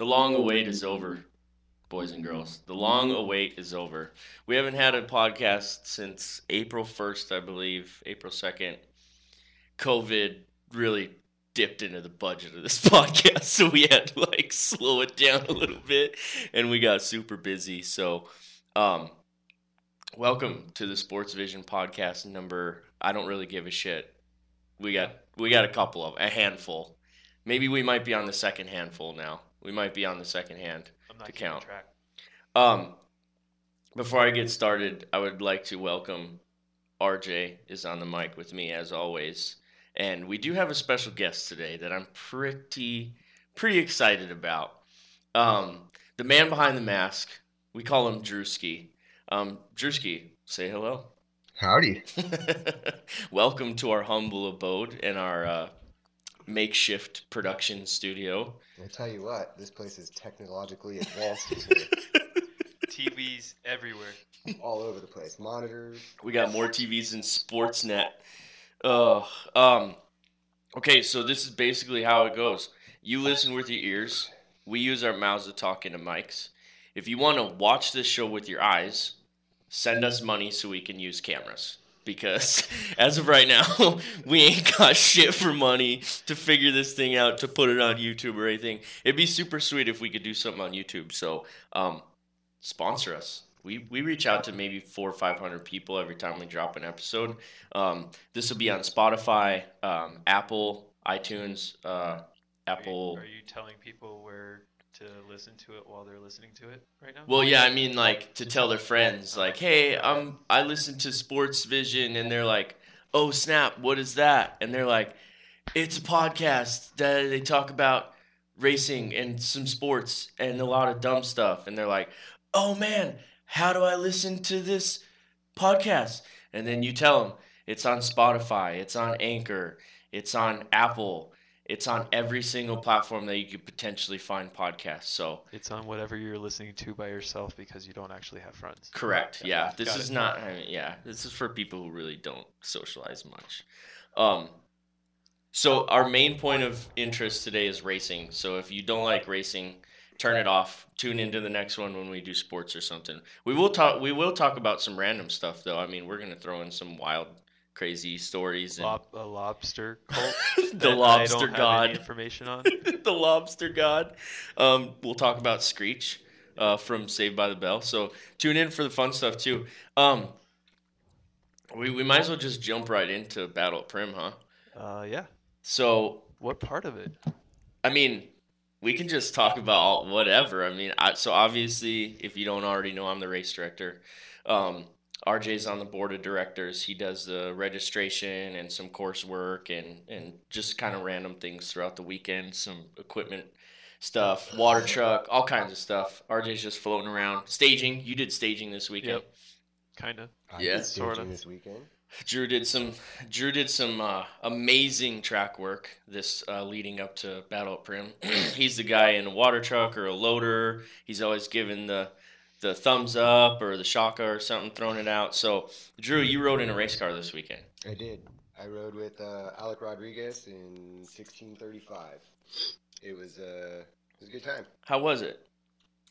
The long await is over, boys and girls. The long await is over. We haven't had a podcast since April 1st, I believe, April 2nd. COVID really dipped into the budget of this podcast, so we had to like slow it down a little bit and we got super busy. So, um welcome to the Sports Vision podcast number I don't really give a shit. We got we got a couple of a handful. Maybe we might be on the second handful now. We might be on the second hand I'm not to count. track. Um, before I get started, I would like to welcome RJ is on the mic with me as always, and we do have a special guest today that I'm pretty pretty excited about. Um, the man behind the mask, we call him Drewski. Um, Drewski, say hello. Howdy. welcome to our humble abode and our uh, makeshift production studio. I'll tell you what, this place is technologically advanced. TVs everywhere. all over the place. Monitors. We got more TVs than Sportsnet. Oh, um, okay. So this is basically how it goes. You listen with your ears. We use our mouths to talk into mics. If you want to watch this show with your eyes, send us money so we can use cameras. Because as of right now, we ain't got shit for money to figure this thing out to put it on YouTube or anything. It'd be super sweet if we could do something on YouTube. So, um, sponsor us. We, we reach out to maybe four or five hundred people every time we drop an episode. Um, this will be on Spotify, um, Apple, iTunes, uh, Are you- Apple. Are you telling people where to listen to it while they're listening to it right now? Well, yeah, I mean, like to tell their friends, like, "Hey, um, I listen to Sports Vision," and they're like, "Oh snap, what is that?" And they're like, "It's a podcast that they talk about racing and some sports and a lot of dumb stuff." And they're like, "Oh man, how do I listen to this podcast?" And then you tell them it's on Spotify, it's on Anchor, it's on Apple. It's on every single platform that you could potentially find podcasts. So, It's on whatever you're listening to by yourself because you don't actually have friends. Correct. Okay. Yeah. This Got is it. not. I mean, yeah. This is for people who really don't socialize much. Um. So our main point of interest today is racing. So if you don't like racing, turn it off. Tune into the next one when we do sports or something. We will talk. We will talk about some random stuff though. I mean, we're gonna throw in some wild, crazy stories and Lob, a lobster cult. the lobster god. Information on. the lobster god. Um, we'll talk about Screech uh, from Saved by the Bell. So tune in for the fun stuff too. Um, we, we might as well just jump right into Battle at Primm, huh? Uh, yeah. So What part of it? I mean, we can just talk about whatever. I mean, I, so obviously, if you don't already know, I'm the race director. Um, RJ's on the board of directors. He does the registration and some coursework and, and just kind of random things throughout the weekend, some equipment stuff, water truck, all kinds of stuff. RJ's just floating around. Staging. You did staging this weekend. Yep. Kind of. Yeah. Sorta. this weekend. Drew did some Drew did some uh, amazing track work this uh, leading up to Battle at Primm. He's the guy in a water truck or a loader. He's always giving the the thumbs up or the shaka or something, throwing it out. So Drew, you rode in a race car this weekend. I did. I rode with uh, Alec Rodriguez in 1635. It was, uh, it was a good time. How was it?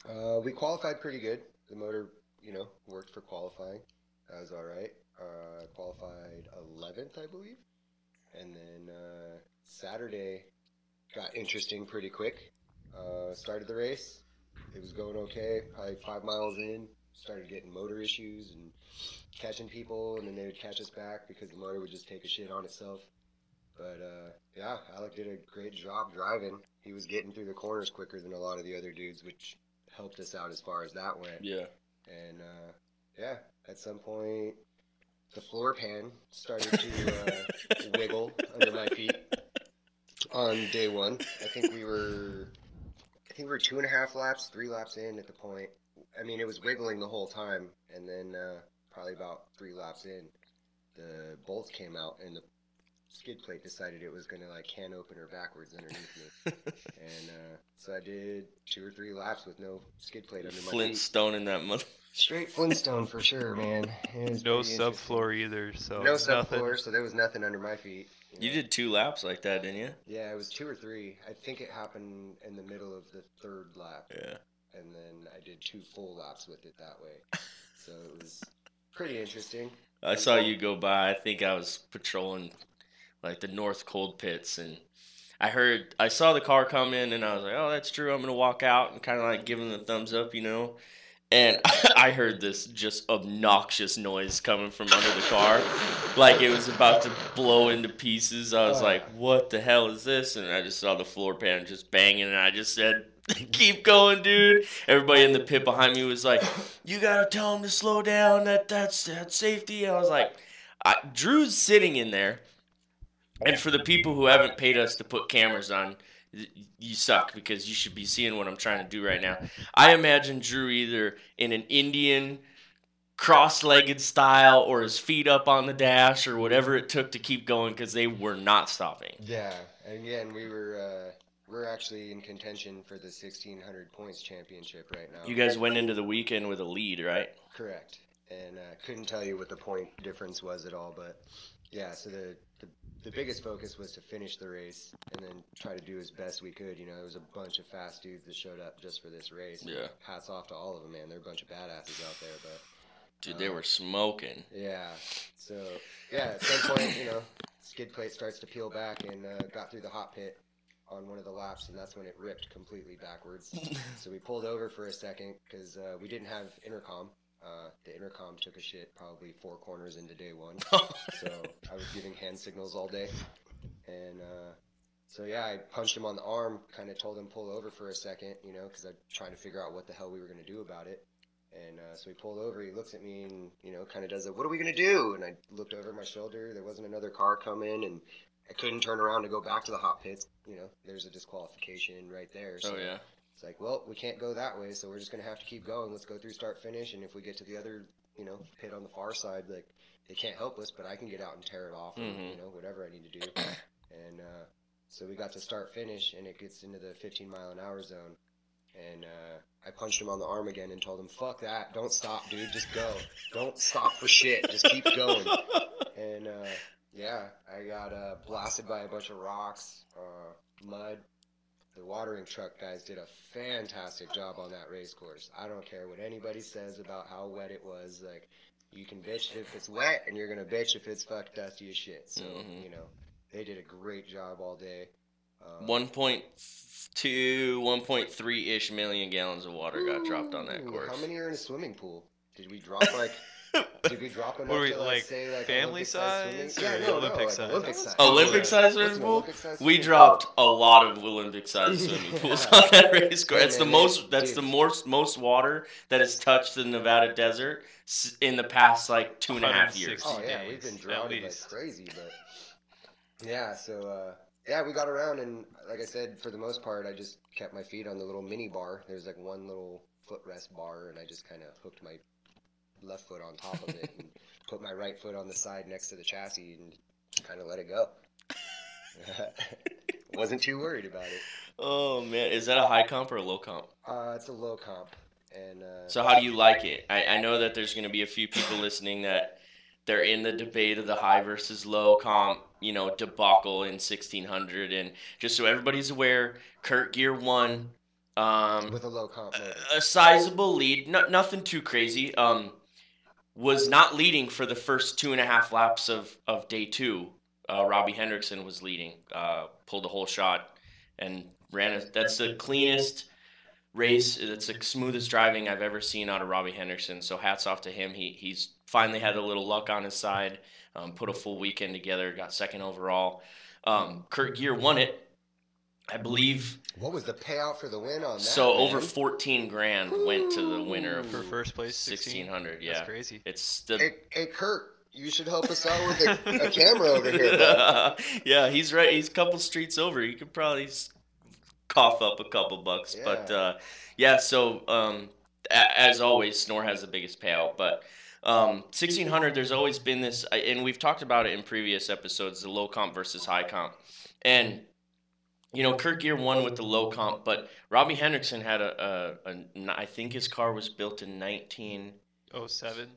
Uh, we qualified pretty good. The motor, you know, worked for qualifying. That was all right. Uh, qualified 11th, I believe. And then uh, Saturday got interesting pretty quick. Uh, started the race. It was going okay. Probably five miles in, started getting motor issues and catching people, and then they would catch us back because the motor would just take a shit on itself. But uh, yeah, Alec did a great job driving. He was getting through the corners quicker than a lot of the other dudes, which helped us out as far as that went. Yeah. And uh, yeah, at some point, the floor pan started to uh, wiggle under my feet on day one. I think we were, think we were two and a half laps, three laps in at the point. I mean, it was wiggling the whole time, and then uh, probably about three laps in, the bolts came out, and the skid plate decided it was gonna like can opener backwards underneath me. and uh, so I did two or three laps with no skid plate under my feet. Flintstone in that mother. Straight Flintstone for sure, man. It No subfloor either. So No nothing. subfloor, so there was nothing under my feet. You know? did two laps like that, didn't you? Yeah, it was two or three. I think it happened in the middle of the third lap, Yeah. and then I did two full laps with it that way. So it was pretty interesting. I saw you go by. I think I was patrolling like the north cold pits and I heard I saw the car come in and I was like, "Oh, that's true. I'm going to walk out and kind of like give him the thumbs up, you know." And I heard this just obnoxious noise coming from under the car. Like it was about to blow into pieces. I was oh. like, "What the hell is this?" And I just saw the floor pan just banging and I just said, "Keep going, dude." Everybody in the pit behind me was like, "You got to tell him to slow down. That that's that's safety." I was like, I, Drew's sitting in there. And for the people who haven't paid us to put cameras on, you suck because you should be seeing what I'm trying to do right now. I imagine Drew either in an Indian cross-legged style or his feet up on the dash or whatever it took to keep going because they were not stopping. Yeah, and again, we were uh, we're actually in contention for the 1600 points championship right now. You guys went into the weekend with a lead, right? Correct. And uh, couldn't tell you what the point difference was at all, but yeah. So the, the the biggest focus was to finish the race and then try to do as best we could. You know, it was a bunch of fast dudes that showed up just for this race. Yeah. Hats off to all of them, man. They're a bunch of badasses out there, but Dude, they were smoking. yeah. So yeah, at some point, you know, skid plate starts to peel back and uh, got through the hot pit on one of the laps, and that's when it ripped completely backwards. so we pulled over for a second because uh, we didn't have intercom. Uh, the intercom took a shit probably four corners into day one. so I was giving hand signals all day, and uh, so yeah, I punched him on the arm, kind of told him pull over for a second, you know, because I'm trying to figure out what the hell we were gonna do about it. And uh, so he pulled over. He looks at me and you know, kind of does a, "What are we gonna do?" And I looked over my shoulder. There wasn't another car coming, and I couldn't turn around to go back to the hot pits. You know, there's a disqualification right there. So Oh yeah. It's like, well, we can't go that way, so we're just gonna have to keep going. Let's go through start finish, and if we get to the other, you know, pit on the far side, like they can't help us, but I can get out and tear it off, or, Mhm. you know, whatever I need to do. And uh, so we got to start finish, and it gets into the 15 mile an hour zone. And uh, I punched him on the arm again and told him, "Fuck that! Don't stop, dude. Just go. Don't stop for shit. Just keep going." And uh, yeah, I got uh, blasted by a bunch of rocks, uh, mud. The watering truck guys did a fantastic job on that race course. I don't care what anybody says about how wet it was. Like, you can bitch if it's wet, and you're gonna bitch if it's fucked dusty as shit. So Mhm. you know, they did a great job all day. Um, 1.2, 1.3 ish million gallons of water got dropped on that course. How many are in a swimming pool? Did we drop like? did we drop enough Were we, to like, say like family Olympic-sized size or Yeah, no, Olympic no, size? Olympic size. Olympic What's swimming pool? We dropped a lot of Olympic size swimming pools on that race course. That's the most. That's the most most water that has touched the Nevada desert in the past like two and a half years. Oh yeah, we've been drowning like crazy, but yeah. So uh, yeah, we got around, and like I said, for the most part, I just kept my feet on the little mini bar. There's like one little footrest bar, and I just kind of hooked my left foot on top of it and put my right foot on the side next to the chassis and kind of let it go. Wasn't too worried about it. Oh man, is that a high comp or a low comp? Uh, it's a low comp, and uh, So how do you like it? I, I know that there's going to be a few people listening that they're in the debate of the high versus low comp, you know, debacle in 1600. And just so everybody's aware, Kurt Gear won. Um, with a low comp motor. a sizable lead, no, nothing too crazy. Um, was not leading for the first two and a half laps of, of day two. Uh, Robbie Hendrickson was leading, uh, pulled a whole shot, and ran. A, that's the cleanest race. It's the smoothest driving I've ever seen out of Robbie Hendrickson. So hats off to him. He he's finally had a little luck on his side. Um, put a full weekend together. Got second overall. Um, Kurt Gear won it. I believe What was the payout for the win on that? so over 14 grand went to the winner of For first place, 1600. Yeah, That's crazy. it's the Hey, hey, Kurt, you should help us out with a, a camera over here, bud. yeah, he's right. He's a couple streets over. He could probably cough up a couple bucks. But Yeah. uh, yeah, so um, a- as always, Snore has the biggest payout. But um, 1600, there's always been this, and we've talked about it in previous episodes the low comp versus high comp. And, you know, Kurt Gear won with the low comp, but Robbie Hendrickson had a, a, a, I think his car was built in 1907.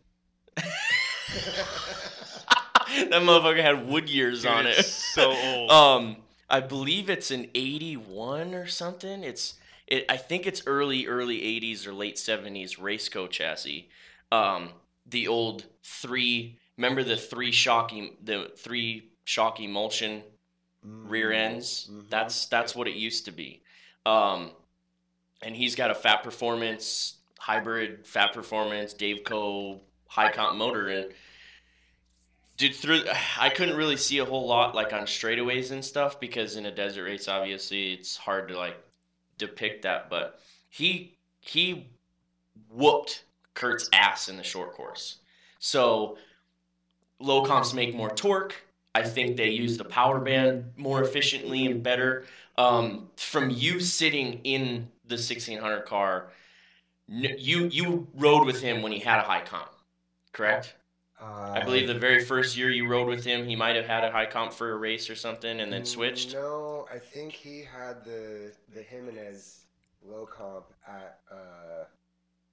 that motherfucker had wood years Dude, on it. so old. Um, I believe it's an '81 or something. It's it. I think it's early early '80s or late '70s Raceco chassis. Um, the old three. Remember the three shocky the three shock emulsion rear ends. Mhm. That's that's what it used to be. Um, and he's got a Fat Performance hybrid Fat Performance Dave Co high comp motor and dude through I couldn't really see a whole lot like on straightaways and stuff because in a desert race obviously it's hard to like depict that but he he whooped Kurt's ass in the short course. So low comps make more torque. I think they use the power band more efficiently and better. Um, from you sitting in the 1600 car, you you rode with him when he had a high comp, correct? Uh, I believe the very first year you rode with him, he might have had a high comp for a race or something, and then switched. No, I think he had the the Jimenez low comp at uh,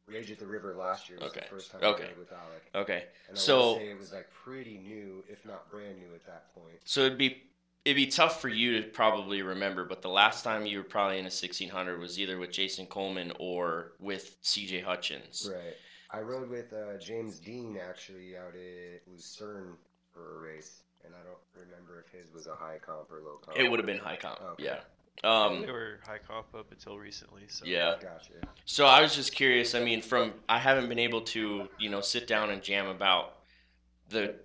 Rage at the River last year. Was Okay. The first time Okay. I rode with Alec. Okay, And I So- would say it was like pretty new, if not brand new at that point. so it'd be it'd be tough for you to probably remember, but the last time you were probably in a 1600 was either with Jason Coleman or with C.J. Hutchins. Right. I rode with uh, James Dean actually out at Lucerne for a race, and I don't remember if his was a high comp or low comp. It would have been high comp. Okay. Yeah. Um, they were high comp up until recently. So yeah. Gotcha. So I was just curious. I mean, from I haven't been able to, you know, sit down and jam about the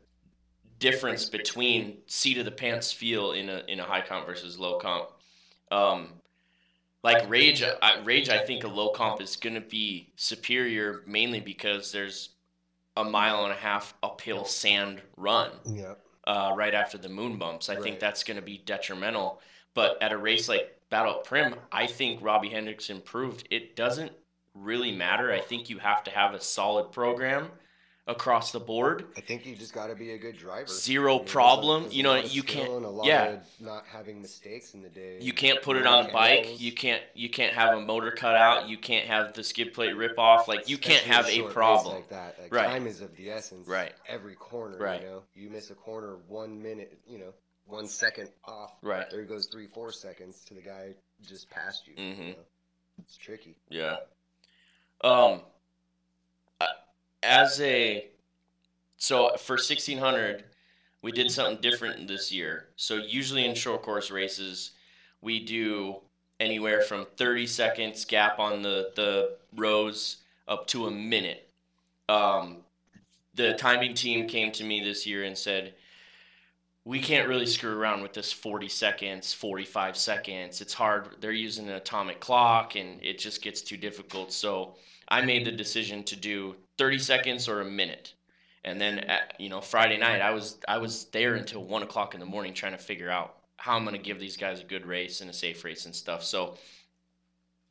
difference between seat of the pants feel in a in a high comp versus low comp. Um, like rage, I, rage. I think a low comp is going to be superior mainly because there's a mile and a half uphill sand run Yep. uh, right after the moon bumps. I think that's going to be detrimental. But at a race like Battle at Prim, I think Robbie Hendricks improved. It doesn't really matter. I think you have to have a solid program across the board. I think you just got to be a good driver. Zero You know, there's a- problem. there's a You know, lot of you can't- and a lot yeah. of not having mistakes in the day. You can't put it on a bike. You can't you can't have a motor cut out. You can't have the skid plate rip off. Like you can't have a a problem. like that. Like Right. time is of the essence. Right. Every corner. Right. You know, you miss a corner one minute. You know, one second off. Right. There goes three, four seconds to the guy just past you. Mhm. you know? It's tricky. Yeah. Um. As a so for sixteen hundred, we did something different this year. So usually in short course races, we do anywhere from thirty seconds gap on the the rows up to a minute. Um, the timing team came to me this year and said, we can't really screw around with this 40 seconds, 45 seconds. It's hard. They're using an atomic clock and it just gets too difficult. So I made the decision to do 30 seconds or a minute. And then, at, you know, Friday night, I was I was there until one o'clock in the morning trying to figure out how I'm going to give these guys a good race and a safe race and stuff. So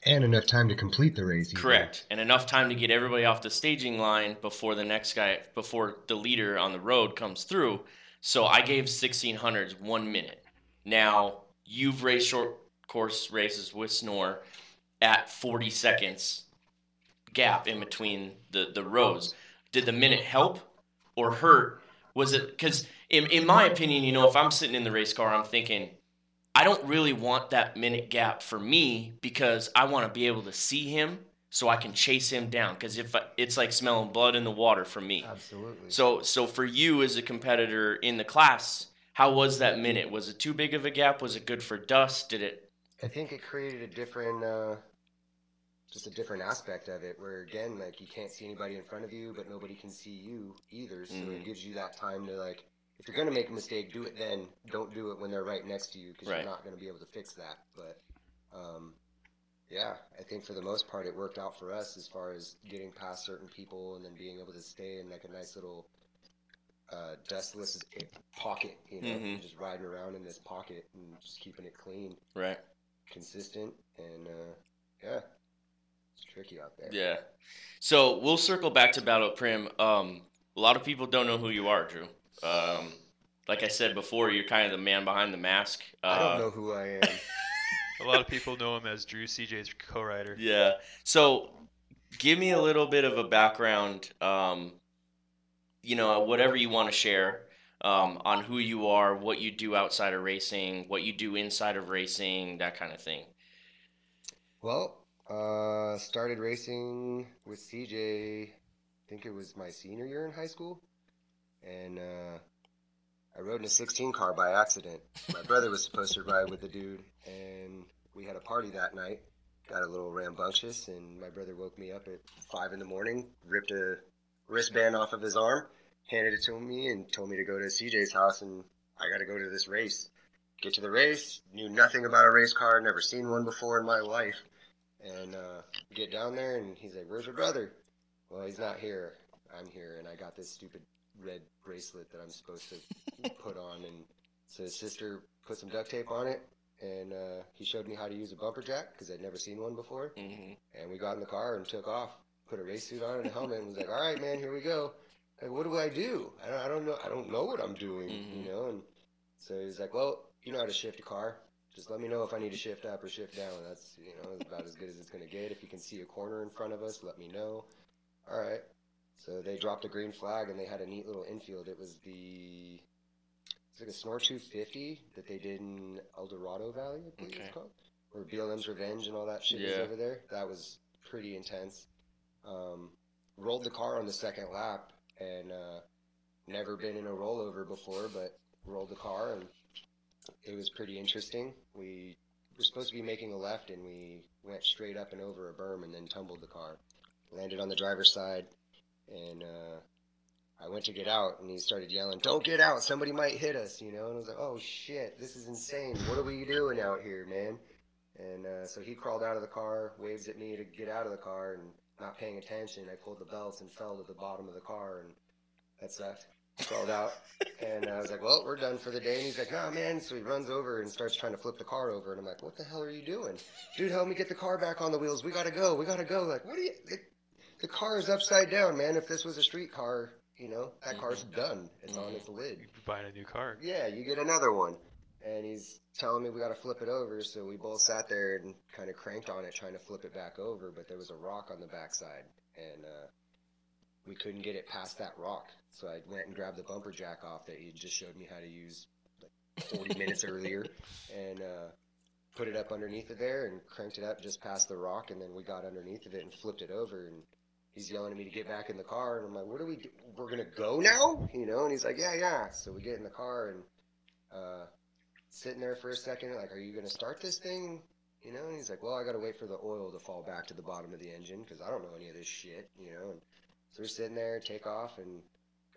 And enough time to complete the race. Correct. And enough time to get everybody off the staging line before the next guy, before the leader on the road comes through. So I gave 1600s one minute. Now, you've raced short course races with Snore at 40 seconds gap in between the, the rows. Did the minute help or hurt? Was it because, in, in my opinion, you know, if I'm sitting in the race car, I'm thinking, I don't really want that minute gap for me because I want to be able to see him so I can chase him down. Because if I, it's like smelling blood in the water for me. Absolutely. So, so for you as a competitor in the class, how was that minute? Was it too big of a gap? Was it good for dust? Did it? I think it created a different, uh, just a different aspect of it. Where again, like you can't see anybody in front of you, but nobody can see you either. So Mhm. it gives you that time to like, if you're gonna make a mistake, do it then. Don't do it when they're right next to you because Right. you're not gonna be able to fix that. But um, yeah, I think for the most part, it worked out for us as far as getting past certain people and then being able to stay in like a nice little. Uh, dustless pocket, you know, Mhm. just riding around in this pocket and just keeping it clean Right. consistent and uh, yeah, it's tricky out there. Yeah. So we'll circle back to Battle Primm. Um, a lot of people don't know who you are, Drew. Um, like I said before, you're kind of the man behind the mask. Uh, I don't know who I am. A lot of people know him as Drew CJ's co-writer. Yeah. So, give me a little bit of a background. Um, you know, whatever you want to share. um, on who you are, what you do outside of racing, what you do inside of racing, that kind of thing. Well, uh, started racing with CJ. I think it was my senior year in high school, and uh, I rode in a 16 car by accident. My brother was supposed to ride with the dude, and we had a party that night. Got a little rambunctious, and my brother woke me up at five in the morning, ripped a wristband off of his arm, handed it to me, and told me to go to CJ's house, and I got to go to this race. Get to the race, knew nothing about a race car, never seen one before in my life, and uh, get down there, and he's like, "Where's your brother?" Well, he's not here. I'm here, and I got this stupid red bracelet that I'm supposed to put on, and so his sister put some duct tape on it, and uh, he showed me how to use a bumper jack because I'd never seen one before. hmm And we got in the car and took off, put a race suit on and a helmet, and was like, "All right, man, here we go." Like, what do I do? I don't, I don't know. I don't know what I'm doing, Mhm. you know. And so he's like, "Well, you know how to shift a car. Just let me know if I need to shift up or shift down. That's you know about as good as it's gonna get. If you can see a corner in front of us, let me know." All right. So they dropped a green flag and they had a neat little infield. It was the it's like a Snore 250 that they did in El Dorado Valley, I believe Okay. it's called, where BLM's Revenge and all that shit is over there. That was pretty intense. Um, rolled the car on the second lap and uh, never been in a rollover before, but rolled the car and it was pretty interesting. We were supposed to be making a left and we went straight up and over a berm and then tumbled the car. Landed on the driver's side and uh, I went to get out and he started yelling, Don't get out, somebody might hit us, you know? And I was like, Oh shit, this is insane. What are we doing out here, man? And uh, so he crawled out of the car, waves at me to get out of the car, and not paying attention, I pulled the belts and fell to the bottom of the car, and that sucked. Crawled out, and I was like, "Well, we're done for the day." And he's like, "Nah, man." So he runs over and starts trying to flip the car over, and I'm like, "What the hell are you doing, dude? Help me get the car back on the wheels. We gotta go. We gotta go." Like, what are you? The, the car is upside down, man. If this was a street car, you know, that car's done. It's on Mhm. its lid. You'd be buying a new car. Yeah, you get another one. And he's telling me we got to flip it over, so we both sat there and kind of cranked on it, trying to flip it back over. But there was a rock on the backside, and uh, we couldn't get it past that rock. So I went and grabbed the bumper jack off that he just showed me how to use like 40 minutes earlier, and uh, put it up underneath of there and cranked it up just past the rock. And then we got underneath of it and flipped it over. And he's yelling at me to get back in the car, and I'm like, "What do we? Do? We're gonna go now?" You know? And he's like, "Yeah, yeah." So we get in the car and. Uh, sitting there for a second, like, are you going to start this thing? You know, and he's like, well, I got to wait for the oil to fall back to the bottom of the engine because I don't know any of this shit, you know. And so we're sitting there, take off, and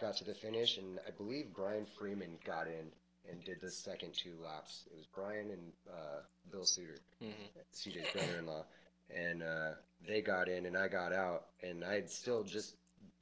got to the finish, and I believe Brian Freeman got in and did the second two laps. It was Brian and uh, Bill Suter, hmm CJ's brother-in-law, and uh, they got in, and I got out, and I had still just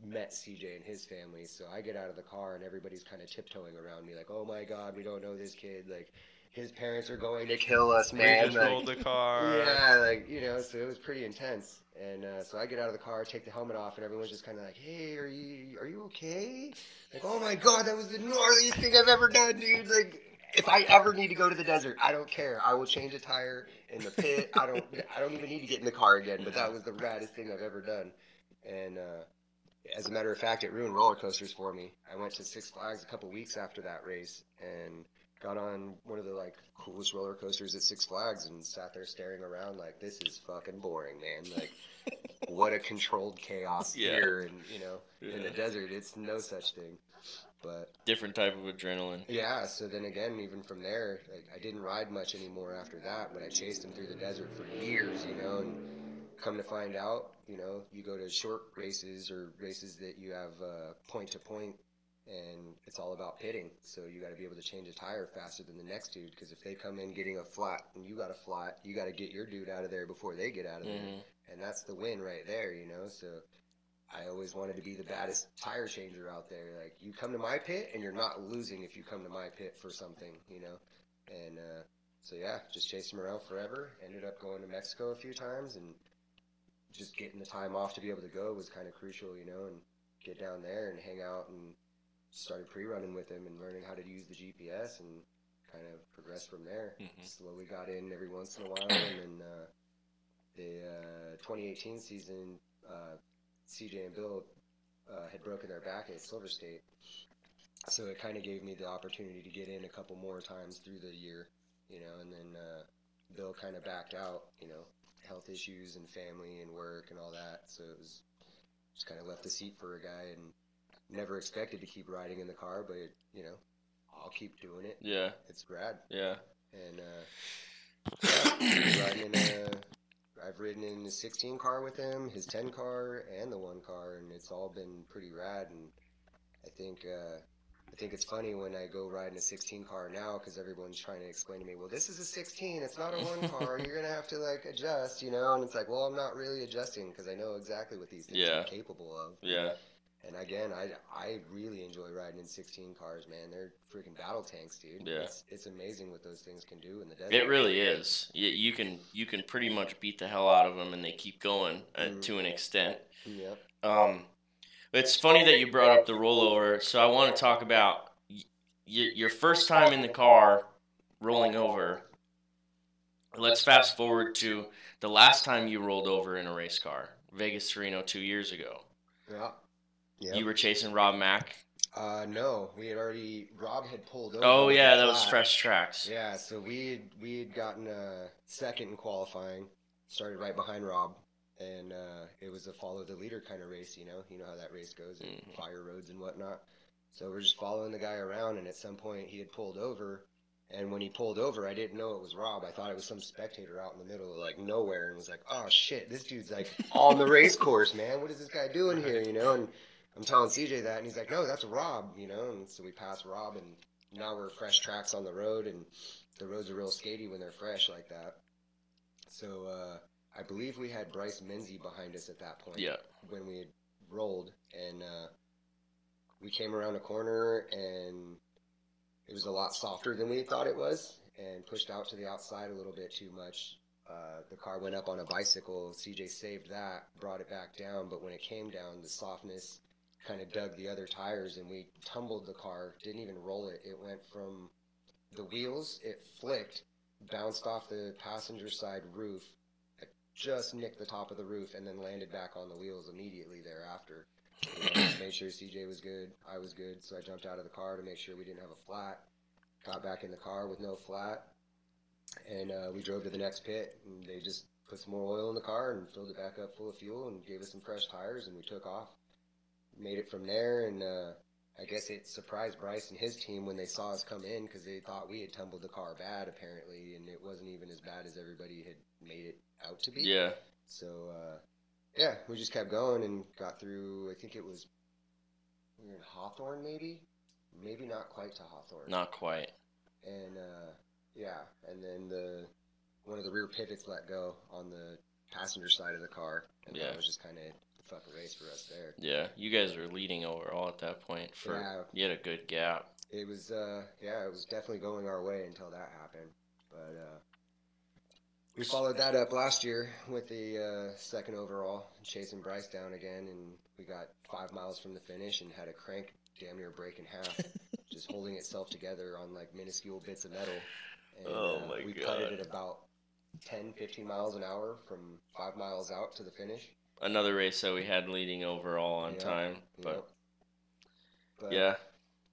met CJ and his family, so I get out of the car, and everybody's kind of tiptoeing around me, like, "Oh my God, we don't know this kid. Like, his parents are going to kill us, man." we just Like, rolled the car. yeah, like you know, so it was pretty intense. And uh, so I get out of the car, take the helmet off, and everyone's just kind of like, "Hey, are you are you okay?" Like, "Oh my god, that was the gnarliest thing I've ever done, dude!" Like, if I ever need to go to the desert, I don't care. I will change a tire in the pit. I don't I don't even need to get in the car again. But that was the raddest thing I've ever done. And uh, as a matter of fact, it ruined roller coasters for me. I went to Six Flags a couple weeks after that race and got on one of the like coolest roller coasters at Six Flags and sat there staring around like this is fucking boring, man. Like what a controlled chaos Yeah. here and you know in the desert it's no such thing. But Different type of adrenaline. yeah, so then again, even from there, like, I didn't ride much anymore after that, but I chased him through the desert for years, you know, and come to find out, you know, you go to short races or races that you have uh, point to point, and it's all about pitting. So you got to be able to change a tire faster than the next dude, because if they come in getting a flat and you got a flat, you got to get your dude out of there before they get out of there hmm and that's the win right there, you know. So I always wanted to be the baddest tire changer out there. Like you come to my pit, and you're not losing if you come to my pit for something, you know. And uh, so yeah, just chased him around forever. Ended up going to Mexico a few times, and just getting the time off to be able to go was kind of crucial, you know. And get down there and hang out, and started pre-running with him and learning how to use the GPS and kind of progressed from there. Mhm. Slowly got in every once in a while, and then. Uh, the uh, 2018 season, uh, CJ and Bill uh, had broken their back at Silver State, so it kind of gave me the opportunity to get in a couple more times through the year, you know, and then uh, Bill kind of backed out, you know, health issues and family and work and all that. So it was just kind of left the seat for a guy and never expected to keep riding in the car, but you know, I'll keep doing it. Yeah. It's rad. Yeah. And uh, yeah, riding in a, I've ridden in the 16 car with him, his 10 car, and the one car, and it's all been pretty rad. And I think uh, I think it's funny when I go ride in a 16 car now because everyone's trying to explain to me, well, this is a 16, it's not a one car. You're gonna have to like adjust, you know. And it's like, well, I'm not really adjusting because I know exactly what these things Yeah. are capable of. Yeah. And again, I, I really enjoy riding in 16 cars, man. They're freaking battle tanks, dude. Yeah. It's, it's amazing what those things can do in the desert. It really is. You, you can you can pretty much beat the hell out of them, and they keep going uh, Mhm. to an extent. Yep. Um, it's funny that you brought up the rollover. So I want to talk about y- your first time in the car rolling over. Let's fast forward to the last time you rolled over in a race car, Vegas to Reno two years ago. Yeah. Yeah. You were chasing Rob Mack. Uh, no, we had already. Rob had pulled over. Oh yeah, that was fresh tracks. Yeah, so we had we had gotten uh, second in qualifying, started right behind Rob, and uh, it was a follow the leader kind of race. You know, you know how that race goes, Mhm. fire roads and whatnot. So we're just following the guy around, and at some point he had pulled over. And when he pulled over, I didn't know it was Rob. I thought it was some spectator out in the middle of like nowhere, and was like, "Oh shit, this dude's like on the race course, man. What is this guy doing here?" You know, and I'm telling CJ that, and he's like, "No, that's Rob," you know. And so we pass Rob, and now we're fresh tracks on the road, and the roads are real skatey when they're fresh like that. So uh, I believe we had Bryce Menzie behind us at that point Yeah. when we had rolled, and uh, we came around a corner, and it was a lot softer than we thought it was, and pushed out to the outside a little bit too much. Uh, the car went up on a bicycle. CJ saved that, brought it back down, but when it came down, the softness kind of dug the other tires, and we tumbled the car. Didn't even roll it. It went from the wheels, it flicked, bounced off the passenger side roof, just nicked the top of the roof, and then landed back on the wheels immediately thereafter. You know, made sure CJ was good, I was good, so I jumped out of the car to make sure we didn't have a flat. Got back in the car with no flat, and uh, we drove to the next pit, and they just put some more oil in the car and filled it back up full of fuel and gave us some fresh tires, and we took off. Made it from there, and uh, I guess it surprised Bryce and his team when they saw us come in because they thought we had tumbled the car bad apparently, and it wasn't even as bad as everybody had made it out to be. Yeah. So uh, yeah, we just kept going and got through. I think it was we were in Hawthorne, maybe, maybe not quite to Hawthorne. Not quite. And uh, yeah, and then the one of the rear pivots let go on the passenger side of the car, and Yeah. that was just kind of fucking race for us there. Yeah. You guys were leading overall at that point. For Yeah. you had a good gap. It was uh, yeah, it was definitely going our way until that happened, but. Uh, we followed that up last year with the uh, second overall, chasing Bryce down again, and we got five miles from the finish and had a crank damn near break in half, just holding itself together on like minuscule bits of metal. And, Oh, uh, my we God. putted at about 10, 15 miles an hour from five miles out to the finish. Another race that we had leading overall on Yeah. time. But Yep. But, yeah.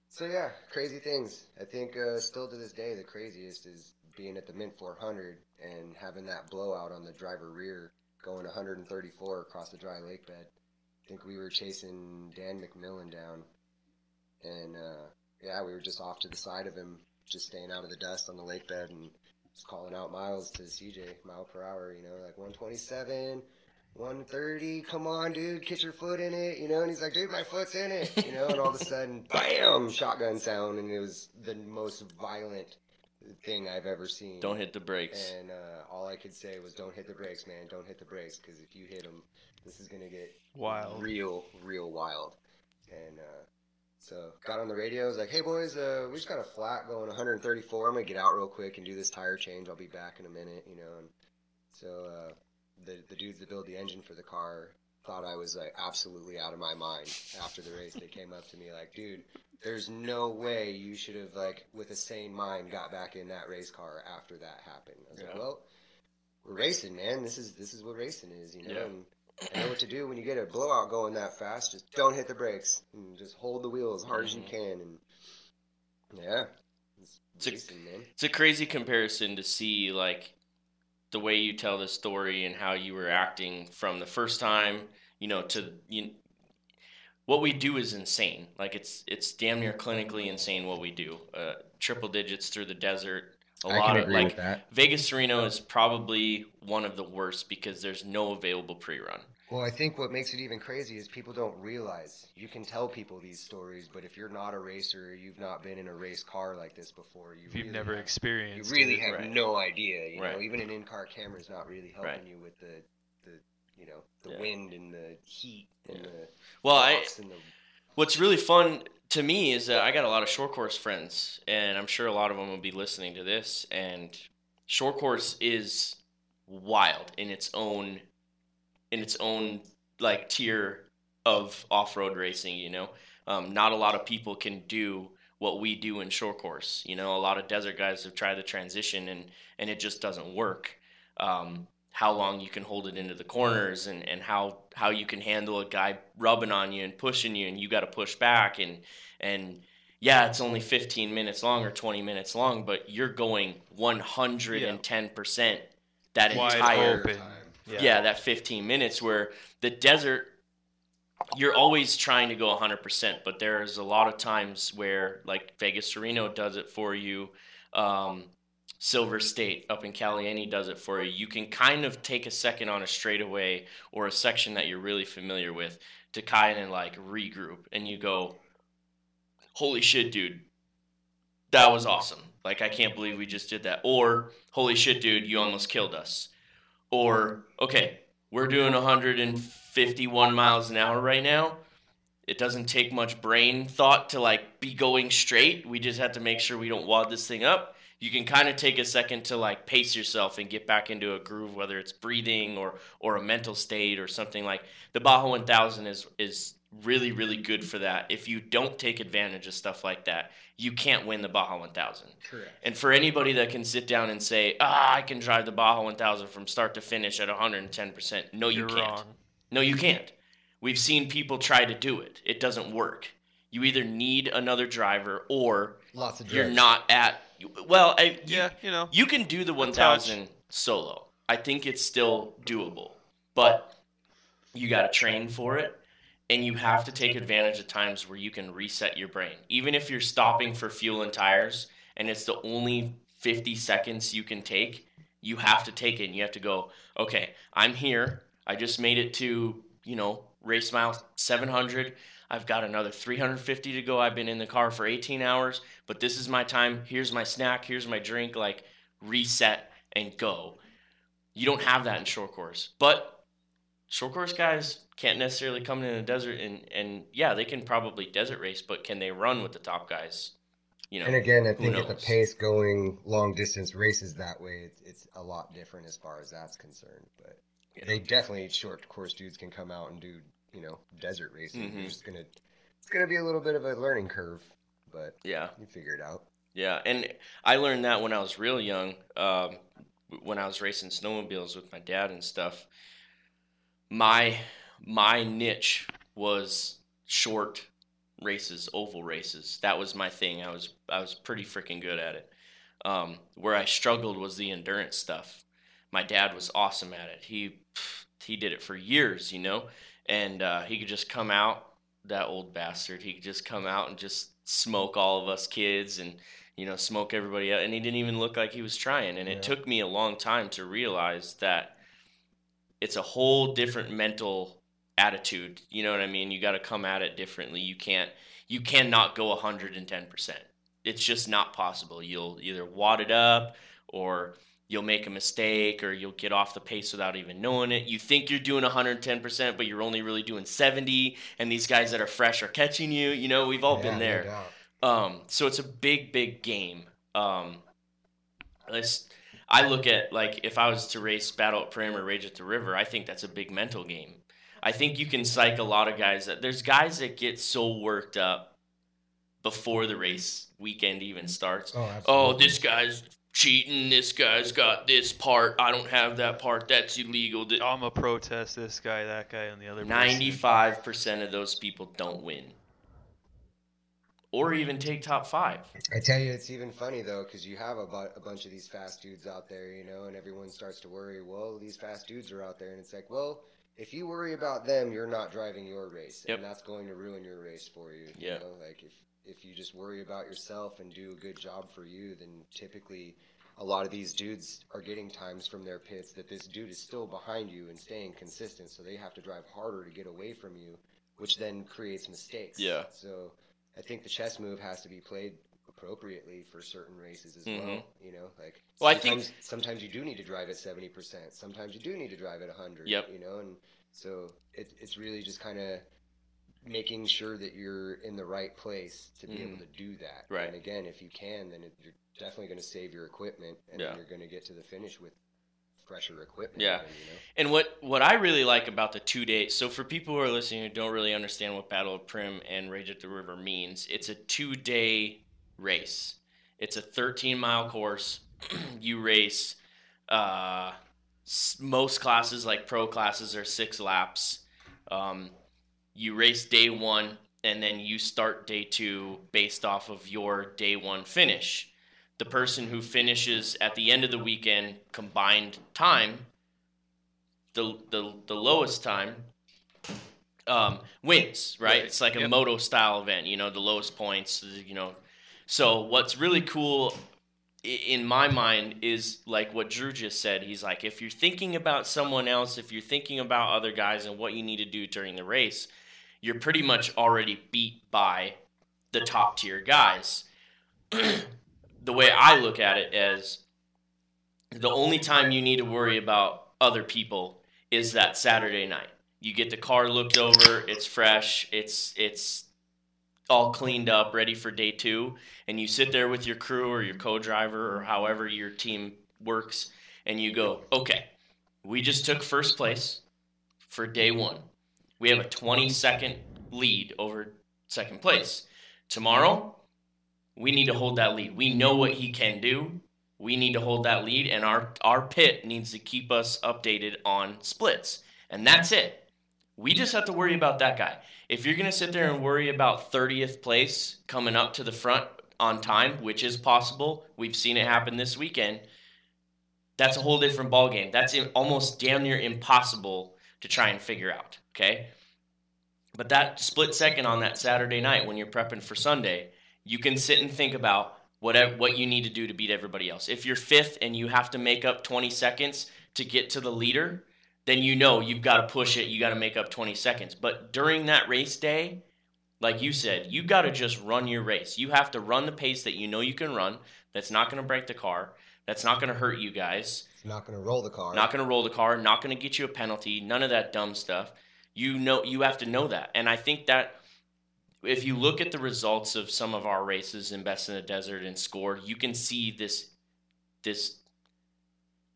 So yeah, crazy things. I think uh, still to this day, the craziest is being at the Mint 400 and having that blowout on the driver rear, going 134 across the dry lake bed. I think we were chasing Dan McMillin down, and uh, yeah, we were just off to the side of him, just staying out of the dust on the lake bed and just calling out miles to CJ, mile per hour. You know, like 127. 130, come on, dude, get your foot in it, you know, and he's like, dude, my foot's in it, you know, and all of a sudden, bam, shotgun sound, and it was the most violent thing I've ever seen. Don't hit the brakes. And uh, all I could say was, don't hit the brakes, man, don't hit the brakes, because if you hit them, this is gonna get Wild. real, real wild. And uh, so got on the radio, I was like, hey boys, uh, we just got a flat going 134. I'm gonna get out real quick and do this tire change. I'll be back in a minute, you know. And so uh, the the dudes that build the engine for the car thought I was like absolutely out of my mind after the race. They came up to me like, dude, there's no way you should have like with a sane mind got back in that race car after that happened. I was like, well, we're racing, man. This is this is what racing is, you know. Yeah. And I know what to do when you get a blowout going that fast. Just don't hit the brakes and just hold the wheel as hard as you Mhm. can. And yeah, it's, It's a- racing, man. It's a crazy comparison to see like the way you tell the story and how you were acting from the first time, you know, to you. What we do is insane. Like it's it's damn near clinically insane what we do. Uh, triple digits through the desert. A I lot of like that. Vegas to Reno is probably one of the worst because there's no available pre-run. Well, I think what makes it even crazy is people don't realize you can tell people these stories, but if you're not a racer, you've not been in a race car like this before, you If you've really never have- you really it. have Right. no idea. You know, even an in-car camera is not really helping Right. you with the, the, you know, the Yeah. wind and the heat and Yeah. the Well, I the What's really fun to me is that I got a lot of short course friends, and I'm sure a lot of them will be listening to this. And short course is wild in its own, in its own like tier of off road racing. You know, um, not a lot of people can do what we do in short course. You know, a lot of desert guys have tried the transition, and and it just doesn't work. Um, how long you can hold it into the corners and, and how how you can handle a guy rubbing on you and pushing you and you got to push back and and yeah it's only 15 minutes long or 20 minutes long but you're going 110% that Wide entire open. Yeah. Yeah. that 15 minutes where the desert you're always trying to go 100% but there's a lot of times where like vegas to reno does it for you um, silver state up in caliente does it for you you can kind of take a second on a straightaway or a section that you're really familiar with to kind of like regroup and you go holy shit dude that was awesome like i can't believe we just did that or holy shit dude you almost killed us or okay we're doing 151 miles an hour right now. It doesn't take much brain thought to like be going straight. We just have to make sure we don't wad this thing up. You can kind of take a second to like pace yourself and get back into a groove whether it's breathing or or a mental state or something like the baja 1000 is is really really good for that if you don't take advantage of stuff like that you can't win the baja 1000 Correct. and for anybody that can sit down and say, ah, I can drive the Baja 1000 from start to finish at 110%, no, you You're can't. wrong. No, you can't. We've seen people try to do it. It doesn't work. You either need another driver or Lots of you're drugs. not at. Well, I, you, Yeah, you know. you can do the 1000 solo. I think it's still doable. But you got to train for it and you have to take advantage of times where you can reset your brain. Even if you're stopping for fuel and tires and it's the only 50 seconds you can take, you have to take it and you have to go, okay, I'm here. I just made it to, you know, race mile 700. I've got another 350 to go. I've been in the car for 18 hours, but this is my time. Here's my snack. Here's my drink. Like, reset and go. You don't have that in short course. But short course guys can't necessarily come in a desert and, and yeah, they can probably desert race, but can they run with the top guys? You know, And again, I who think at the pace going long distance races that way, it's, it's a lot different as far as that's concerned. But Yeah. they definitely short course dudes can come out and do you know desert racing. Mhm. It's gonna it's gonna be a little bit of a learning curve, but yeah. you figure it out. Yeah, and I learned that when I was real young, um, when I was racing snowmobiles with my dad and stuff. My my niche was short races, oval races. That was my thing. I was I was pretty freaking good at it. Um, where I struggled was the endurance stuff. My dad was awesome at it. He he did it for years, you know, and uh, he could just come out. That old bastard. He could just come out and just smoke all of us kids and you know, smoke everybody out. And he didn't even look like he was trying. And it took me a long time to realize that it's a whole different mental attitude. You know what I mean? You got to come at it differently. You can't, you cannot go 110%. It's just not possible. You'll either wad it up or you'll make a mistake or you'll get off the pace without even knowing it. You think you're doing 110%, but you're only really doing 70. And these guys that are fresh are catching you. You know, we've all Yeah, been there. doubt. Um, so it's a big, big game. Um, it's, I look at like if I was to race Battle at Primm or Rage at the River, I think that's a big mental game. I think you can psych a lot of guys. That there's guys that get so worked up before the race weekend even starts. Oh, Oh, this guy's cheating. This guy's got this part. I don't have that part. That's illegal. I'm gonna protest this guy, that guy, and the other. Ninety-five percent of those people don't win, or even take top five. I tell you, it's even funny though, because you have a, bu- a bunch of these fast dudes out there, you know, and everyone starts to worry. Well, these fast dudes are out there, and it's like, well, if you worry about them, you're not driving your race, Yep. and that's going to ruin your race for you. Yeah. You know, like if if you just worry about yourself and do a good job for you, then typically. A lot of these dudes are getting times from their pits that this dude is still behind you and staying consistent, so they have to drive harder to get away from you, which then creates mistakes. Yeah. So I think the chess move has to be played appropriately for certain races as Mhm. well. You know, like Well, I think- sometimes sometimes you do need to drive at seventy percent. Sometimes you do need to drive at hundred. Yep. You know, and so it, it's really just kind of making sure that you're in the right place to be Mhm. able to do that. Right. And again, if you can, then it, you're definitely going to save your equipment, and Yeah. then you're going to get to the finish with fresher equipment. Yeah. you know? And what what I really like about the two day, so for people who are listening who don't really understand what Battle of Primm and Rage at the River means, it's a two day race. It's a 13 mile course. you race uh, s- most classes, like pro classes, are six laps. Um, you race day one, and then you start day two based off of your day one finish. The person who finishes at the end of the weekend combined time the the, the lowest time um, wins, right? Right. It's like a Yep. moto style event, you know, the lowest points, you know. So what's really cool in my mind is like what Drew just said. He's like, if you're thinking about someone else, if you're thinking about other guys and what you need to do during the race, you're pretty much already beat by the top tier guys. the way I look at it is the only time you need to worry about other people is that Saturday night. You get the car looked over, it's fresh, it's it's all cleaned up, ready for day 2, and you sit there with your crew or your co-driver or however your team works and you go, "Okay, we just took first place for day 1. We have a 20 second lead over second place. Tomorrow, we need to hold that lead. We know what he can do. We need to hold that lead, and our our pit needs to keep us updated on splits, and that's it. We just have to worry about that guy. If you're gonna sit there and worry about 30th place coming up to the front on time, which is possible, we've seen it happen this weekend. That's a whole different ballgame. That's almost damn near impossible to try and figure out. Okay, but that split second on that Saturday night when you're prepping for Sunday, you can sit and think about whatever what you need to do to beat everybody else. If you're fifth and you have to make up 20 seconds to get to the leader, then you know you've got to push it. You got to make up 20 seconds. But during that race day, like you said, you got to just run your race. You have to run the pace that you know you can run. That's not going to break the car. That's not going to hurt you guys. It's not going to roll the car. Not going to roll the car. Not going to get you a penalty. None of that dumb stuff. You know you have to know that. And I think that if you look at the results of some of our races in Best in the Desert and SCORE, you can see this this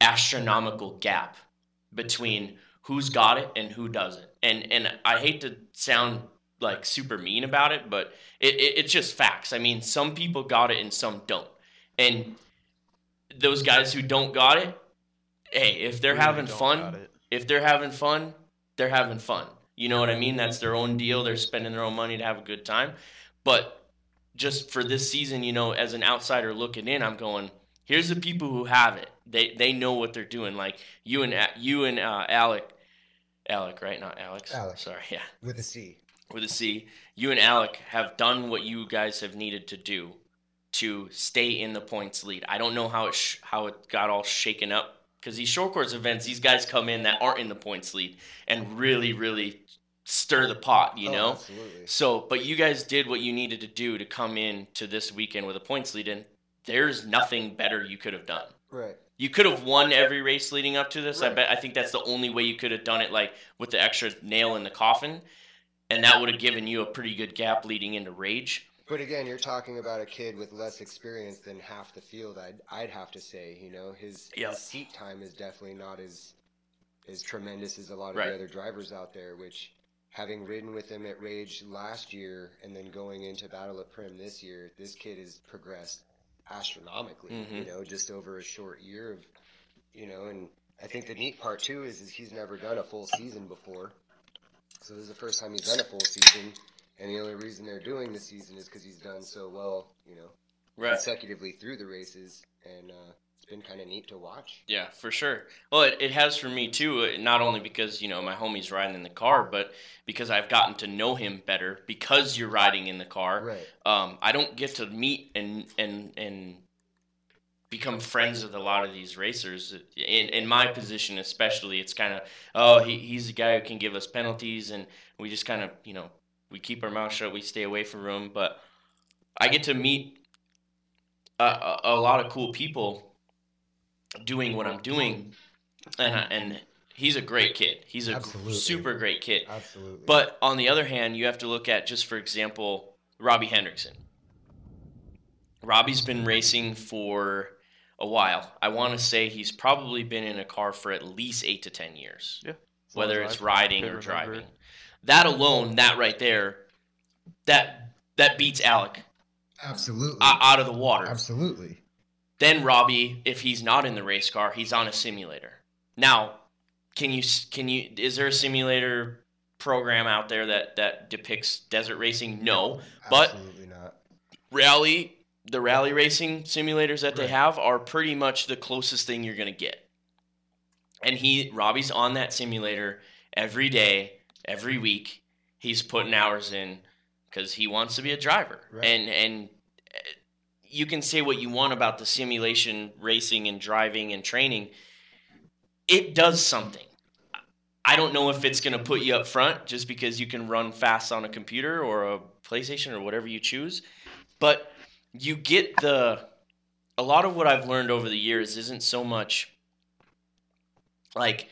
astronomical gap between who's got it and who doesn't. And and I hate to sound like super mean about it, but it, it, it's just facts. I mean, some people got it and some don't. And those guys who don't got it, hey, if they're having fun, if they're having fun, they're having fun. You know what I mean? That's their own deal. They're spending their own money to have a good time. But just for this season, you know, as an outsider looking in, I'm going, here's the people who have it. They they know what they're doing. Like you and you and uh, Alec, Alec, right? Not Alex. Alec. Sorry, yeah, with a C. with a C. You and Alec have done what you guys have needed to do to stay in the points lead. I don't know how it sh- how it got all shaken up because these short course events, these guys come in that aren't in the points lead and really, really stir the pot. You Oh, know. absolutely. So, but you guys did what you needed to do to come in to this weekend with a points lead, and there's nothing better you could have done. Right. You could have won every race leading up to this. I bet. I think that's the only way you could have done it, like with the extra nail in the coffin, and that would have given you a pretty good gap leading into Rage. But again, you're talking about a kid with less experience than half the field. I'd I'd have to say, you know, his, Yep. his seat time is definitely not as as tremendous as a lot of Right. the other drivers out there. Which, having ridden with him at Rage last year and then going into Battle at Primm this year, this kid has progressed astronomically. Mhm. You know, just over a short year of, you know, and I think the neat part too is, is he's never done a full season before, so this is the first time he's done a full season, and the only reason they're doing the season is because he's done so well, you know, Right. consecutively through the races, and uh, been kind of neat to watch. Yeah, for sure. Well, it, it has for me too. uh, Not only because you know my homie's riding in the car, but because I've gotten to know him better because you're riding in the car. Right. Um, I don't get to meet and and and become friends with a lot of these racers. In in my position, especially, it's kind of oh he, he's the guy who can give us penalties, and we just kind of you know we keep our mouth shut, we stay away from him. But I get to meet a, a, a lot of cool people doing what I'm doing, and I, and he's a great kid. He's a Absolutely. super great kid. Absolutely. But on the other hand, you have to look at just for example, Robbie Hendrickson. Robbie's been racing for a while. I want to say he's probably been in a car for at least eight to ten years, As long whether it's riding can or remember. driving. That alone, that right there, that that beats Alec Absolutely. out of the water. Absolutely. Then Robbie, if he's not in the race car, he's on a simulator. Now, can you can you is there a simulator program out there that that depicts desert racing? No, but Absolutely not. rally the rally racing simulators that they have are pretty much the closest thing you're going to get. And he Robbie's on that simulator every day, every week. He's putting hours in cuz he wants to be a driver. Right. And and you can say what you want about the simulation racing and driving and training. It does something. I don't know if it's going to put you up front just because you can run fast on a computer or a PlayStation or whatever you choose, but you get the a lot of what I've learned over the years isn't so much like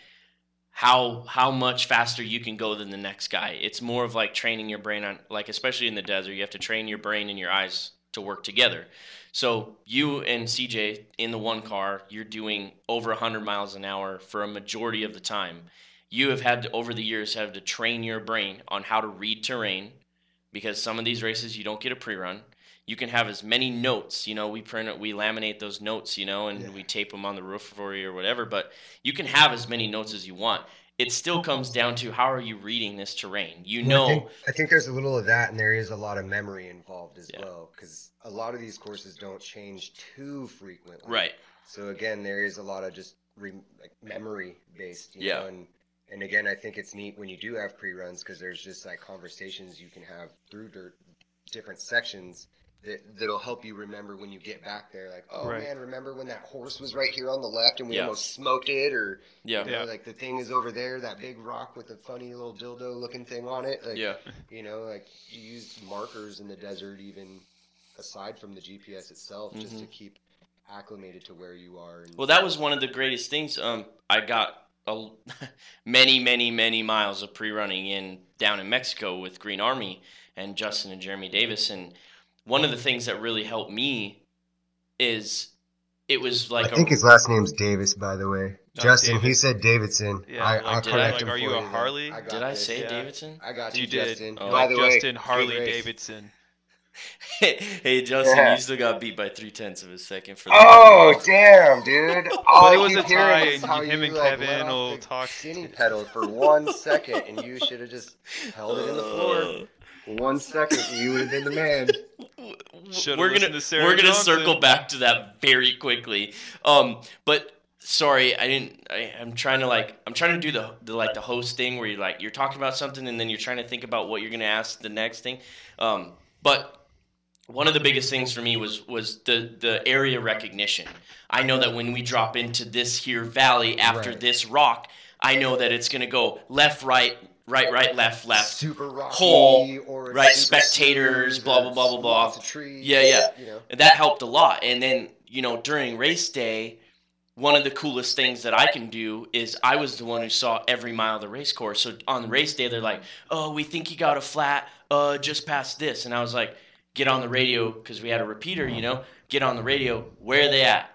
how how much faster you can go than the next guy. It's more of like training your brain on like especially in the desert, you have to train your brain and your eyes to work together. So you and CJ in the one car, you're doing over 100 miles an hour for a majority of the time. You have had to over the years have to train your brain on how to read terrain because some of these races you don't get a pre-run. You can have as many notes, you know, we print it, we laminate those notes, you know, and Yeah. we tape them on the roof for you or whatever, but you can have as many notes as you want. It still comes down to how are you reading this terrain? You know, I think, I think there's a little of that, and there is a lot of memory involved as Yeah. well, because a lot of these courses don't change too frequently. right. So again, there is a lot of just re- like memory based. You Yeah. Know? And and again, I think it's neat when you do have pre runs because there's just like conversations you can have through dirt, different sections. That, that'll help you remember when you get back there, like, oh Right. man, remember when that horse was right here on the left and we Yeah. almost smoked it, or Yeah. you know, Yeah. like the thing is over there, that big rock with the funny little dildo looking thing on it. Like, Yeah. you know, like you use markers in the desert, even aside from the GPS itself, just to keep acclimated to where you are. And, Well, that was one of the greatest things. Um, I got a, many, many, many miles of pre-running in down in Mexico with Green Army and Justin and Jeremy Davis, and one of the oh. things that really helped me is it was like I think a, his last name's Davis, by the way. No, Justin, he said Davidson. Yeah, I, like, I'll did correct I- him are for you a. Harley? I got did I this. say yeah. Davidson? I got you, You did. Justin. Oh. By the way, Justin good Harley race. Davidson. hey, Justin, Yeah. you still got beat by three tenths of a second for the Oh damn, dude! All But it was a hearing tie, and how him you, and like, Kevin let off will the talk. Skinny pedal for one second, and you should have just held it in the floor. Uh. One second, you would have been the man. Should've we're gonna to Sarah we're gonna Johnson. circle back to that very quickly. Um, but sorry, I didn't. I, I'm trying to like I'm trying to do the, the like the host thing where you like you're talking about something and then you're trying to think about what you're gonna ask the next thing. Um, but one of the biggest things for me was was the the area recognition. I know that when we drop into this here valley after Right. this rock, I know that it's gonna go left, right, right, right, left, left. Super rocky, right, spectators, blah, blah, blah, blah, blah. Trees. Yeah, yeah. You know. And that helped a lot. And then, you know, during race day, one of the coolest things that I can do is I was the one who saw every mile of the race course. So on race day, they're like, "Oh, we think you got a flat, uh, just past this," and I was like, "Get on the radio because we had a repeater, you know. Get on the radio. Where are they at?"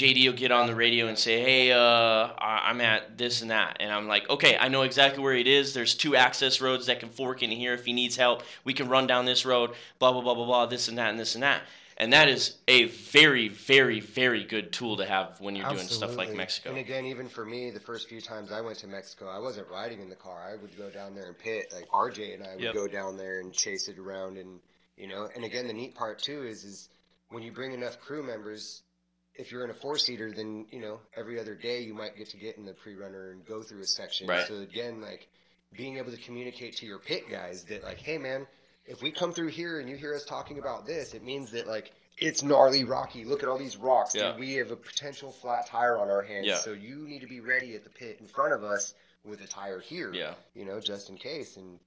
JD will get on the radio and say, "Hey, uh, I- I'm at this and that," and I'm like, "Okay, I know exactly where it is. There's two access roads that can fork in here. If he needs help, we can run down this road. Blah blah blah blah blah. This and that and this and that." and that is a very, very, very good tool to have when you're doing stuff like Mexico. And again, even for me, the first few times I went to Mexico, I wasn't riding in the car. I would go down there and pit. Like RJ and I would Yep. go down there and chase it around, and you know. And again, the neat part too is is when you bring enough crew members. If you're in a four seater, then you know every other day you might get to get in the pre runner and go through a section. Right. So again, like being able to communicate to your pit guys that like, hey man, if we come through here and you hear us talking about this, it means that like it's gnarly rocky. Look at all these rocks. Yeah. Dude, we have a potential flat tire on our hands. Yeah. So you need to be ready at the pit in front of us with a tire here. Yeah. You know, just in case. And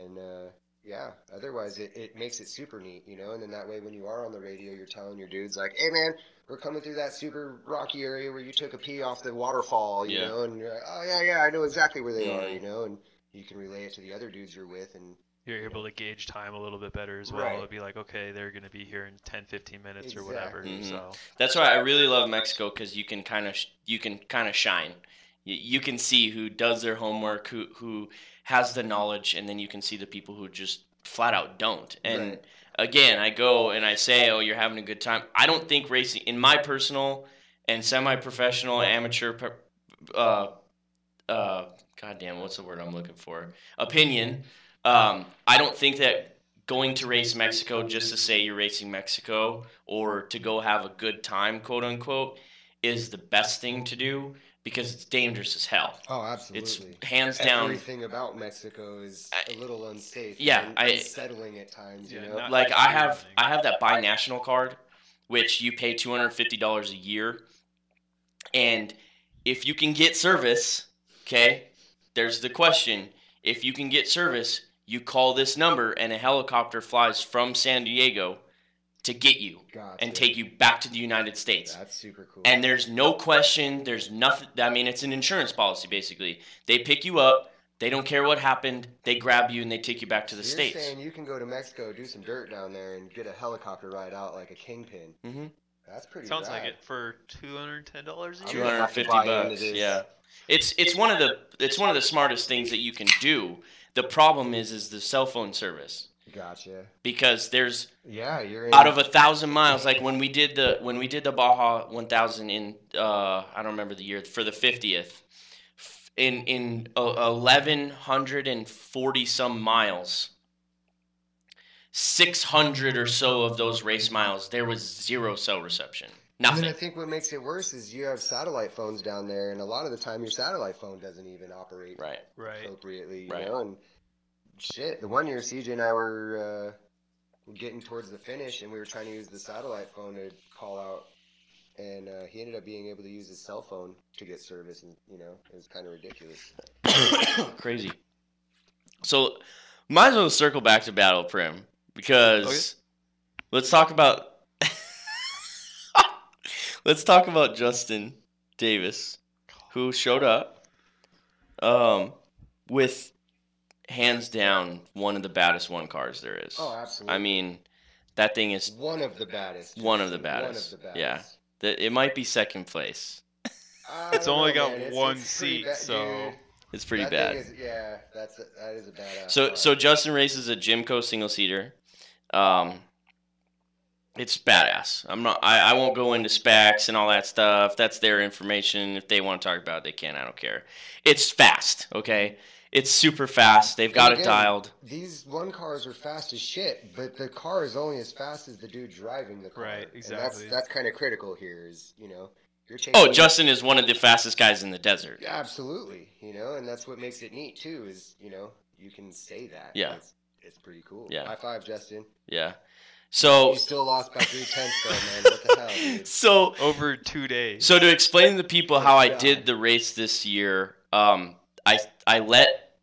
and uh, yeah. Otherwise, it, it makes it super neat. You know, and then that way when you are on the radio, you're telling your dudes like, hey man, we're coming through that super rocky area where you took a pee off the waterfall. You Yeah. know, and you're like, oh yeah, yeah, I know exactly where they are. Mhm. You know, and you can relay it to the other dudes you're with and You're able to gauge time a little bit better as well. Right. It'd be like, okay, they're going to be here in 10, 15 minutes or whatever. Exactly. Mhm. So That's why I really love Mexico because you can kind of sh- you can kind of shine. You, you can see who does their homework, who who has the knowledge, and then you can see the people who just flat out don't. And Right. Again, I go and I say, "Oh, you're having a good time." I don't think racing, in my personal and semi-professional, amateur, uh, uh, goddamn, what's the word I'm looking for? Opinion. Um, I don't think that going to race Mexico just to say you're racing Mexico or to go have a good time, quote unquote, is the best thing to do because it's dangerous as hell. oh, absolutely. It's hands down. Everything about Mexico is I- a little unsafe. Yeah, and I- unsettling at times. You know, not- Like I have, everything. I have that binational card, which you pay two hundred fifty dollars a year, and if you can get service, okay, there's the question: if you can get service, you call this number, and a helicopter flies from San Diego to get you Gotcha. and take you back to the United States. That's super cool. And there's no question, there's nothing. I mean, it's an insurance policy basically. They pick you up, they don't care what happened, they grab you and they take you back to the you're states. saying you can go to Mexico, do some dirt down there, and get a helicopter ride out like a kingpin. hmm That's pretty. sounds like it for $210 a I'm year. gonna hundred have to fifty buy into bucks. Yeah, it's it's one of the it's one of the smartest things that you can do. The problem is is the cell phone service Gotcha. because there's Yeah, you're in. out of a thousand miles. Like when we did the when we did the Baja one thousand in uh I don't remember the year for the fiftieth. In in eleven hundred and forty some miles, six hundred or so of those race miles, there was zero cell reception. And then I think what makes it worse is you have satellite phones down there, and a lot of the time your satellite phone doesn't even operate Right. Right. appropriately. You Right. know, and shit, the one year CJ and I were uh, getting towards the finish, and we were trying to use the satellite phone to call out, and uh, he ended up being able to use his cell phone to get service, and you know, it was kind of ridiculous. Crazy. So, might as well circle back to Battle Primm because let's talk about let's talk about Justin Davis, who showed up um, with hands down one of the baddest one cars there is. Oh, absolutely. I mean, that thing is one of the baddest. One of the baddest. One of the Yeah. baddest. that it might be second place. It's only know, got man. It's- one it's pretty seat, ba- so- dude, It's pretty that bad. is- yeah, that's a, that is a badass. So car. so Justin races a Jimco single seater. Um, it's badass. I'm not. I, I won't go into specs and all that stuff. That's their information. If they want to talk about it, they can. I don't care. It's fast. Okay. It's super fast. They've got it dialed. These one cars are fast as shit, but the car is only as fast as the dude driving the car. Right, And exactly. that's that's kind of critical here. Is you know you're taking. Oh, Justin is one of the fastest guys in the desert. Yeah, absolutely. You know, and that's what makes it neat too. Is you know you can say that. Yeah. It's, it's pretty cool. Yeah. High five, Justin. Yeah. So You still lost by three tenths though, man. What the hell, dude? so Over two days. So to explain to the people how I did the race this year, um, I I let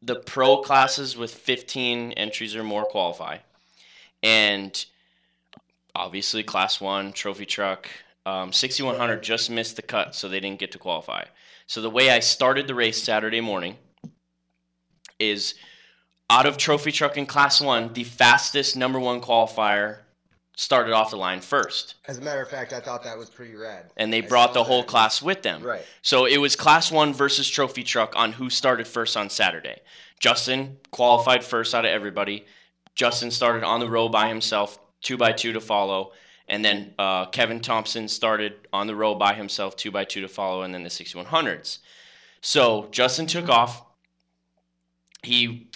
the pro classes with 15 entries or more qualify, and obviously class one trophy truck, um, 6100 just missed the cut, so they didn't get to qualify. So the way I started the race Saturday morning is out of trophy truck in class one, the fastest number one qualifier started off the line first As a matter of fact, I thought that was pretty rad. and they I brought the whole that. class with them. Right. So it was class one versus trophy truck on who started first on Saturday. Justin qualified first out of everybody. Justin started on the row by himself, two by two to follow, and then uh, Kevin Thompson started on the row by himself, two by two to follow, and then the 6100s. So Justin took off. He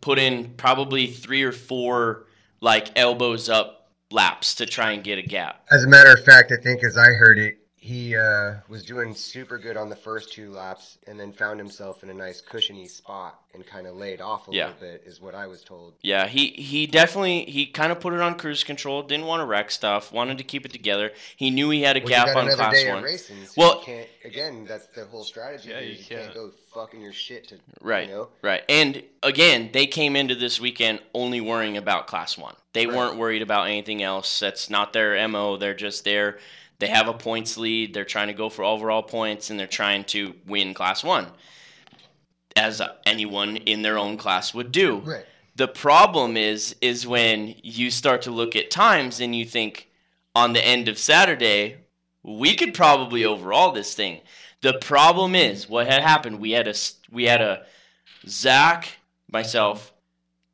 put in probably three or four like elbows up laps to try and get a gap. As a matter of fact, I think as I heard it, he uh, was doing super good on the first two laps and then found himself in a nice cushiony spot and kind of laid off a Yeah. little bit, is what I was told. Yeah, he he definitely he kind of put it on cruise control. Didn't want to wreck stuff. Wanted to keep it together. He knew he had a Well, gap got on class day one. of racing, so Well- you can't, again, that's the whole strategy. Yeah, here. you you can't can't. go fucking your shit to, Right. you know? Right. And again, they came into this weekend only worrying about class one. They Right. weren't worried about anything else. That's not their MO. They're just there. They have a points lead. They're trying to go for overall points and they're trying to win class one. As anyone in their own class would do. Right. The problem is is when you start to look at times and you think on the end of Saturday, we could probably overall this thing. The problem is what had happened. We had a we had a Zach, myself,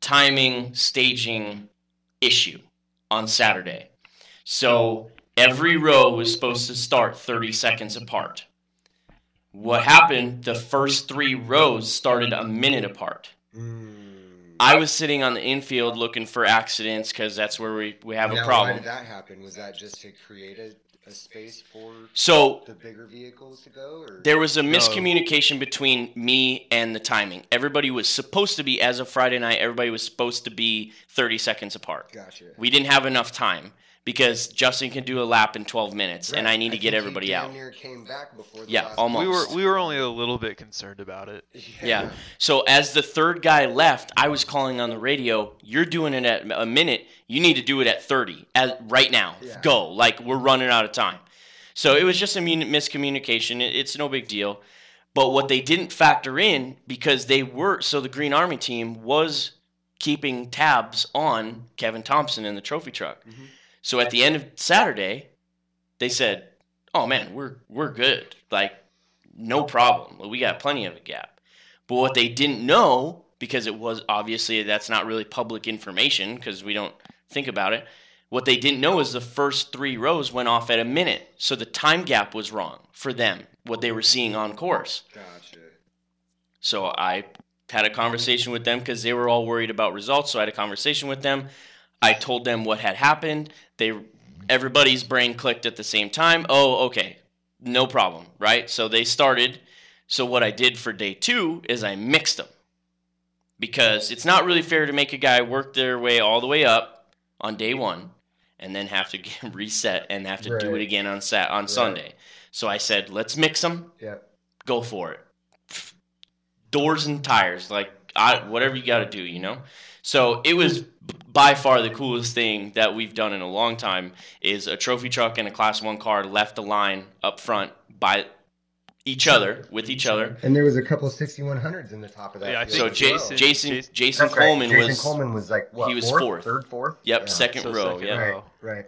timing, staging issue on Saturday. So every row was supposed to start 30 seconds apart. What happened, the first three rows started a minute apart. Mm. I was sitting on the infield looking for accidents because that's where we, we have Now, a Why problem. did that happen? Was that just to create a, a space for So the bigger vehicles to go? Or? there was a No. miscommunication between me and the timing. Everybody was supposed to be, as of Friday night, everybody was supposed to be 30 seconds apart. Gotcha. We didn't have enough time because Justin can do a lap in 12 minutes, and I need to get think he everybody damn out. Near came back before the Yeah, last almost. We were we were only a little bit concerned about it. Yeah. So as the third guy left, I was calling on the radio. You're doing it at a minute. You need to do it at 30 as, right now. Yeah. Go. Like we're running out of time. So it was just a miscommunication. It's no big deal. But what they didn't factor in because they were so the Green Army team was keeping tabs on Kevin Thompson in the trophy truck. Mhm. So at the end of Saturday, they said, "Oh man, we're we're good. Like no problem. We got plenty of a gap." But what they didn't know because it was obviously that's not really public information because we don't think about it. What they didn't know is the first 3 rows went off at a minute. So the time gap was wrong for them what they were seeing on course. Gotcha. So I had a conversation with them because they were all worried about results. So I had a conversation with them. I told them what had happened. They, everybody's brain clicked at the same time. Oh, okay, no problem, right? So they started. So what I did for day two is I mixed them because it's not really fair to make a guy work their way all the way up on day one and then have to get reset and have to do it again on sat on Sunday. So I said, let's mix them Yeah. go for it. Doors and tires, like I, whatever you got to do, you know. So it was by far the coolest thing that we've done in a long time. Is a trophy truck and a class one car left the line up front by each other with each other. And there was a couple of 6100s in the top of that. Yeah, I field So as J- well. Jason- Jason Jason- Jason right. Coleman Jason was Coleman was like what? he was fourth, fourth. third, fourth. yep Yeah. second So row second yeah row. Right, right.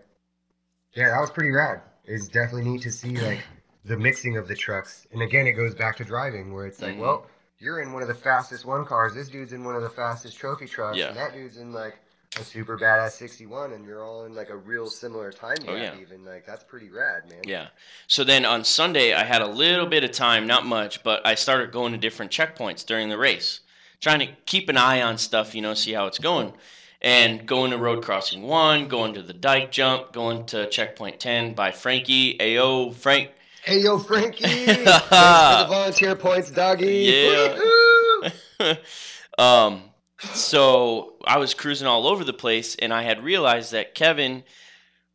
Yeah, that was pretty rad. It's definitely neat to see like the mixing of the trucks. And again, it goes back to driving where it's like, Mhm. well, you're in one of the fastest one cars. This dude's in one of the fastest trophy trucks. Yeah. And that dude's in like a super badass 61 and you're all in like a real similar time gap Oh, yeah. even. Like that's pretty rad, man. Yeah. So then on Sunday, I had a little bit of time, not much, but I started going to different checkpoints during the race, trying to keep an eye on stuff, you know, see how it's going. And going to road crossing one, going to the dike jump, going to checkpoint 10 by Frankie. ao Frank. Hey yo, Frankie! For the volunteer points, doggy. Yeah. Um, so I was cruising all over the place, and I had realized that Kevin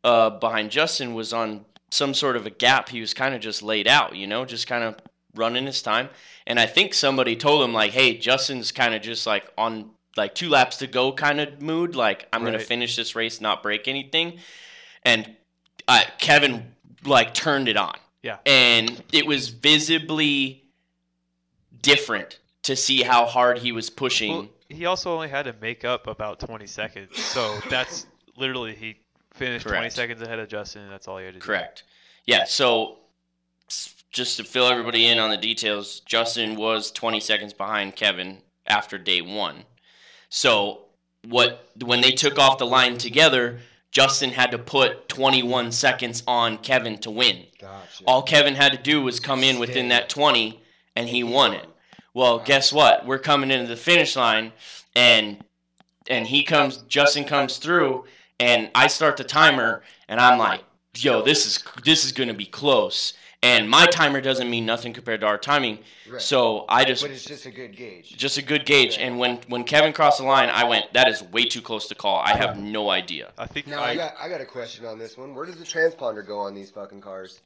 uh, behind Justin was on some sort of a gap. He was kind of just laid out, you know, just kind of running his time. And I think somebody told him like, "Hey, Justin's kind of just like on like two laps to go kind of mood. Like I'm gonna finish this race, not break anything." And uh, Kevin like turned it on. Yeah. And it was visibly different to see how hard he was pushing. Well, he also only had to make up about 20 seconds. So that's literally he finished 20 seconds ahead of Justin, and that's all he had to do. Correct. Yeah. So just to fill everybody in on the details, Justin was 20 seconds behind Kevin after day one. So what when they took off the line together, Justin had to put 21 seconds on Kevin to win. Gotcha. All Kevin had to do was come in within that 20 and he won it. Well, guess what? We're coming into the finish line and and he comes Justin comes through and I start the timer and I'm like, "Yo, this is this is going to be close." And my timer doesn't mean nothing compared to our timing. Right. So I just but it's just a good gauge. just a good gauge and when when Kevin crossed the line, I went, "That is way too close to call. I have no idea." I think Now I I, got I got a question on this one. Where does the transponder go on these fucking cars?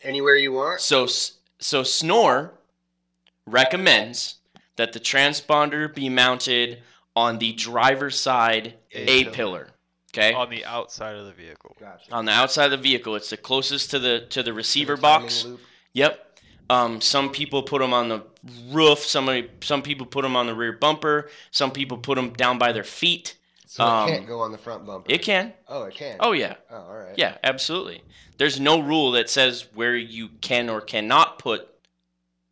Anywhere you want. So so Snore recommends that the transponder be mounted on the driver's side A A pillar. Pillar. Okay? on the outside of the vehicle. Gotcha. On the outside of the vehicle, it's the closest to the to the receiver The box. loop. Yep. Um, some people put them on the roof. Somebody, some people put them on the rear bumper. Some people put them down by their feet. So Um, it can't go on the front bumper. It can. Oh, it can. Oh yeah. Oh, all right. Yeah, absolutely. There's no rule that says where you can or cannot put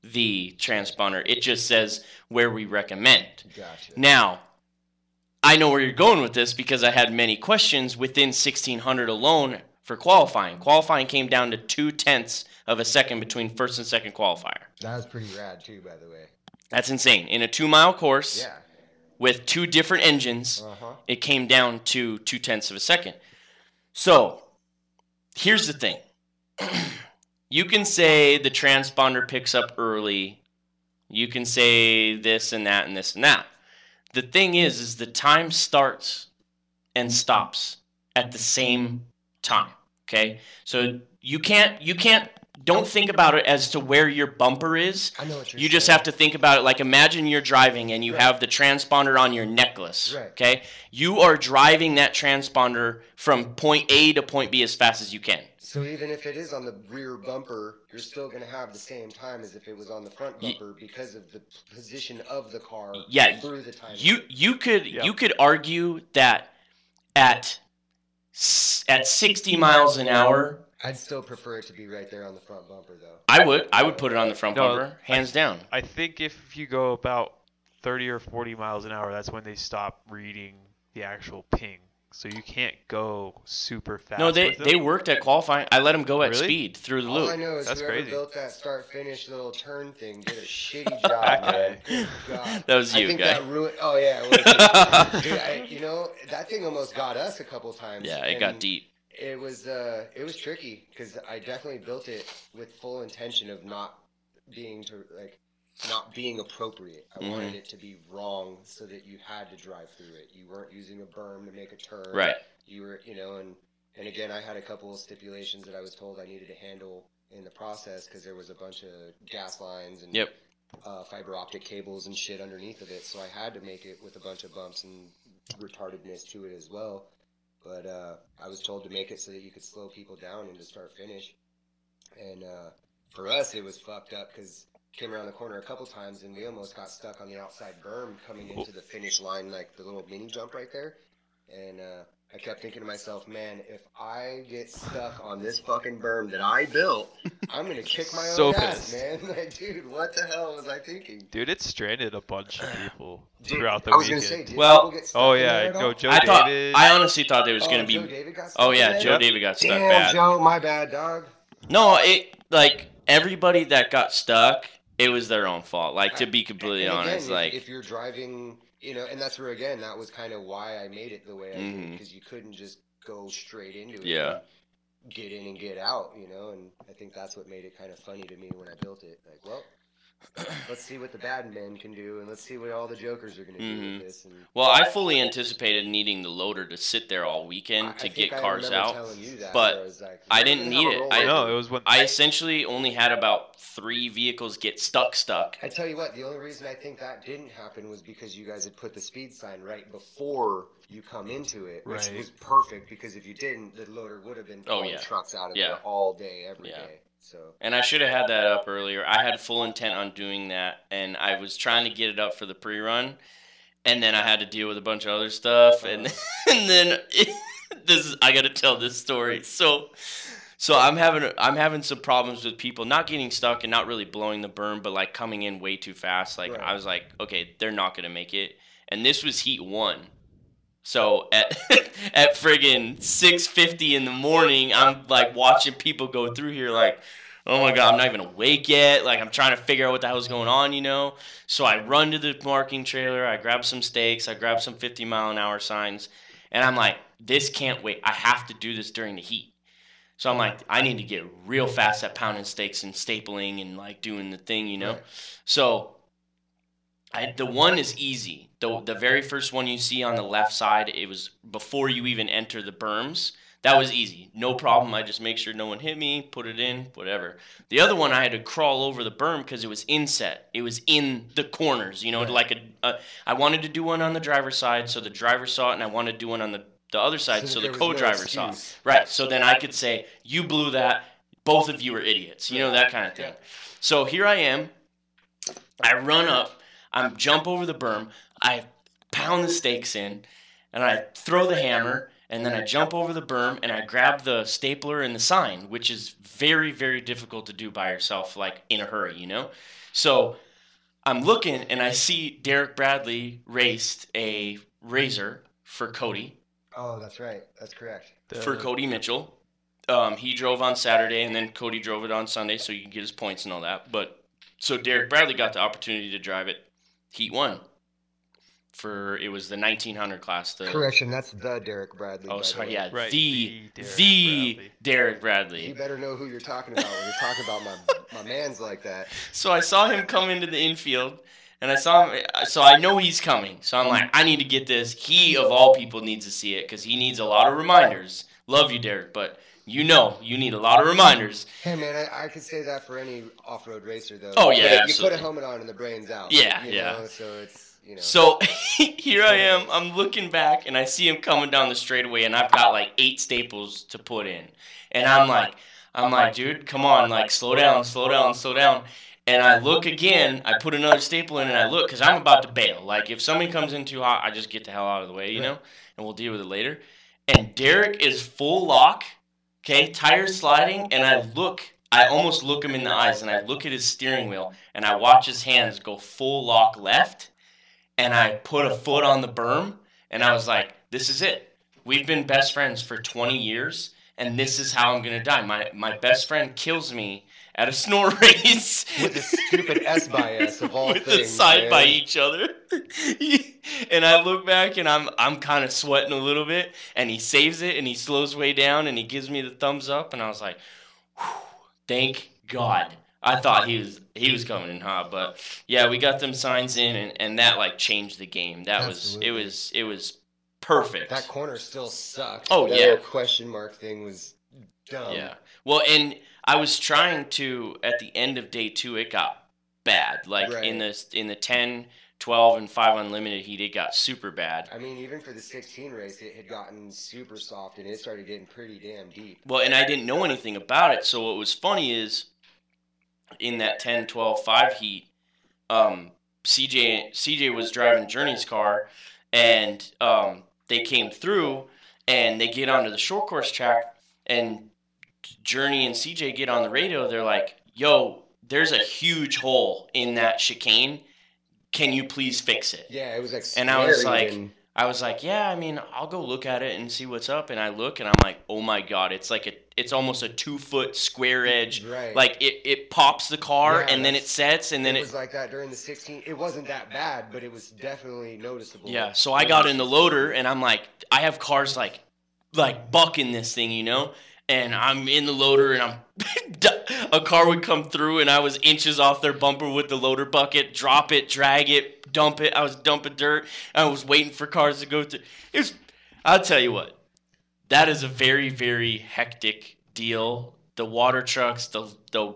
the transponder. It just says where we recommend. Gotcha. Now, I know where you're going with this because I had many questions within 1600 alone for qualifying. Qualifying came down to two tenths of a second between first and second qualifier. That was pretty rad too, by the way. That's insane. In a two mile course Yeah. with two different engines, Uh huh. it came down to two tenths of a second. So, here's the thing you can say the transponder picks up early, you can say this and that and this and that. The thing is, is the time starts and stops at the same time. Okay, so you can't you can't don't think about it as to where your bumper is. I know what you're You just saying. have to think about it like imagine you're driving and you Right. have the transponder on your necklace. Right. Okay? You are driving that transponder from point A to point B as fast as you can. So even if it is on the rear bumper, you're still going to have the same time as if it was on the front Ye- bumper because of the position of the car Yeah, through the time. You you could Yeah. you could argue that at at 60 miles an hour, I'd still prefer it to be right there on the front bumper, though. I would I would put it on the front No, bumper, hands down. I think if you go about 30 or 40 miles an hour, that's when they stop reading the actual ping. So you can't go super fast. No, they with them. they worked at qualifying. I let them go at Really? speed through the loop. All I loop. know is That's whoever crazy. built that start finish little turn thing did a shitty job, That man. guy. Good God. That was I you, think guy. that ruined. Oh yeah, it was. Dude, I, you know that thing almost got us a couple times. Yeah, it got and deep. It was uh, it was tricky because I definitely built it with full intention of not being to like not being appropriate. I Mhm. wanted it to be wrong so that you had to drive through it. You weren't using a berm to make a turn. Right. You were, you know, and and again, I had a couple of stipulations that I was told I needed to handle in the process because there was a bunch of gas lines and Yep. uh, fiber optic cables and shit underneath of it. So I had to make it with a bunch of bumps and retardedness to it as well. But uh, I was told to make it so that you could slow people down into start finish. And uh, for us, it was fucked up because came around the corner a couple times and we almost got stuck on the outside berm coming into the finish line, like the little mini jump right there. And uh, I kept thinking to myself, man, if I get stuck on this fucking berm that I built, I'm gonna kick my So own ass, man. Like, dude, what the hell was I thinking? Dude, it stranded a bunch of uh, people Dude, through the I was weekend. gonna say, did Well- get stuck oh yeah, at no. Joe I thought David. I honestly thought it was Oh, gonna be. Joe David got stuck Oh yeah. Joe Yep. David got stuck Damn, bad. Joe, my bad, dog. No, it like everybody that got stuck, it was their own fault. Like to be completely And honest, if- like if you're driving, you know, and that's where again that was kind of why I made it the way I did Mhm. because you couldn't just go straight into it. Yeah. Get in and get out, you know, and I think that's what made it kind of funny to me when I built it. Like, well, let's see what the bad men can do, and let's see what all the jokers are going to do with mm-hmm. this. And well, I fully anticipated needing the loader to sit there all weekend I to think get I cars remember out. telling you that, but where was like, I didn't need it. I- know it was when I essentially only had about three vehicles get stuck stuck. I tell you what, the only reason I think that didn't happen was because you guys had put the speed sign right before you come into it, which Right. was perfect because if you didn't, the loader would have been Oh, pulling yeah. trucks out of Yeah. there all day, every day. Yeah. So And I should have had that up earlier. I had full intent on doing that, and I was trying to get it up for the pre-run, and then I had to deal with a bunch of other stuff, uh-huh. and and then this is I got to tell this story. So, so I'm having I'm having some problems with people not getting stuck and not really blowing the berm, but like coming in way too fast. Like Right. I was like, okay, they're not gonna make it, and this was heat one. So at at friggin' six fifty in the morning, I'm like watching people go through here, like, oh my god, I'm not even awake yet. Like I'm trying to figure out what the hell's going on, you know. So I run to the marking trailer, I grab some stakes, I grab some fifty mile an hour signs, and I'm like, this can't wait. I have to do this during the heat. So I'm like, I need to get real fast at pounding stakes and stapling and like doing the thing, you know. So I, the one is easy. The the very first one you see on the left side, it was before you even enter the berms. That was easy, no problem. I just make sure no one hit me, put it in, whatever. The other one I had to crawl over the berm because it was inset. It was in the corners, you know, Right. like a, a. I wanted to do one on the driver's side, so the driver saw it, and I wanted to do one on the the other side, so, So the there was no co-driver saw. it. Right. So then I could say, "You blew that. Both of you are idiots." You know that kind of thing. So here I am. I run up. I jump over the berm. I pound the stakes in, and I throw the hammer. And then I jump over the berm and I grab the stapler and the sign, which is very, very difficult to do by yourself, like in a hurry, you know. So I'm looking and I see Derek Bradley raced a Razor for Cody Oh, that's right. That's correct. The- for Cody Mitchell. Um, he drove on Saturday, and then Cody drove it on Sunday, so you can get his points and all that. But so Derek Bradley got the opportunity to drive it, Heat One, for it was the 1900 class. The, Correction, that's the Derek Bradley. Oh, by Oh, sorry, way. yeah, Right, the the Derek the Bradley. Derek You better know who you're talking about when you're talking about my my man's like that. So I saw him come into the infield, and I saw him. So I know he's coming. So I'm like, I need to get this. He of all people needs to see it because he needs a lot of reminders. Love you, Derek, but you know you need a lot of reminders. Hey man, I, I could say that for any off-road racer though. Oh, yeah, you absolutely. put a helmet on and the brain's out. Yeah, yeah. Know? So it's you know. So here I am. I'm looking back and I see him coming down the straightaway, and I've got like eight staples to put in, and I'm like, I'm like, dude, come on, like slow down, slow down, slow down. And I look again. I put another staple in, and I look because I'm about to bail. Like if somebody comes in too hot, I just get the hell out of the way, you know, and we'll deal with it later. And Derek is full lock, okay, tires sliding, and I look. I almost look him in the eyes, and I look at his steering wheel, and I watch his hands go full lock left and I put a foot on the berm, and I was like, "This is it. We've been best friends for 20 years, and this is how I'm gonna die. My my best friend kills me at a snore race with the stupid S by S of all with things. the side man. by each other." and I look back, and I'm I'm kind of sweating a little bit, and he saves it, and he slows way down, and he gives me the thumbs up, and I was like, "Thank God." I thought he was he was coming in hot, but yeah, we got them signs in, and, and that like changed the game. That was it was it was perfect. That corner still sucked. Oh, that yeah. question mark thing was dumb. yeah. Well, and I was trying to at the end of day two, it got bad. Like Right. in the in the 10, 12, and five unlimited heat, it got super bad. I mean, even for the 16 race, it had gotten super soft and it started getting pretty damn deep. Well, and I didn't know anything about it. So what was funny is in that 10, 12, 5 heat, um, CJ CJ was driving Journey's car, and um, they came through, and they get onto the short course track, and Journey and CJ get on the radio. They're like, "Yo, there's a huge hole in that chicane. Can you please fix it?" Yeah, it was like. And I was like- and- I was like, yeah, I mean, I'll go look at it and see what's up. And I look and I'm like, oh my god, it's like a, it's almost a two foot square edge. right. Like it, it pops the car Yeah, and then it sets and then it it. was like that during the 16. It wasn't that bad, but it was definitely noticeable. Yeah, so I got in the loader and I'm like, I have cars like, like bucking this thing, you know. And I'm in the loader and I'm, a car would come through and I was inches off their bumper with the loader bucket, drop it, drag it, dump it. I was dumping dirt. I was waiting for cars to go through. It was, I'll tell you what, that is a very very hectic deal. The water trucks, the the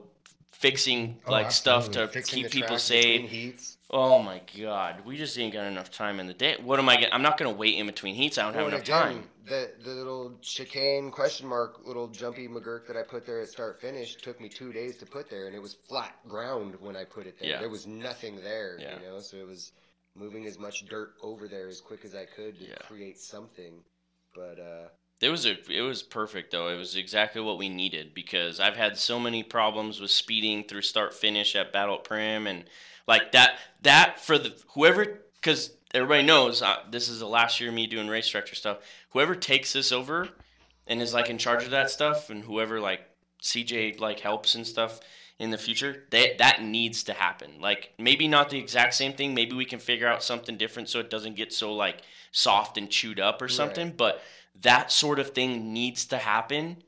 fixing Oh, like stuff to Fixing keep people safe. Oh my god, we just ain't got enough time in the day. What am I? Gonna, I'm not gonna wait in between heats. I don't Well, have enough again, time. The the little chicane question mark little jumpy McGurk that I put there at start finish took me two days to put there, and it was flat ground when I put it there. Yeah. There was nothing there, Yeah. you know. So it was moving as much dirt over there as quick as I could to Yeah. create something. But uh, It was a, it was perfect though. It was exactly what we needed because I've had so many problems with speeding through start finish at Battle Primm and like that that for the whoever because everybody knows uh, this is the last year of me doing race director stuff. Whoever takes this over and is like in charge of that stuff, and whoever like CJ like helps and stuff in the future, that that needs to happen. Like maybe not the exact same thing. Maybe we can figure out something different so it doesn't get so like soft and chewed up or something. But that sort of thing needs to happen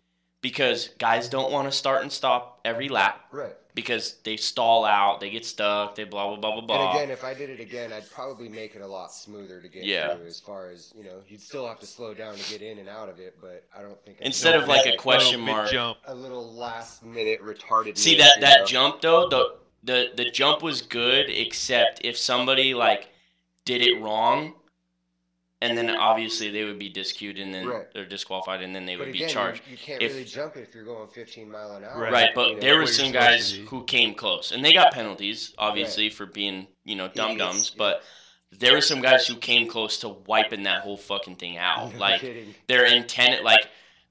because guys don't want to start and stop every lap Right. Because they stall out, they get stuck, they blah blah blah blah blah. And again, if I did it again, I'd probably make it a lot smoother to get Yeah. through. As far as you know, you'd still have to slow down to get in and out of it, but I don't think I'd Instead do of like a question Little mark. Mid-jump. a little last minute retarded. See that that jump though, the the the jump was good except if somebody like did it wrong and then obviously they would be disqueued and then Right. they're disqualified and then they But would again, be charged. You, you can't If- really jump it if you're going 15 mile an hour. Right. Right, you but know. there were some guys who came close, and they got penalties, obviously, for being you know dum dums. Yeah. But there were some guys who came close to wiping that whole fucking thing out. No Like kidding. their antenna, like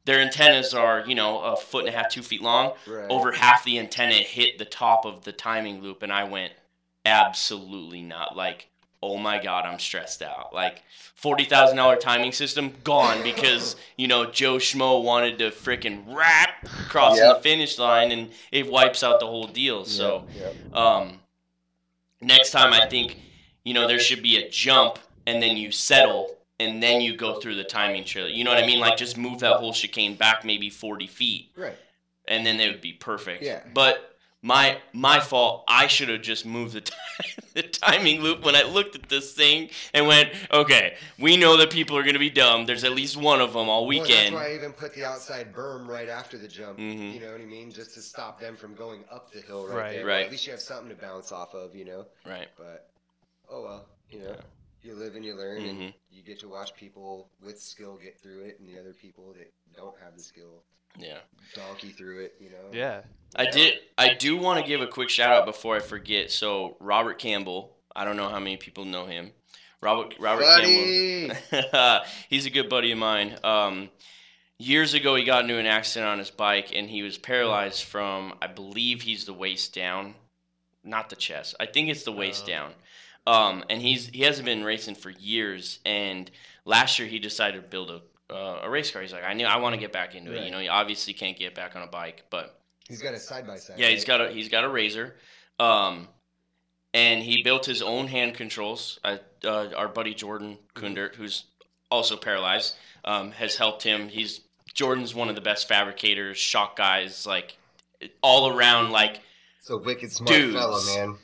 their antennas are you know a foot and a half, two feet long. Right. Over half the antenna hit the top of the timing loop, and I went absolutely not. Like, oh my god, I'm stressed out. Like forty thousand dollar timing system gone because you know Joe Schmo wanted to freaking rap crossing Yep. the finish line, and it wipes out the whole deal. So. Yep, yep. Um, next time, I think you know there should be a jump, and then you settle, and then you go through the timing trailer. You know what I mean? Like just move that whole chicane back maybe forty feet, Right. and then they would be perfect. Yeah. But my my fault. I should have just moved the ti- the timing loop when I looked at this thing and went, okay, we know that people are gonna be dumb. There's at least one of them all weekend. Well, that's weekend. why I even put the outside berm right after the jump. Mhm. You know what I mean? Just to stop them from going up the hill right, Right. there. Right. At least you have something to bounce off of, you know. Right. But oh well, you know. Yeah. You live and you learn, Mhm. and you get to watch people with skill get through it, and the other people that don't have the skill Yeah. donkey through it. You know. Yeah. I did. I do want to give a quick shout out before I forget. So Robert Campbell. I don't know how many people know him. Robert Robert Buddy! Campbell. he's a good buddy of mine. Um, years ago, he got into an accident on his bike, and he was paralyzed from. I believe he's the waist down, not the chest. I think it's the waist Oh. down. Um, and he's he hasn't been racing for years. And last year, he decided to build a uh, a race car. He's like, I knew I want to get back into it. You know, you obviously can't get back on a bike, but He's got a side by side. yeah, he's got a he's got a razor, um, and he built his own hand controls. Uh, uh, our buddy Jordan Kundert, who's also paralyzed, um, has helped him. He's Jordan's one of the best fabricators, shock guys, like all around, like So wicked smart Dudes. fella, man.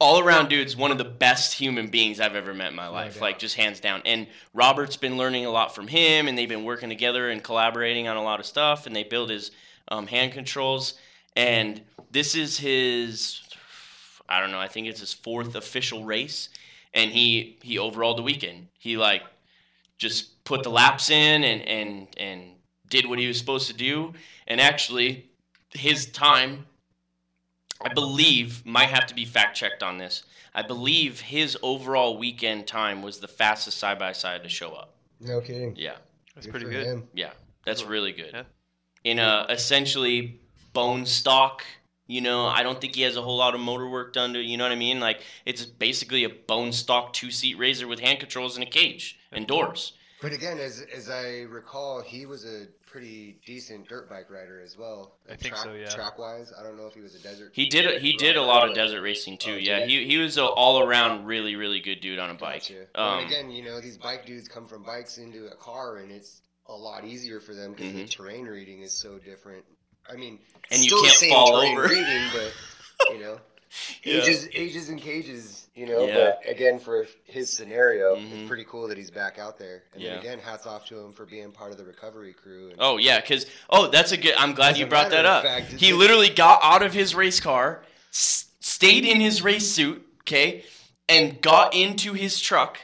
all around dude's one of the best human beings I've ever met in my life. doubt. like just hands down. And Robert's been learning a lot from him and they've been working together and collaborating on a lot of stuff and they build his um, hand controls and this is his I don't know, I think it's his fourth official race and he he overall the weekend. He like just put the laps in and and and did what he was supposed to do and actually his time I believe might have to be fact checked on this. I believe his overall weekend time was the fastest side by side to show up. No kidding. Yeah, That's Good pretty good. him. yeah, that's really good. Yeah. In a essentially bone stock, you know, I don't think he has a whole lot of motor work done to. You know what I mean? Like it's basically a bone stock two seat razor with hand controls and a cage and doors. But again, as as I recall, he was a pretty decent dirt bike rider as well. I think track, so, yeah. Track wise, I don't know if he was a desert. He did a, he did a lot of desert racing too. Oh, yeah, he? he he was an all around really really good dude on a bike. Gotcha. Um, and again, you know, these bike dudes come from bikes into a car, and it's a lot easier for them because the Mhm. terrain reading is so different. I mean, And you the can't fall over. reading, but you know, Yeah. ages ages and cages. You know, Yeah. but again, for his scenario, Mhm. it's pretty cool that he's back out there. And Yeah. then again, hats off to him for being part of the recovery crew. And Oh yeah, because oh that's a good. I'm glad you brought that up. fact, he literally got out of his race car, s- stayed in his race suit, okay, and got into his truck.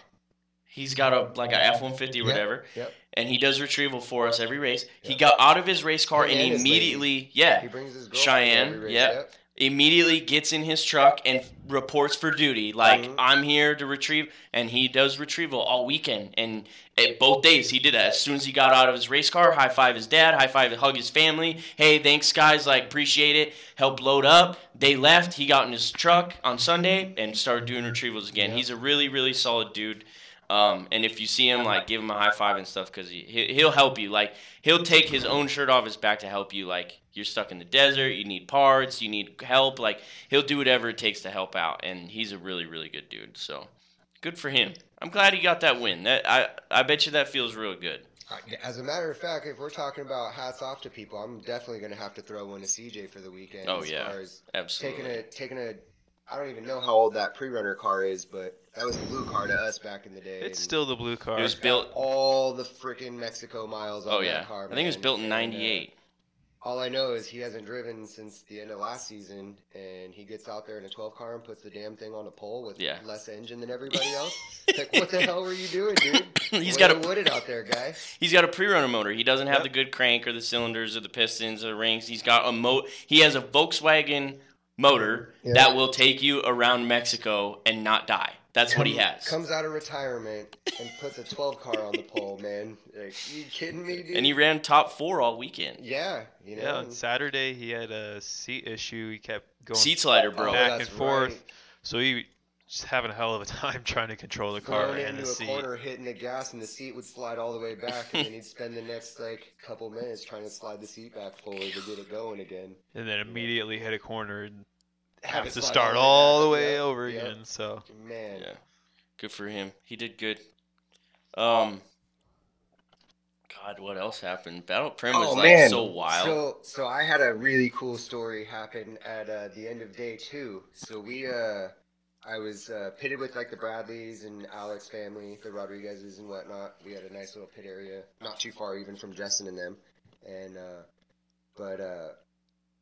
He's got a like a F one fifty or Yep, whatever, yep. And he does retrieval for us every race. He got out of his race car and and his lady. immediately, yeah, He brings his Cheyenne, race, yep. yep. immediately gets in his truck and reports for duty. Like Mhm. I'm here to retrieve, and he does retrieval all weekend. And at both days he did that. As soon as he got out of his race car, high five his dad, high five, hug his family. Hey, thanks guys, like appreciate it. Help load up. They left. He got in his truck on Sunday and started doing retrievals again. Yeah. He's a really really solid dude. Um, and if you see him, like, give him a high five and stuff, because he, he he'll help you. Like, he'll take his own shirt off his back to help you. Like, you're stuck in the desert, you need parts, you need help. Like, he'll do whatever it takes to help out. And he's a really, really good dude. So, good for him. I'm glad he got that win. That I I bet you that feels real good. As a matter of fact, if we're talking about hats off to people, I'm definitely going to have to throw one to CJ for the weekend. Oh, as yeah. Far as Absolutely. taking a taking a, I don't even know how old that pre-runner car is, but that was the blue car to us back in the day. It's and still the blue car. It was built. all the freaking Mexico miles on Oh that yeah, car. I think it was built in And, uh, '98. all I know is he hasn't driven since the end of last season, and he gets out there in a 12 car and puts the damn thing on a pole with Yeah. less engine than everybody else. like, what the hell were you doing, dude? He's Way got a wooded out there, guy. He's got a pre-runner motor. He doesn't have Yep. the good crank or the cylinders or the pistons or the rings. He's got a mo. He has a Volkswagen motor Yeah. that will take you around Mexico and not die. That's what he has. Comes out of retirement and puts a 12 car on the pole, man. Like, you kidding me, dude? and he ran top four all weekend. yeah, you know. Yeah, on Saturday he had a seat issue. He kept going Seat slider, Oh, bro. back that's and forth. right. So he just having a hell of a time trying to control the car Thrown and into the a seat. corner, hitting the gas, and the seat would slide all the way back, and then he'd spend the next like couple minutes trying to slide the seat back forward to get it going again. And then immediately hit a corner and Have have to start all the back. way Yep, over yep. again. So Man, Yeah, good for him. He did good. Um, God, what else happened? Battle of Primm was Oh, like man. so wild. So, so I had a really cool story happen at uh, the end of day two. So we, uh, I was uh, pitted with like the Bradleys and Alex family, the Rodriguezes and whatnot. We had a nice little pit area, not too far even from Justin and them. And, uh, but uh,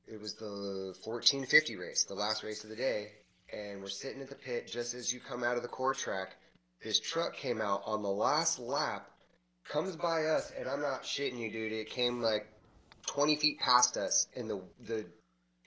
it was the 1450 race, the last race of the day. And we're sitting at the pit just as you come out of the CORR track. This truck came out on the last lap comes by us, and I'm not shitting you, dude. It came like 20 feet past us, and the the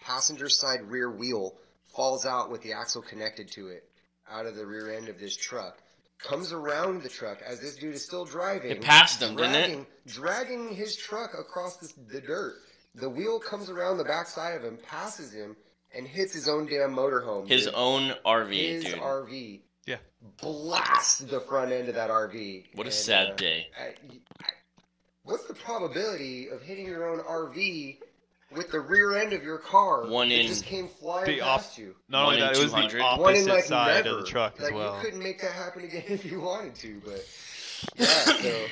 passenger side rear wheel falls out with the axle connected to it out of the rear end of this truck. Comes around the truck as this dude is still driving. It passed him, didn't it? dragging, Dragging his truck across the, the dirt. The wheel comes around the backside of him, passes him, and hits his own damn motorhome. His dude. own RV, his dude. RV. Yeah. Blasts the front end of that RV. What a And, sad uh, day. I, I, what's the probability of hitting your own RV with the rear end of your car One that in- just came flying The past you? not One only in that, it was 200. the One in opposite like side never. of the truck like as well. you couldn't make that happen again if you wanted to, but yeah. So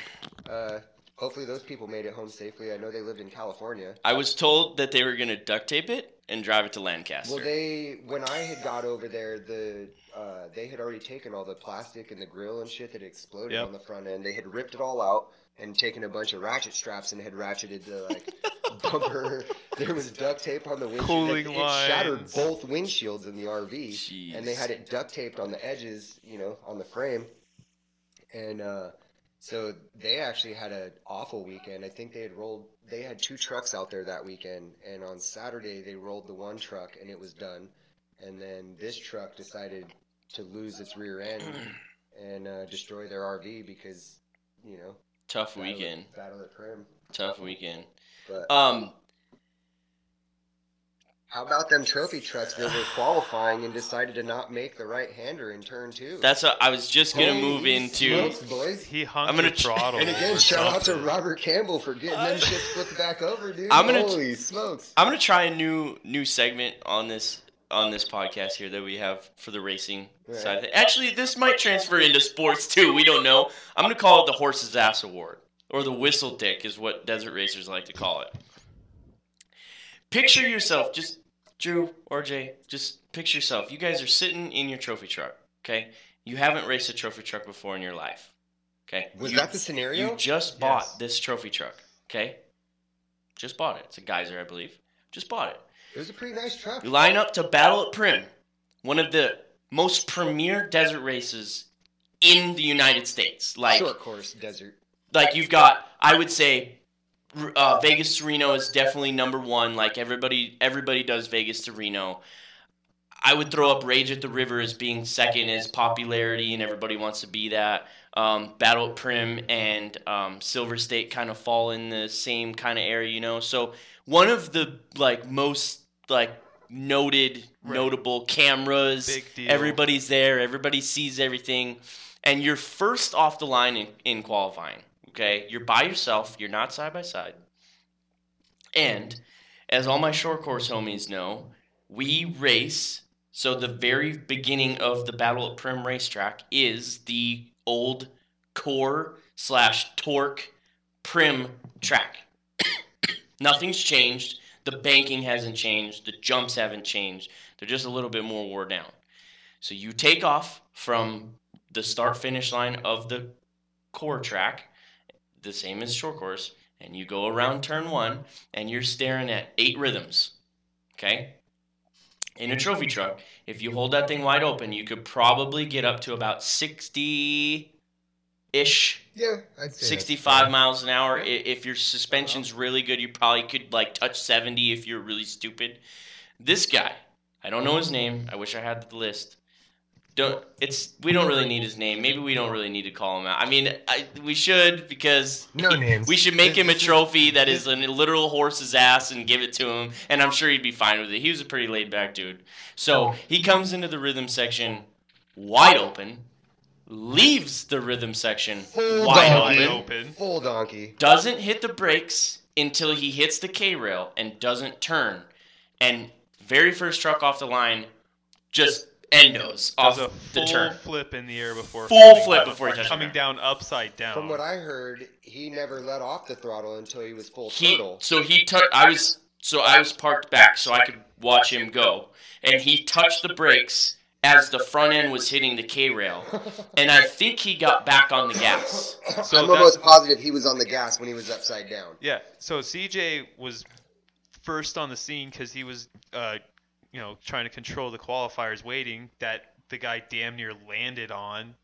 uh, hopefully those people made it home safely. I know they lived in California. I was told that they were gonna duct tape it and drive it to Lancaster. Well, they when I had got over there, the uh, they had already taken all the plastic and the grill and shit that exploded Yep. on the front end. They had ripped it all out and taken a bunch of ratchet straps and had ratcheted the like bumper. There was duct tape on the windshield. Cooling it, it shattered both windshields in the RV, Jeez. and they had it duct taped on the edges, you know, on the frame. And uh, so they actually had an awful weekend. I think they had rolled. They had two trucks out there that weekend, and on Saturday they rolled the one truck and it was done. And then this truck decided to lose its rear end and uh, destroy their RV because you know Tough battle at- weekend. battle at Primm. Tough weekend. But Um, how about them trophy trucks that were qualifying and decided to not make the right hander in turn two? that's a, I was just gonna Holy move into. smokes, boys. He hung I'm gonna the throttle. And again, or shout out to. Robert Campbell for getting them shit flipped back over, dude. I'm gonna- Holy smokes. I'm gonna try a new new segment on this on this podcast here that we have for the racing Right. side. Actually, this might transfer into sports too. We don't know. I'm gonna call it the horse's ass award or the whistle dick is what desert racers like to call it. Picture yourself, just Drew or Jay, just picture yourself. You guys are sitting in your trophy truck. Okay, you haven't raced a trophy truck before in your life. Okay, Was You- that the scenario? you just bought Yes. this trophy truck, okay? Just bought it. It's a Geiser, I believe. Just bought it. It was a pretty nice truck. You line up to battle at Primm, one of the most premier desert races in the United States. Like, Short course desert. like you've got, I would say, uh, Vegas to Reno is definitely number one. Like everybody, everybody does Vegas to Reno. I would throw up Rage at the River as being second as popularity, and everybody wants to be that. Um, Battle at Primm and um, Silver State kind of fall in the same kind of area, you know. So one of the like most like noted, Right. notable cameras. Everybody's there. Everybody sees everything, and you're first off the line in, in qualifying. Okay, you're by yourself. You're not side by side. And as all my short course homies know, we race. So the very beginning of the Battle at Primm racetrack is the old CORR slash TORC Primm track. Nothing's changed. The banking hasn't changed. The jumps haven't changed. They're just a little bit more wore down. So you take off from the start finish line of the CORR track, the same as short course, and you go around turn one, and you're staring at eight rhythms. Okay? In a trophy truck, if you hold that thing wide open, you could probably get up to about 60 ish Yeah, I'd say 65 miles an hour. I- If your suspension's really good, you probably could like touch 70 if you're really stupid. This guy, I don't know his name. I wish I had the list. Don't it's we don't really need his name. Maybe we don't really need to call him out. I mean, I, we should because No names. we should make him a trophy that is a literal horse's ass and give it to him, and I'm sure he'd be fine with it. He was a pretty laid back dude. So he comes into the rhythm section wide open, leaves the rhythm section Full wide donkey. Open open. Full donkey. doesn't hit the brakes until he hits the K rail and doesn't turn. And very first truck off the line just endos off Does a the full turn. flip in the air before Full flip down- before he touches coming down upside down. From what I heard, he never let off the throttle until he was full He turtle. so he tou- I was so I was parked back so I could watch him go, and he touched the brakes as the front end was hitting the K rail, and I think he got back on the gas. So I'm that's- almost positive he was on the gas when he was upside down. Yeah. So CJ was first on the scene because he was, uh, you know, trying to control the qualifiers waiting that the guy damn near landed on.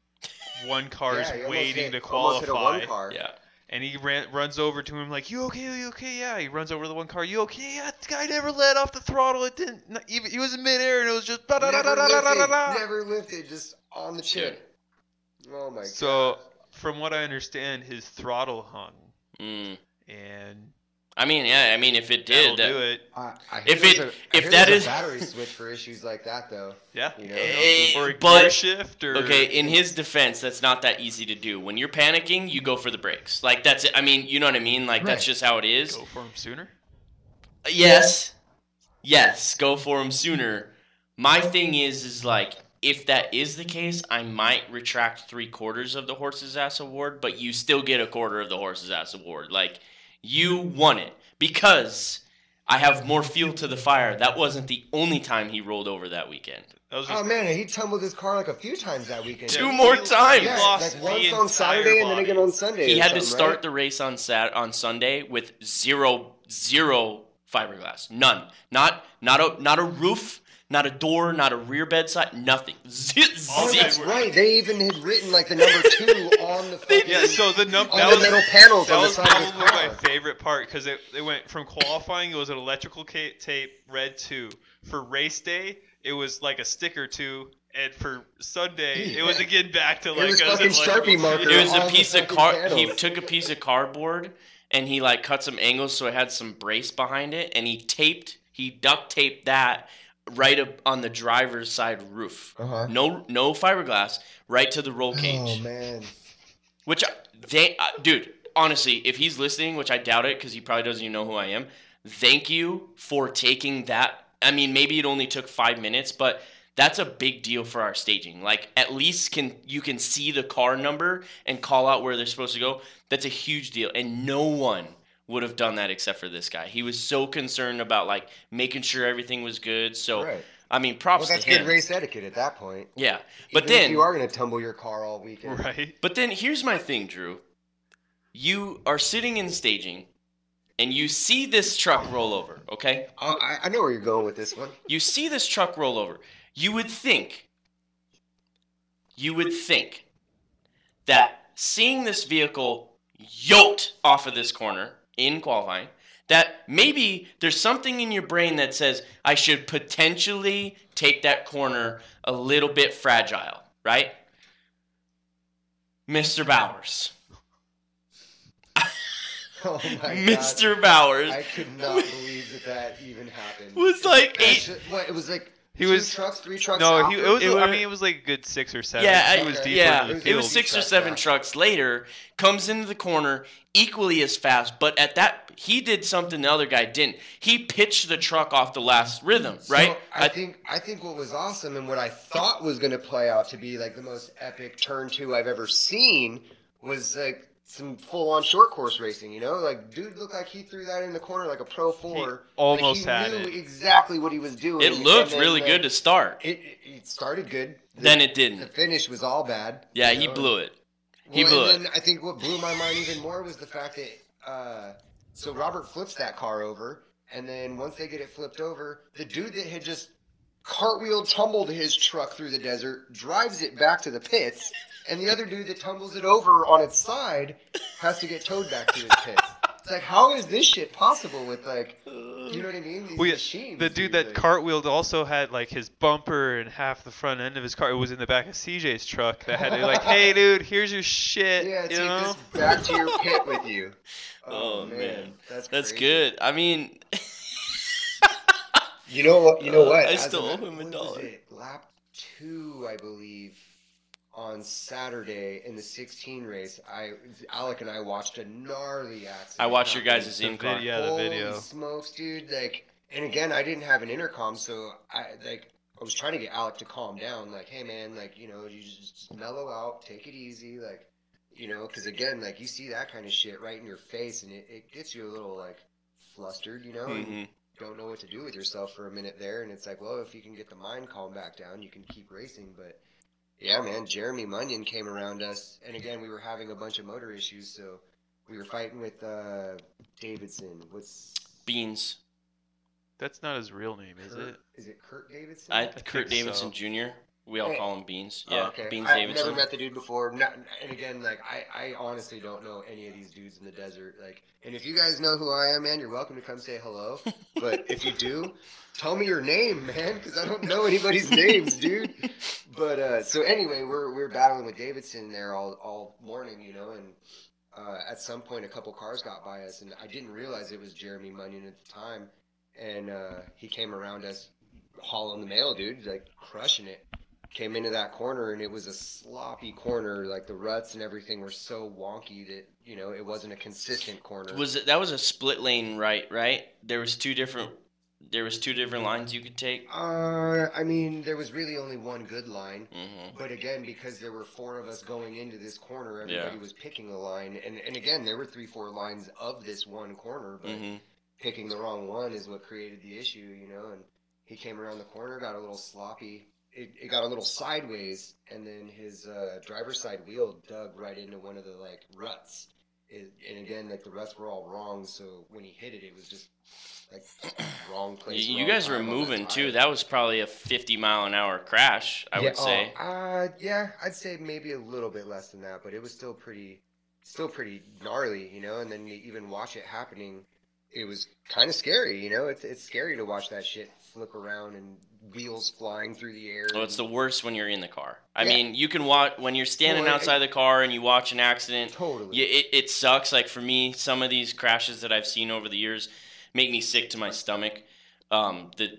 One car's Yeah, waiting hit- to almost hit a qualify, one car. Yeah, and he ran, runs over to him like, "You okay? You okay? Yeah." He runs over to the one car. You okay? Yeah. The guy never let off the throttle. It didn't. Not even, he was in midair, and it was just. Never da-da-da-da-da-da-da-da. lifted, never lifted, just on the chin. Oh my god. So, from what I understand, his throttle hung, mm. and I mean, yeah, I mean, if it that'll did, that, do it. I, I If hear it- there's a- I if hear that there's is- a battery switch for issues like that though. Yeah. You know. Eh, Or a but- gear shift, or Okay, in his defense, that's not that easy to do. When you're panicking, you go for the brakes. Like that's it. I mean, you know what I mean? Like that's Right. just how it is. go for him sooner. Yes. Yes, go for him sooner. My thing is is like if that is the case, I might retract three quarters of the horse's ass award, but you still get a quarter of the horse's ass award. Like you won it because I have more fuel to the fire. That wasn't the only time he rolled over that weekend. That was oh, just Oh man, he tumbled his car like a few times that weekend. Two Yeah, more he- times. Yeah, lost like once on entire Saturday and then again on Sunday. He had to start right? the race on Sat on Sunday with zero zero fiberglass. None. Not not a not a roof, not a door, not a rear bed side, nothing. Z- Oh, that's right. They even had written like the number two on the fucking, Yeah, so the num- on that the was metal panels that on the was side of his probably my favorite part because it, it went from qualifying it was an electrical tape red two for race day it was like a sticker two and for Sunday it was again back to It like was a fucking Sharpie marker. it was a piece of fucking car. He took a piece of cardboard and he like cut some angles so it had some brace behind it, and he taped he duct taped that right up on the driver's side roof. Uh-huh. No no fiberglass, right to the roll cage. Oh man. Which I- they, uh, dude, honestly, if he's listening, which I doubt it because he probably doesn't even know who I am, thank you for taking that. I mean, maybe it only took five minutes, but that's a big deal for our staging. Like, at least can you can see the car number and call out where they're supposed to go. That's a huge deal, and no one would have done that except for this guy. He was so concerned about like making sure everything was good. So, Right. I mean, props Well, that's to good race etiquette at that point. Yeah, but Even if then you are going to tumble your car all weekend. right But then here's my thing, Drew. You are sitting in staging and you see this truck roll over, okay? Oh, I, I know where you're going with this one. You see this truck roll over. You would think, you would think that seeing this vehicle yoked off of this corner in qualifying that maybe there's something in your brain that says I should potentially take that corner a little bit fragile, right? Mr. Bowers. Oh my god. Mr. god. Bowers I could not believe that that even happened. It was like eight. What it was like. He two was- trucks, three trucks. No, he, it was. It I mean, it was like a good six or seven. Yeah, he was okay. deeper yeah, in the It it was six or seven back. trucks later. Comes into the corner equally as fast, but at that he did something the other guy didn't. He pitched the truck off the last rhythm, right? So I think I think what was awesome and what I thought was going to play out to be like the most epic turn two I've ever seen was like some full on short course racing. You know, like dude looked like he threw that in the corner like a pro four. almost like, had he knew it. exactly what he was doing. it looked then, really like, good to start. It, it, it started good. The, Then it didn't. The finish was all bad. Yeah, he know, blew it. He well, blew and then I think what blew my mind even more was the fact that uh, so Robert flips that car over, and then once they get it flipped over, the dude that had just cartwheel tumbled his truck through the desert drives it back to the pits, and the other dude that tumbles it over on its side has to get towed back to his pits. It's like, how is this shit possible with like, you know what I mean? These Well, yeah, machines. The dude that like- cartwheeled also had like his bumper and half the front end of his car. It was in the back of CJ's truck that had to be like, hey dude, here's your shit. Yeah, you take know? this back to your pit with you. Oh, man. that's That's crazy. good. I mean, You know what? You know Uh, what? I As still a- owe him a when dollar. Lap two, I believe, on Saturday in the 16 race. I Alec and I watched a gnarly accident. I watched your happen. guys' The in video- Yeah, the Holy video. smokes, dude! Like, and again, I didn't have an intercom, so I like. I was trying to get Alec to calm down, like, "Hey, man, like, you know, you just, just mellow out, take it easy, like, you know, because again, like, you see that kind of shit right in your face, and it, it gets you a little like flustered, you know, and Mhm. don't know what to do with yourself for a minute there, and it's like, well, if you can get the mind calm back down, you can keep racing. But yeah, man, Jeremy Munyon came around us, and again, we were having a bunch of motor issues, so we were fighting with uh, Davidson. What's Beans. That's not his real name, is Kurt- it? Is it Kurt Davidson? I, think Kurt Davidson so. Jr. We all Hey. call him Beans. Oh, Yeah, okay. Beans I've Davidson. never met the dude before. Not, and again, like I, I honestly don't know any of these dudes in the desert. Like, and if you guys know who I am, man, you're welcome to come say hello. But if you do, tell me your name, man, because I don't know anybody's names, dude. But uh, so anyway, we're we're battling with Davidson there all all morning, you know, and uh, at some point a couple cars got by us, and I didn't realize it was Jeremy Munyon at the time, and uh, he came around us hauling the mail, dude, like crushing it came into that corner and it was a sloppy corner like the ruts and everything were so wonky that you know it wasn't a consistent corner Was it that was a split lane right? Right. There was two different. There was two different lines you could take. uh i mean there was really only one good line hmm but again because there were four of us going into this corner everybody Yeah. was picking a line and and again there were three four lines of this one corner but hmm picking the wrong one is what created the issue you know and he came around the corner got a little sloppy it, it got a little sideways and then his uh, driver's side wheel dug right into one of the like ruts it, and again like the ruts were all wrong so when he hit it it was just like wrong place You wrong guys were that moving too. That was probably a 50 mile an hour crash. I Yeah, would say. oh, uh, yeah, I'd say maybe a little bit less than that, but it was still pretty, still pretty gnarly, you know. And then you even watch it happening, it was kind of scary, you know. It's it's scary to watch that shit flip around and wheels flying through the air. Oh, it's the worst when you're in the car. I Yeah. mean, you can watch when you're standing Well, I- outside the car and you watch an accident. totally. Yeah, it, it sucks. Like for me, some of these crashes that I've seen over the years make me sick to my stomach. Um, the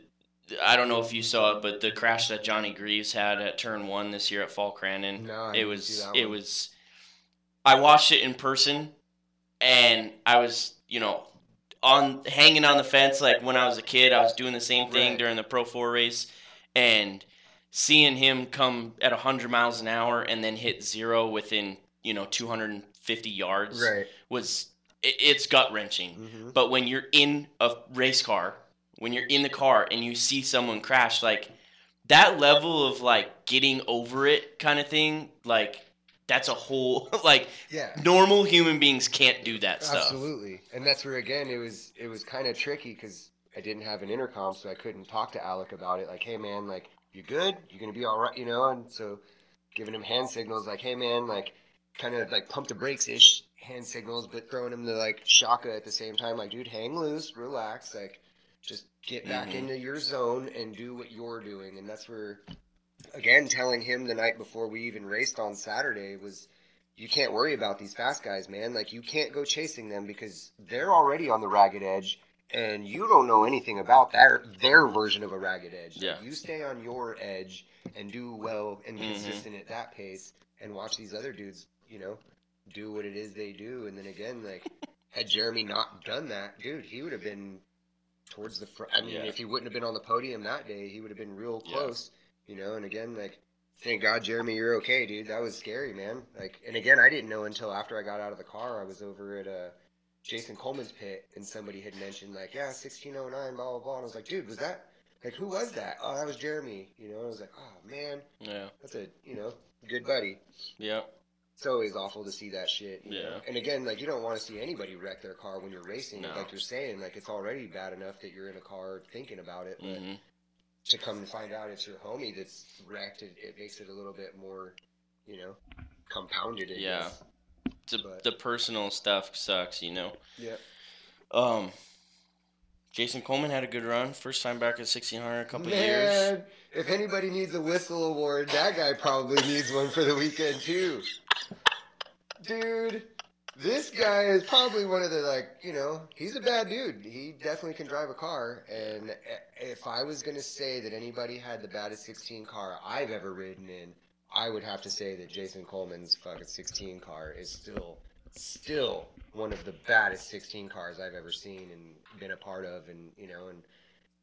I don't know if you saw it, but the crash that Johnny Greaves had at Turn One this year at Fall Crandon, No, it was it was. I watched it in person, and I was you know on hanging on the fence like when I was a kid. I was doing the same thing Right. during the Pro Four race, and seeing him come at 100 miles an hour and then hit zero within you know 250 yards right. was it, it's gut wrenching. hmm But when you're in a race car, when you're in the car and you see someone crash, like that level of like getting over it kind of thing, like that's a whole like Yeah. normal human beings can't do that stuff. Absolutely, and that's where again it was it was kind of tricky because I didn't have an intercom, so I couldn't talk to Alec about it. Like, hey man, like you good? you're gonna be all right? You know? And so giving him hand signals like, hey man, like kind of like pump the brakes ish, hand signals, but throwing him the like shaka at the same time. Like, dude, hang loose, relax, like, just get back Mhm. into your zone and do what you're doing. And that's where, again, telling him the night before we even raced on Saturday was, you can't worry about these fast guys, man. Like, you can't go chasing them because they're already on the ragged edge. And you don't know anything about their their version of a ragged edge. Yeah. you stay on your edge and do well and Mhm. consistent at that pace, and watch these other dudes, you know, do what it is they do. And then again, like, had Jeremy not done that, dude, he would have been towards the front. I mean, Yeah. if he wouldn't have been on the podium that day, he would have been real Yeah. You know. And again, like, thank God, Jeremy, you're okay, dude. That was scary, man. Like, and again, I didn't know until after I got out of the car. I was over at uh, Jason Coleman's pit, and somebody had mentioned like, yeah, 1609, blah blah blah. And I was like, dude, was that like who was that? Oh, that was Jeremy. You know, I was like, oh man, Yeah. that's a you know good buddy. Yeah. It's always awful to see that shit. Yeah. Know? And again, like you don't want to see anybody wreck their car when you're racing. No. Like you're saying, like it's already bad enough that you're in a car thinking about it, but hmm to come to find out it's your homie that's wrecked, it, it makes it a little bit more, you know, compounded. I Yeah. guess. The, But- the personal stuff sucks, you know. Yeah. Um, Jason Coleman had a good run. First time back at 1600 a couple of years. Man, if anybody needs a whistle award, that guy probably needs one for the weekend too. Dude, this guy is probably one of the like, you know, he's a bad dude. He definitely can drive a car. And if I was gonna say that anybody had the baddest 16 car I've ever ridden in, I would have to say that Jason Coleman's fucking 16 car is still, still one of the baddest 16 cars I've ever seen and been a part of. And you know, and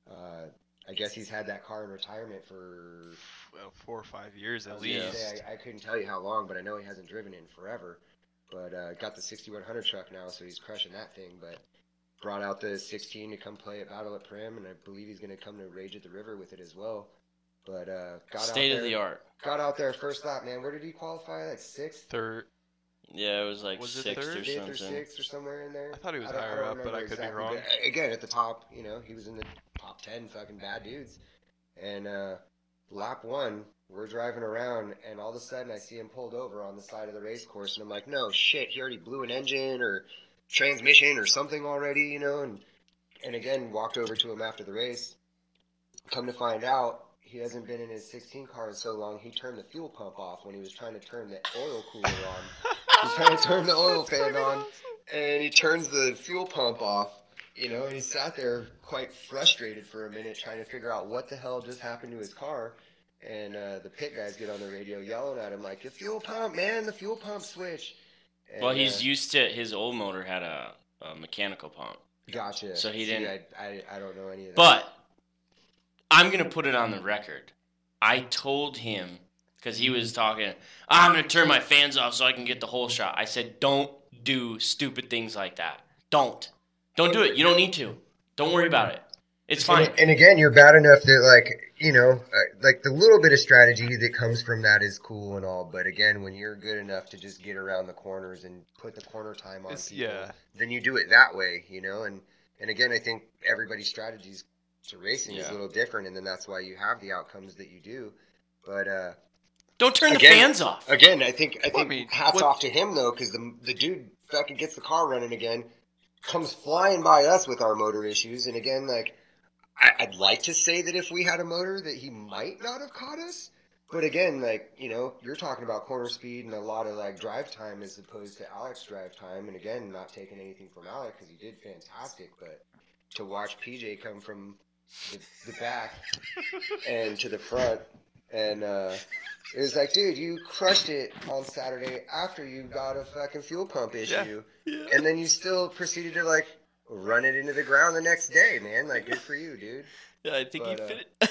uh, I guess he's had that car in retirement for. Well, four or five years at least. say, I, I couldn't tell you how long, but I know he hasn't driven in forever. But uh, got the 6100 truck now, so he's crushing that thing. But brought out the 16 to come play at Battle at Primm, and I believe he's going to come to Rage at the River with it as well. But uh, got State out of there, the art. Got out there first lap, man. Where did he qualify? Like sixth, Third, Yeah, it was like Was it sixth third? or fifth, or sixth, or somewhere in there. I thought he was I don't- I higher up, but I remember could be wrong. but, uh, Again, at the top, you know, he was in the top ten fucking bad dudes. And uh, lap one, we're driving around, and all of a sudden I see him pulled over on the side of the race course, and I'm like, no shit, he already blew an engine or transmission or something already, you know. And and again, walked over to him after the race. Come to find out, he hasn't been in his 16 car in so long. He turned the fuel pump off when he was trying to turn the oil cooler on. He's trying to turn the oil fan on, and he turns the fuel pump off. You know, and he sat there quite frustrated for a minute, trying to figure out what the hell just happened to his car. And uh, the pit guys get on the radio yelling at him like, "The fuel pump, man! The fuel pump switch." And, Well, he's uh, used to his old motor had a, a mechanical pump, gotcha. so he See, didn't- I, I, I don't know any of that. but I'm gonna put it on the record. I told him because he was talking. I'm gonna turn my fans off so I can get the whole shot. I said, don't do stupid things like that. Don't, don't do it. You don't need to. Don't worry about it. It's fine. And, and again, you're bad enough that, like, you know, like the little bit of strategy that comes from that is cool and all. But again, when you're good enough to just get around the corners and put the corner time on It's- people, yeah. then you do it that way, you know. And and again, I think everybody's strategies to racing is a little different, and then that's why you have the outcomes that you do. But uh, Don't turn the fans off. again, I think I Well, I think mean, hats what- off to him though, because the the dude fucking gets the car running again, comes flying by us with our motor issues, and again, like I, I'd like to say that if we had a motor, that he might not have caught us. But again, like you know, you're talking about corner speed and a lot of like drive time as opposed to Alex drive time. And again, not taking anything from Alex because he did fantastic, but to watch PJ come from the, the back and to the front, and uh, it was like, dude, you crushed it on Saturday after you got a fucking fuel pump issue, and then you still proceeded to like run it into the ground the next day, man. Like, good for you, dude. Yeah, I think But, he uh, fit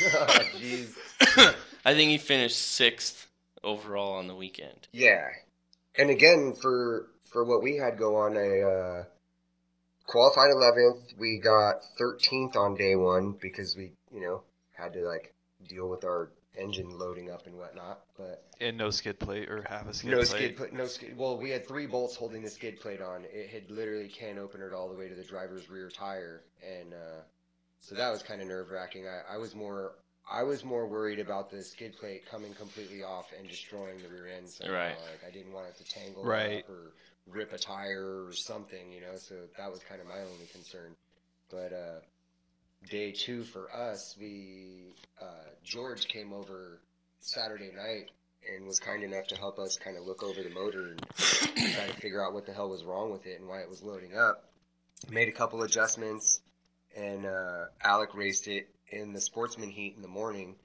Oh, Jeez. it. I think he finished sixth overall on the weekend. Yeah, and again for for what we had go on, I uh, qualified 11th. We got 13th on day one because we, you know, had to like deal with our engine loading up and whatnot. But And no skid plate or half a skid plate. no plate. skid plate, no skid. Well, we had three bolts holding the skid plate on. It had literally can openered all the way to the driver's rear tire, and uh, so that was kind of nerve wracking. I, I was more I was more worried about the skid plate coming completely off and destroying the rear end. somehow. Right. Like I didn't want it to tangle Right. up or rip a tire or something, you know. So that was kind of my only concern. But uh, day two for us, we uh, George came over Saturday night and was kind enough to help us kind of look over the motor and try to figure out what the hell was wrong with it and why it was loading up. Made a couple adjustments, and uh, Alec raced it in the sportsman heat in the morning,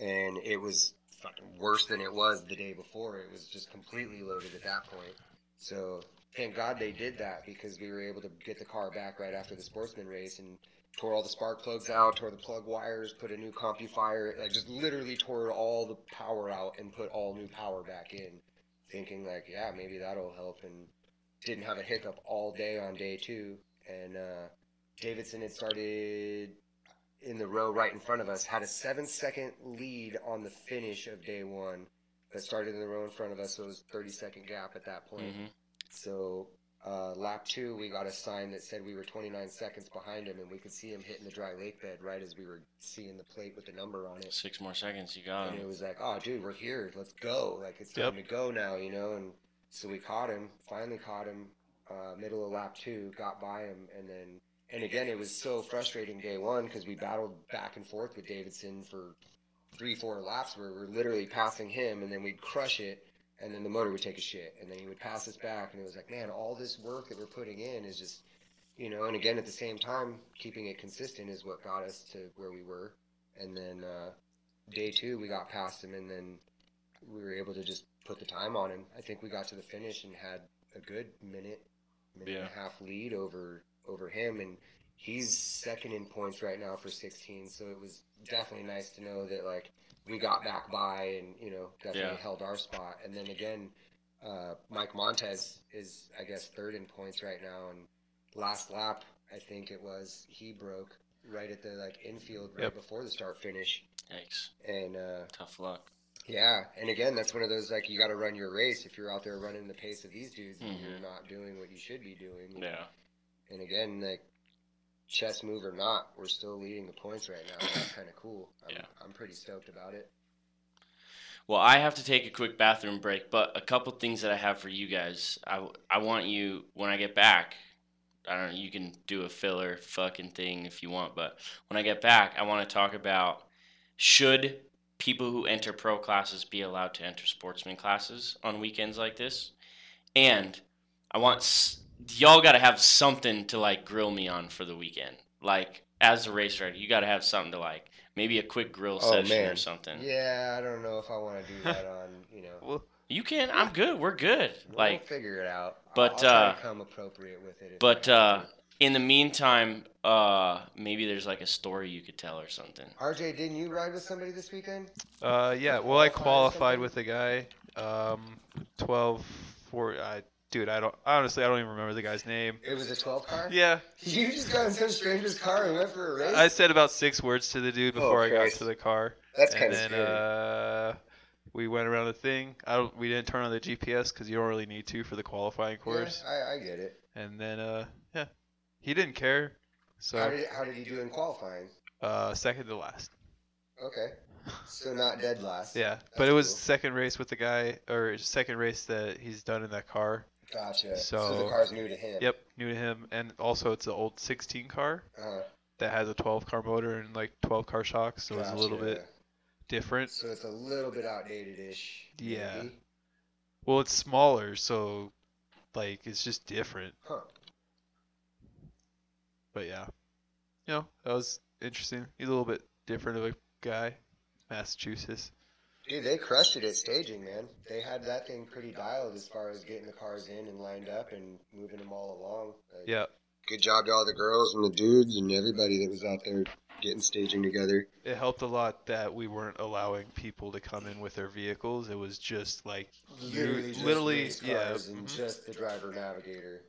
and it was fucking worse than it was the day before. It was just completely loaded at that point. So thank God they did that because we were able to get the car back right after the sportsman race and tore all the spark plugs out, tore the plug wires, put a new CompuFire, like just literally tore all the power out and put all new power back in, thinking like, yeah, maybe that'll help. And didn't have a hiccup all day on day two. And uh, Davidson had started in the row right in front of us, had a seven second lead on the finish of day one. That started in the row in front of us, so it was 30 second gap at that point. Mhm. So uh, lap two, we got a sign that said we were 29 seconds behind him, and we could see him hitting the dry lake bed right as we were seeing the plate with the number on it. Six more seconds, you got And it was like, oh, dude, we're here. Let's go. Like, it's Yep. time to go now, you know? And so we caught him, finally caught him, uh, middle of lap two, got by him, and then, and again, it was so frustrating day one because we battled back and forth with Davidson for three, four laps where we're literally passing him, and then we'd crush it, and then the motor would take a shit, and then he would pass us back, and it was like, man, all this work that we're putting in is just, you know, and again, at the same time, keeping it consistent is what got us to where we were. And then, uh, day two we got past him and then we were able to just put the time on him. I think we got to the finish and had a good minute, minute and a half lead over over him and he's second in points right now for 16 so it was definitely nice to know that like we got back by and you know definitely Yeah. held our spot and then again uh, Mike Montez is I guess third in points right now and last lap I think it was he broke right at the like infield right Yep. before the start finish Yikes. and uh, Tough luck. yeah, and again, that's one of those like you got to run your race. If you're out there running the pace of these dudes, and Mhm. you're not doing what you should be doing. Yeah. And again, like chess move or not, we're still leading the points right now. That's kind of cool. I'm, Yeah. I'm pretty stoked about it. Well, I have to take a quick bathroom break, but a couple things that I have for you guys. I, I want you, when I get back, I don't know, you can do a filler fucking thing if you want, but when I get back, I want to talk about should people who enter pro classes be allowed to enter sportsman classes on weekends like this? And I want, y'all got to have something to like grill me on for the weekend. Like, as a race rider, you got to have something to like, maybe a quick grill Oh, session or something. Yeah, I don't know if I want to do that on you know. Well, You can. I'm good. We're good. We'll Like, figure it out. but, I'll, I'll try uh, to come appropriate with it. but uh, in the meantime, uh, maybe there's like a story you could tell or something. RJ, didn't you ride with somebody this weekend? uh, yeah. Well, I Qualified or qualified something? with a guy. Um, 12, 4, I, dude, I don't, honestly, I don't even remember the guy's name. It was a 12 car. Yeah, You just got in some stranger's car and went for a race. I said about six words to the dude Oh, before I got to the car. That's kind of scary. uh, we went around the thing. I don't, we didn't turn on the GPS because you don't really need to for the qualifying course. Yeah, I, I get it. And then uh, yeah, he didn't care. So how did how did he do in qualifying? uh, second to last. Okay, so not dead last. Yeah, but it was cool. second race with the guy, or second race that he's done in that car. Gotcha. So, So- the car's new to him. Yep, new to him, and also it's an old 16 car Uh, that has a 12 car motor and like 12 car shocks, so it's a little bit different. So it's a little bit outdated-ish. Yeah. maybe? Well, it's smaller, so like it's just different. Huh. But yeah, you know that was interesting. He's a little bit different of a guy, Massachusetts. Dude, they crushed it at staging, man. They had that thing pretty dialed as far as getting the cars in and lined up and moving them all along. Like, Yeah, Good job to all the girls and the dudes and everybody that was out there getting staging together. it helped a lot that we weren't allowing people to come in with their vehicles. It was just like Literally, just literally, yeah. cars and mhm. just the driver navigator.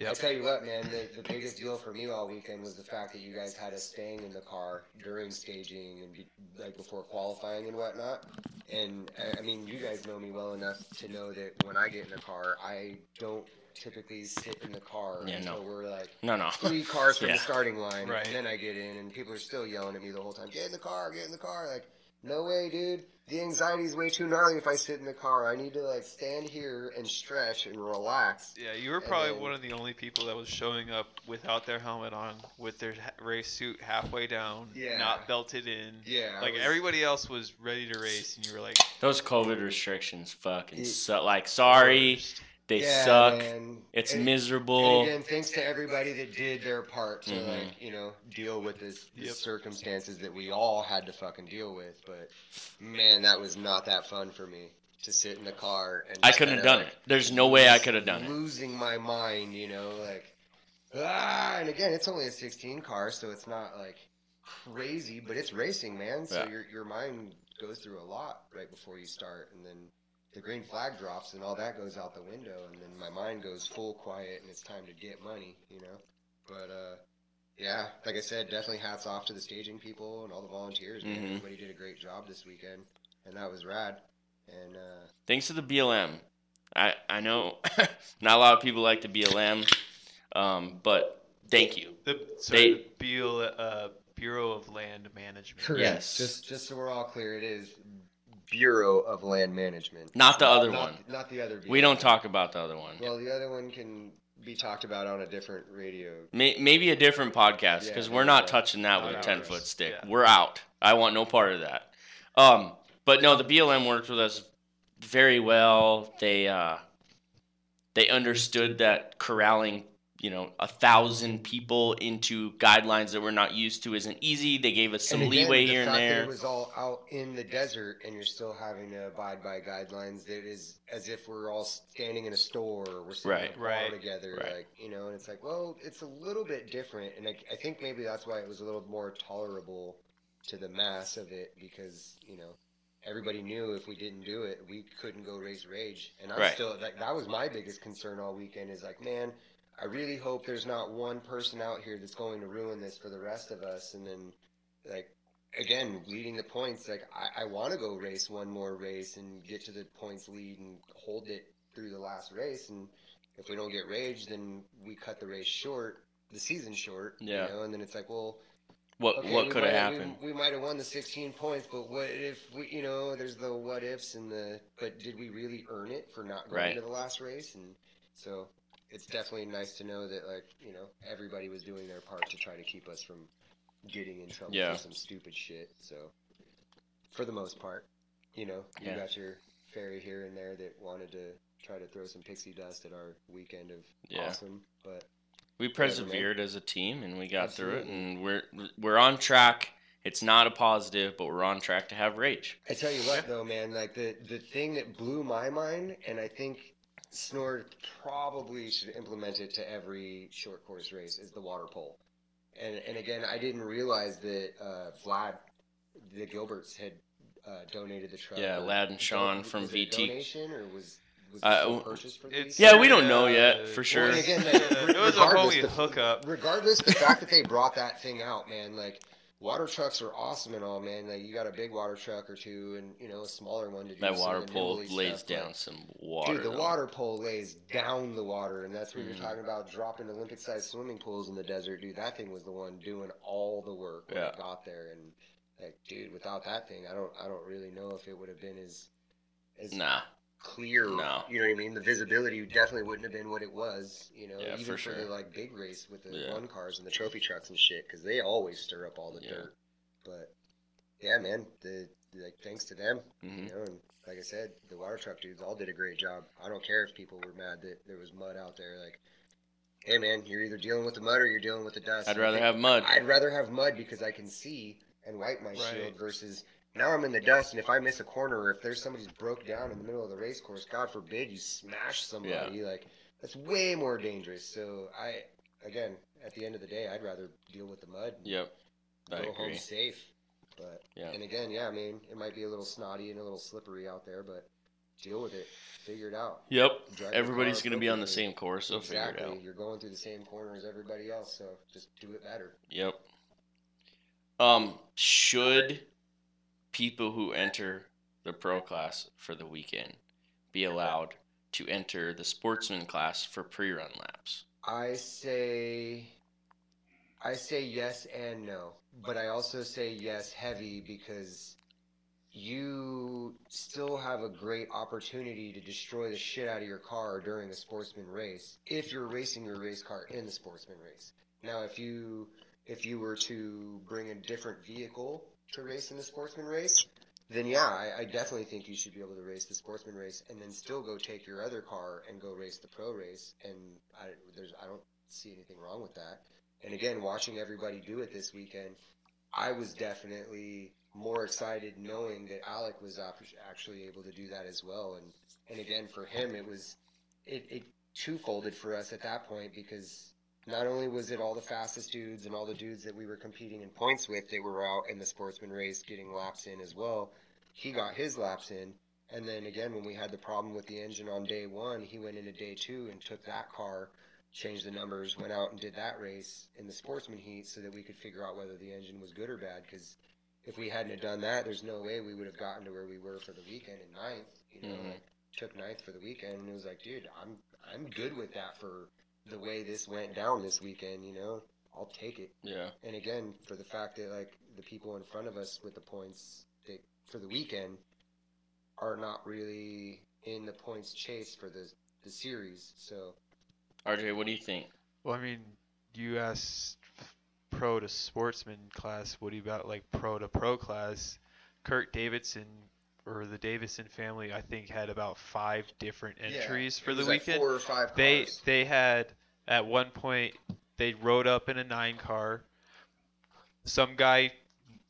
I Yep. tell you what, man, the, the biggest deal for me all weekend was the fact that you guys had us staying in the car during staging and be, like before qualifying and whatnot. And I- I mean, you guys know me well enough to know that when I get in a car, I don't typically sit in the car Yeah, until no. we're like No, no. three cars from Yeah. the starting line. Right. And then I get in, and people are still yelling at me the whole time. Get in the car, get in the car. Like, no way, dude. The anxiety is way too gnarly if I sit in the car. I need to like stand here and stretch and relax. Yeah, you were probably then- one of the only people that was showing up without their helmet on, with their race suit halfway down, Yeah. not belted in. Yeah. Like was- everybody else was ready to race, and you were like, Those COVID restrictions fucking It- suck. Like, sorry, "Worst." They Yeah, suck. man. It's And- miserable. And again, thanks to everybody that did their part to Mhm. like, you know, deal with this, these Yep. circumstances that we all had to fucking deal with. But man, that was not that fun for me to sit in the car and I couldn't have done like, it. There's no way I could have done it. Losing my mind, you know, like ah. And again, it's only a 16 car, so it's not like crazy, but it's racing, man. So Yeah. your your mind goes through a lot right before you start, and then the green flag drops, and all that goes out the window, and then my mind goes full quiet, and it's time to get money, you know. But uh, yeah, like I said, definitely hats off to the staging people and all the volunteers. Man. Mhm. Everybody did a great job this weekend, and that was rad. And uh, Thanks to the BLM. I I know not a lot of people like the BLM, um, but thank you. The, sorry, They- the Bureau, uh, Bureau of Land Management. correct. Yes. Just just so we're all clear, it is Bureau of Land Management, Not the other not, one. not the other. We don't talk about the other one. Well, the other one can be talked about on a different radio. Maybe a different podcast because Yeah, we're not yeah. touching that with Not a ten foot stick. Yeah. We're out. I want no part of that. Um, but no, the BLM worked with us very well. They uh, they understood that corralling, you know, a thousand people into guidelines that we're not used to isn't easy. They gave us some And again, leeway the here and fact that there. it was all out in the desert, and you're still having to abide by guidelines. That is as if we're all standing in a store, or we're sitting Right. in a Right. together, Right. like you know. And it's like, well, it's a little bit different, and I, I think maybe that's why it was a little more tolerable to the mass of it because you know everybody knew if we didn't do it, we couldn't go race rage. And I'm Right. still like that was my biggest concern all weekend. Is like, man. I really hope there's not one person out here that's going to ruin this for the rest of us. And then, like, again, leading the points, like, I, I want to go race one more race and get to the points lead and hold it through the last race. And if we don't get rage, then we cut the race short, the season short. Yeah. You know? And then it's like, well, What okay, what could have happened? We, we might have won the 16 points, but what if we, you know, there's the what ifs and the, but did we really earn it for not going Right. to the last race? And so it's definitely nice to know that, like, you know, everybody was doing their part to try to keep us from getting in trouble Yeah. for some stupid shit. So for the most part, you know, you Yeah. got your fairy here and there that wanted to try to throw some pixie dust at our weekend of Yeah. awesome, but We persevered as a team and we got through it, and we're we're on track. It's not a positive, but we're on track to have rage. I tell you what, though, man, like the the thing that blew my mind, and I think Snore probably should implement it to every short course race, is the water pole. And and again, I didn't realize that uh, Vlad, the Gilberts, had uh, donated the truck. Yeah, or- Lad and Sean was from it VT. donation or was was it Uh, purchased for the It's- weekend? Yeah, we don't know yet, for sure. And again, Yeah, like, it was a regardless, homie the- hookup. Regardless, the fact that they brought that thing out, man, like water trucks are awesome and all, man. Like you got a big water truck or two, and you know a smaller one to do That some water pole lays stuff, down but- some water. Dude, the though. water pole lays down the water, and that's what Mhm. you're talking about dropping Olympic-sized swimming pools in the desert, dude. That thing was the one doing all the work when Yeah. it got there, and like, dude, without that thing, I don't, I don't really know if it would have been as, as Nah, clear. No. You know what I mean? The visibility definitely wouldn't have been what it was. You know, Yeah, even for for, sure. the like big race with the Yeah. one cars and the trophy trucks and shit, because they always stir up all the Yeah. dirt. But yeah, man, the like thanks to them, mm-hmm. you know, and like I said, the water truck dudes all did a great job. I don't care if people were mad that there was mud out there. Like, hey man, you're either dealing with the mud or you're dealing with the dust. I'd rather think- have mud. I'd rather have mud because I can see and wipe my Right. shield versus now I'm in the dust and if I miss a corner or if there's somebody's broke down in the middle of the race course, God forbid you smash somebody, like that's way more dangerous. So I again, at the end of the day, I'd rather deal with the mud Yep, I go home safe. But Yeah. and again, yeah, I mean, it might be a little snotty and a little slippery out there, but deal with it. Figure it out. Yep, Drive everybody's gonna be on the same course, so exactly. figure it out. You're going through the same corner as everybody else, so just do it better. Yep. Um, should people who enter the pro class for the weekend, be allowed to enter the sportsman class for pre-run laps? I say, I say yes and no, but I also say yes heavy because you still have a great opportunity to destroy the shit out of your car during a sportsman race if you're racing your race car in the sportsman race. Now, if you if you were to bring a different vehicle to race in the sportsman race, then yeah, I, I definitely think you should be able to race the sportsman race and then still go take your other car and go race the pro race. And I, there's I don't see anything wrong with that. And again, watching everybody do it this weekend, I was definitely more excited knowing that Alec was actually able to do that as well. And and again, for him, it was it, it twofolded for us at that point because not only was it all the fastest dudes and all the dudes that we were competing in points with that were out in the sportsman race getting laps in as well, he got his laps in. And then again, when we had the problem with the engine on day one, he went into day two and took that car, changed the numbers, went out and did that race in the sportsman heat so that we could figure out whether the engine was good or bad. Because if we hadn't have done that, there's no way we would have gotten to where we were for the weekend in ninth. You know, Mhm. like, took ninth for the weekend, and it was like, dude, I'm I'm good with that for the way this went down this weekend. You know, I'll take it. Yeah. And again, for the fact that like the people in front of us with the points that for the weekend are not really in the points chase for the the series. So RJ, what do you think? Well, I mean, you asked pro to sportsman class. What about like pro to pro class? Kurt Davidson or the Davison family, I think, had about five different entries for the weekend. four or five they they had at one point they rode up in a nine car. Some guy,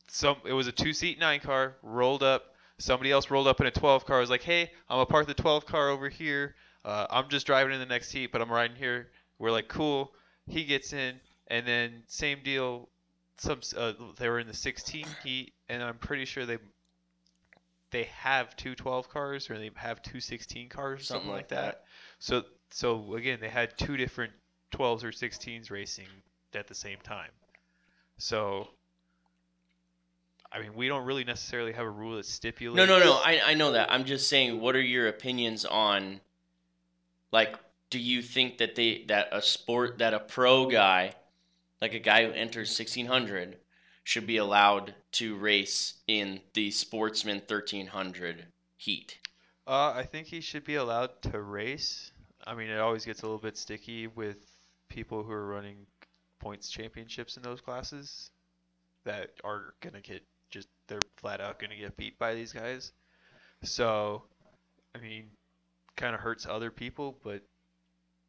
some it was a two seat nine car, rolled up. Somebody else rolled up in a twelve car. Was like, hey, I'm gonna park the twelve car over here. Uh, I'm just driving in the next heat, but I'm riding here. We're like, cool. He gets in, and then same deal. Some uh, they were in the 16 heat, and I'm pretty sure they they have two 12 cars or they have two 16 cars or something, like that. So so again, they had two different 12s or 16s racing at the same time. So I mean, we don't really necessarily have a rule that stipulates. No, no, no. I, I know that. I'm just saying, what are your opinions on, like, do you think that they that a sport that a pro guy, like a guy who enters 1600, should be allowed to race in the Sportsman 1300 heat? Uh, I think he should be allowed to race. I mean, it always gets a little bit sticky with people who are running points championships in those classes that are gonna get just they're flat out gonna get beat by these guys. So, I mean, kind of hurts other people, but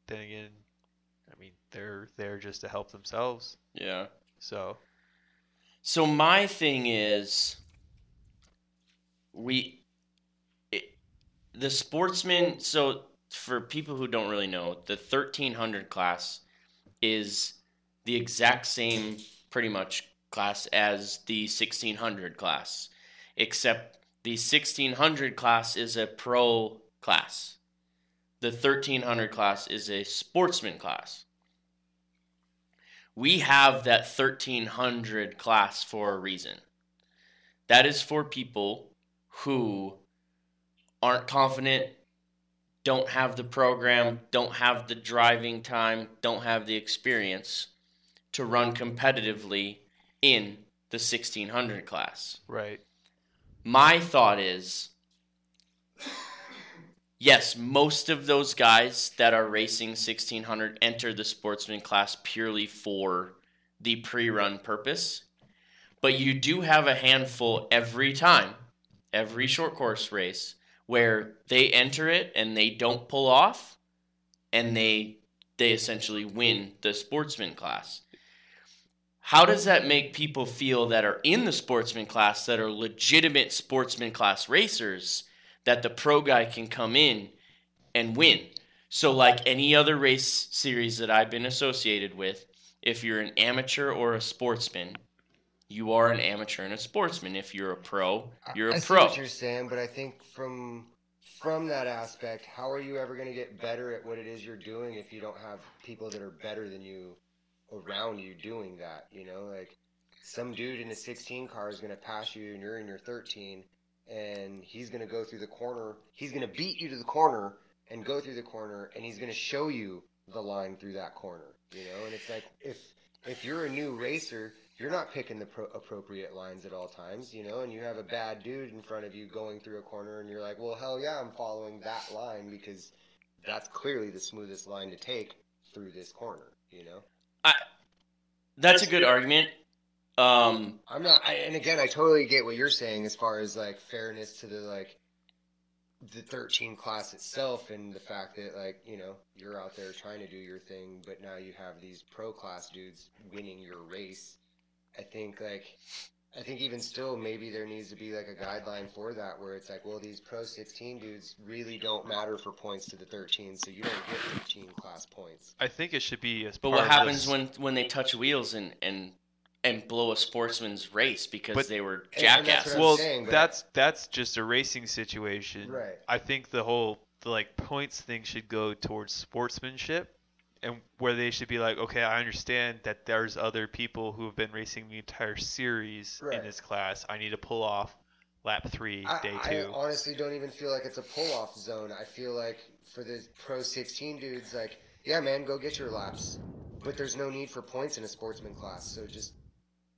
then again, I mean, they're there just to help themselves. Yeah. So, So my thing is, we, it, the sportsman. So for people who don't really know, the thirteen hundred class is the exact same, pretty much class as the sixteen hundred class, except the sixteen hundred class is a pro class. The thirteen hundred class is a sportsman class we have that 1300 class for a reason. That is for people who aren't confident, don't have the program, don't have the driving time, don't have the experience to run competitively in the 1600 class. right. My thought is yes, most of those guys that are racing 1600 enter the sportsman class purely for the pre run purpose. But you do have a handful every time, every short course race, where they enter it and they don't pull off and mm-hmm. they they essentially win the sportsman class. How does that make people feel that are in the sportsman class that are legitimate sportsman class racers that the pro guy can come in and win? So, like any other race series that I've been associated with, if you're an amateur or a sportsman, you are an amateur and a sportsman. If you're a pro, you're I a see pro. what you're saying, but I think from from that aspect, how are you ever going to get better at what it is you're doing if you don't have people that are better than you around you doing that? You know, like some dude in a 16 car is going to pass you, and you're in your 13, and he's gonna go through the corner. He's gonna beat you to the corner and go through the corner, and he's gonna show you the line through that corner. You know, and it's like if if you're a new racer, you're not picking the pro- appropriate lines at all times, you know, and you have a bad dude in front of you going through a corner, and you're like, well, hell yeah, I'm following that line because that's clearly the smoothest line to take through this corner, you know. I, that's a good argument. Um, I'm not, I, and again, I totally get what you're saying as far as like fairness to the like the 13 class itself and the fact that like you know you're out there trying to do your thing, but now you have these pro class dudes winning your race. I think like I think even still maybe there needs to be like a guideline for that where it's like well these pro 16 dudes really don't matter for points to the 13 so you don't get 13 class points. I think it should be as but part what of happens this- when when they touch wheels and and and blow a sportsman's race because But- they were And- and that's jackasses? well saying, but- that's that's just a racing situation Right. i think the whole the, like points thing should go towards sportsmanship and where they should be like okay i understand that there's other people who have been racing the entire series Right. in this class i need to pull off lap three I, day I two honestly don't even feel like it's a pull off zone. I feel like for the pro 16 dudes, like, yeah, man, go get your laps. But there's no need for points in a sportsman class. So just,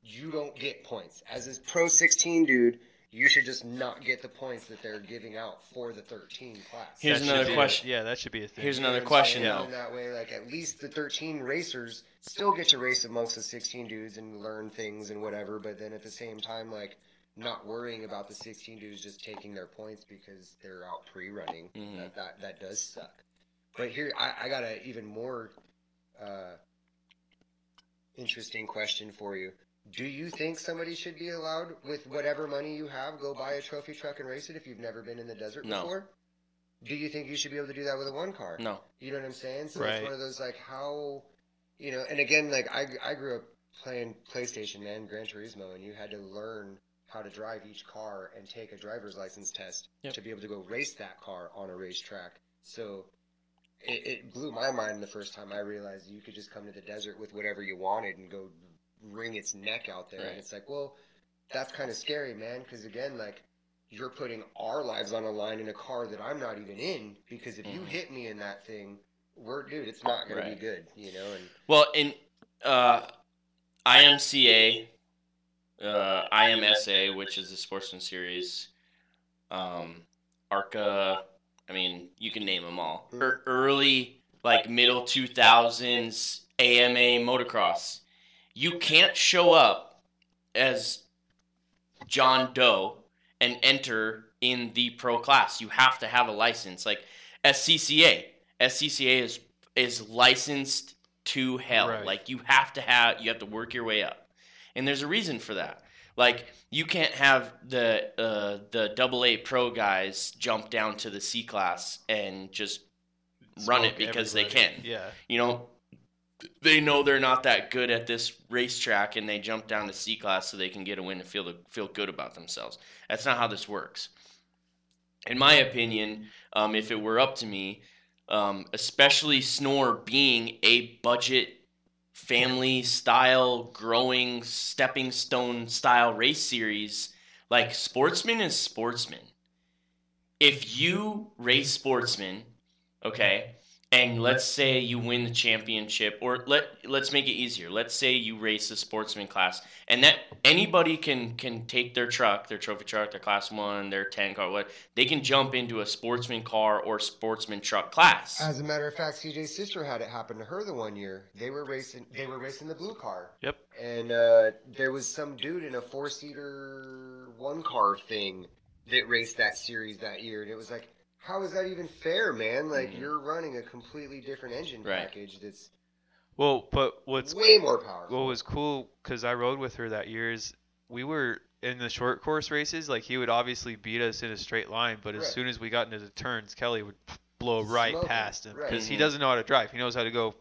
you don't get points. As a pro 16 dude, you should just not get the points that they're giving out for the 13 class. Here's That another be a- question. yeah that should be a thing Here's You another question, saying? though. That way, like, at least the 13 racers still get to race amongst the 16 dudes and learn things and whatever, but then at the same time, like, not worrying about the 16 dudes just taking their points because they're out pre-running. Mhm. That, that that does suck. But here, I, I got an even more uh, interesting question for you. Do you think somebody should be allowed, with whatever money you have, go buy a trophy truck and race it if you've never been in the desert No. before? Do you think you should be able to do that with a one car? no. You know what I'm saying? So Right. it's one of those like how, you know, and again, like I I grew up playing PlayStation, man, Gran Turismo, and you had to learn how to drive each car and take a driver's license test Yep. to be able to go race that car on a racetrack. So it, it blew my mind the first time I realized you could just come to the desert with whatever you wanted and go wring its neck out there. Right. And it's like, well, that's kind of scary, man, because again, like you're putting our lives on a line in a car that I'm not even in because if you Mhm. hit me in that thing, we're dude, it's not gonna Right. be good, you know. And Well, in uh, IMCA, uh, IMSA, which is the Sportsman Series, um, ARCA, I mean, you can name them all. Er, early, like middle 2000s AMA motocross. You can't show up as John Doe and enter in the pro class. You have to have a license. Like SCCA. SCCA is is licensed to hell. Right. Like you have to have you have to work your way up. And there's a reason for that. Like you can't have the uh, the double A pro guys jump down to the C class and just run it because they can. yeah You know, they know they're not that good at this racetrack and they jump down to C class so they can get a win and feel feel good about themselves. That's not how this works. In my opinion, um, if it were up to me, um, especially Snore being a budget family style growing stepping stone style race series like sportsman is sportsman if you race sportsman okay and let's say you win the championship or let let's make it easier let's say you race the sportsman class and that anybody can can take their truck their trophy truck their class 1 their 10 car what they can jump into a sportsman car or sportsman truck class as a matter of fact, CJ's sister had it happen to her the one year. They were racing. They were racing the blue car. Yep. And uh, there was some dude in a four seater one car thing that raced that series that year, and it was like, how is that even fair, man? Like Mhm. you're running a completely different engine Right. package that's well but what's way more powerful. what was cool because I rode with her that year is we were in the short course races. Like he would obviously beat us in a straight line, but as soon as we got into the turns, Kelly would blow right Smoke 'em, past him right. because he Mhm. doesn't know how to drive. He knows how to go,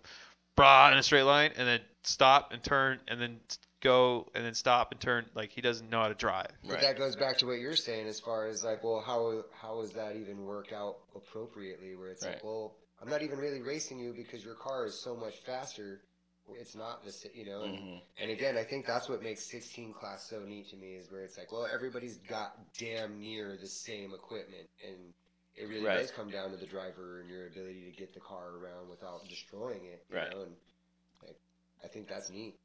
brah, in a straight line and then stop and turn and then go and then stop and turn. Like he doesn't know how to drive. But that goes back to what you're saying as far as like, well, how how does that even work out appropriately? Where it's Right. like, well, I'm not even really racing you because your car is so much faster. it's not the sa- you know. And, Mhm. and again, I think that's what makes 16 class so neat to me is where it's like, well, everybody's got damn near the same equipment, and it really Right. does come down to the driver and your ability to get the car around without destroying it. You Right. Know? And like, I think that's neat.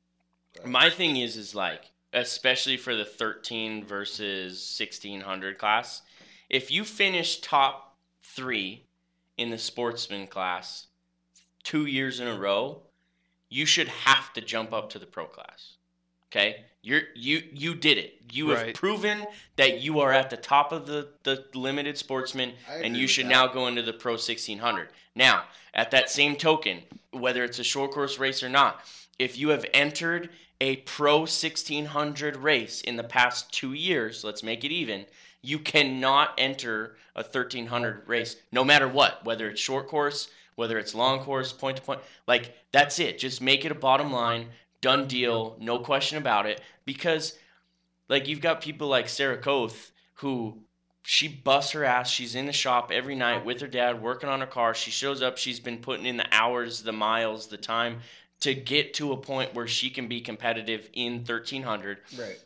But- My thing is, is like, especially for the 13 versus 1600 class, if you finish top three in the sportsman class two years in a row, you should have to jump up to the pro class. Okay, you're you you did it. You have proven that you are at the top of the the limited sportsman, and you should now go into the pro 1600. Now, at that same token, whether it's a short course race or not, if you have entered a pro 1600 race in the past two years, let's make it even, you cannot enter a 1300 race, no matter what, whether it's short course, whether it's long course, point to point. Like, that's it. Just make it a bottom line, done deal, no question about it. Because, like, you've got people like Sarah Koth who she busts her ass. She's in the shop every night with her dad working on her car. She shows up. She's been putting in the hours, the miles, the time to get to a point where she can be competitive in 1300. right.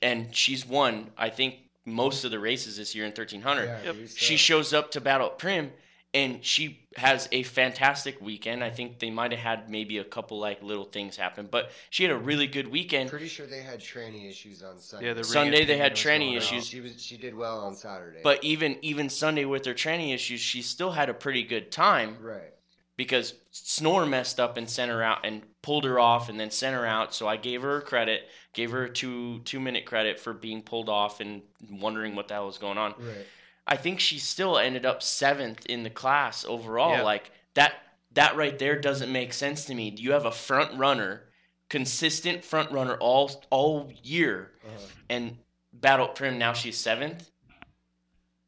And she's won, I think, most of the races this year in 1300. Yeah, Yep. She shows up to Battle at Primm and she has a fantastic weekend. I think they might have had maybe a couple like little things happen, but she had a really good weekend. Pretty sure they had tranny issues on Sunday. Yeah, the ring Sunday they had opinion tranny issues. She was she did well on Saturday. But even even Sunday with her tranny issues, she still had a pretty good time right. Because Snore messed up and sent her out and pulled her off and then sent her out. So I gave her credit, gave her a two two minute credit for being pulled off and wondering what the hell was going on. Right. I think she still ended up seventh in the class overall. Yeah. Like that that right there doesn't make sense to me. Do you have a front runner, consistent front runner all all year, Uh-huh. and Battle Primm now she's seventh.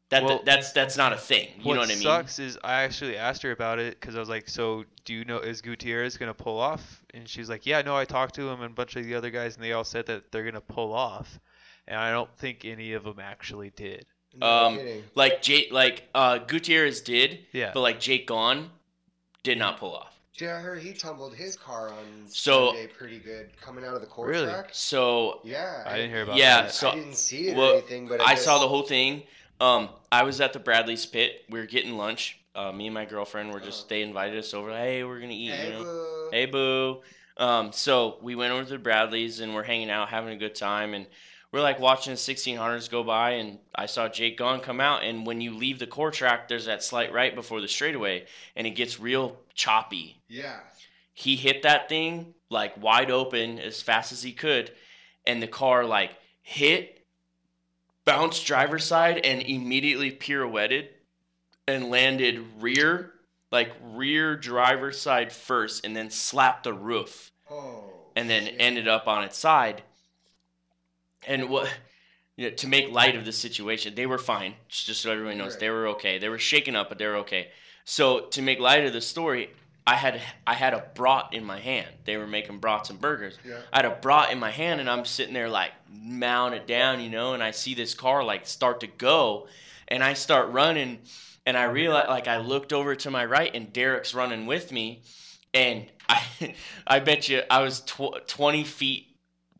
That, Well, that's that's not a thing. You what know what I mean? sucks is I actually asked her about it because I was like, "So do you know is Gutierrez gonna pull off?" And she's like, "Yeah, no, I talked to him and a bunch of the other guys, and they all said that they're gonna pull off." And I don't think any of them actually did. No Um, kidding. Like Jake, like uh, Gutierrez did, Yeah. but like Jake Gone did not pull off. Yeah, I heard he tumbled his car on So- Sunday pretty good coming out of the court Really? track. So Yeah, I didn't hear about yeah, that. so I didn't see it well, or anything, but I, I guess- saw the whole thing. Um, I was at the Bradley's pit. We were getting lunch. Uh, me and my girlfriend were just they invited us over. Hey, we're gonna eat. Hey, you know. boo. Hey, boo. Um, so we went over to the Bradleys and we're hanging out, having a good time, and we're like watching the 1600s go by. And I saw Jake Gone come out. And when you leave the core track, there's that slight right before the straightaway, and it gets real choppy. Yeah. He hit that thing like wide open as fast as he could, and the car like hit, bounced driver's side, and immediately pirouetted and landed rear, like rear driver's side first, and then slapped the roof, Oh. and then shit. ended up on its side. And what? You know, to make light of the situation, they were fine. Just just so everyone knows, Right. they were okay. They were shaken up, but they were okay. So to make light of the story, I had I had a brat in my hand. They were making brats and burgers. Yeah. I had a brat in my hand, and I'm sitting there like mount it down, you know, and I see this car like start to go, and I start running, and I realize like I looked over to my right, and Derek's running with me, and I I bet you I was tw- 20 feet.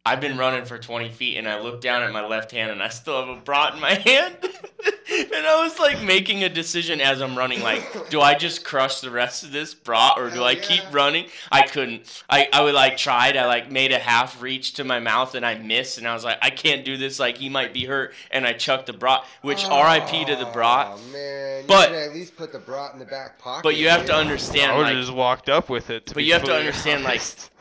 I've been running for 20 feet, and I look down at my left hand, and I still have a brat in my hand. and I was like making a decision as I'm running, like, do I just crush the rest of this brat, or do Hell I yeah. keep running? I couldn't. I, I would like tried. I like made a half reach to my mouth, and I missed. And I was like, I can't do this. Like he might be hurt, and I chucked the brat. Which R.I.P. to the brat. Oh man, But- you should at least put the brat in the back pocket. But you have to understand, I would like, just walked up with it. to But be you have to completely understand, like, honest.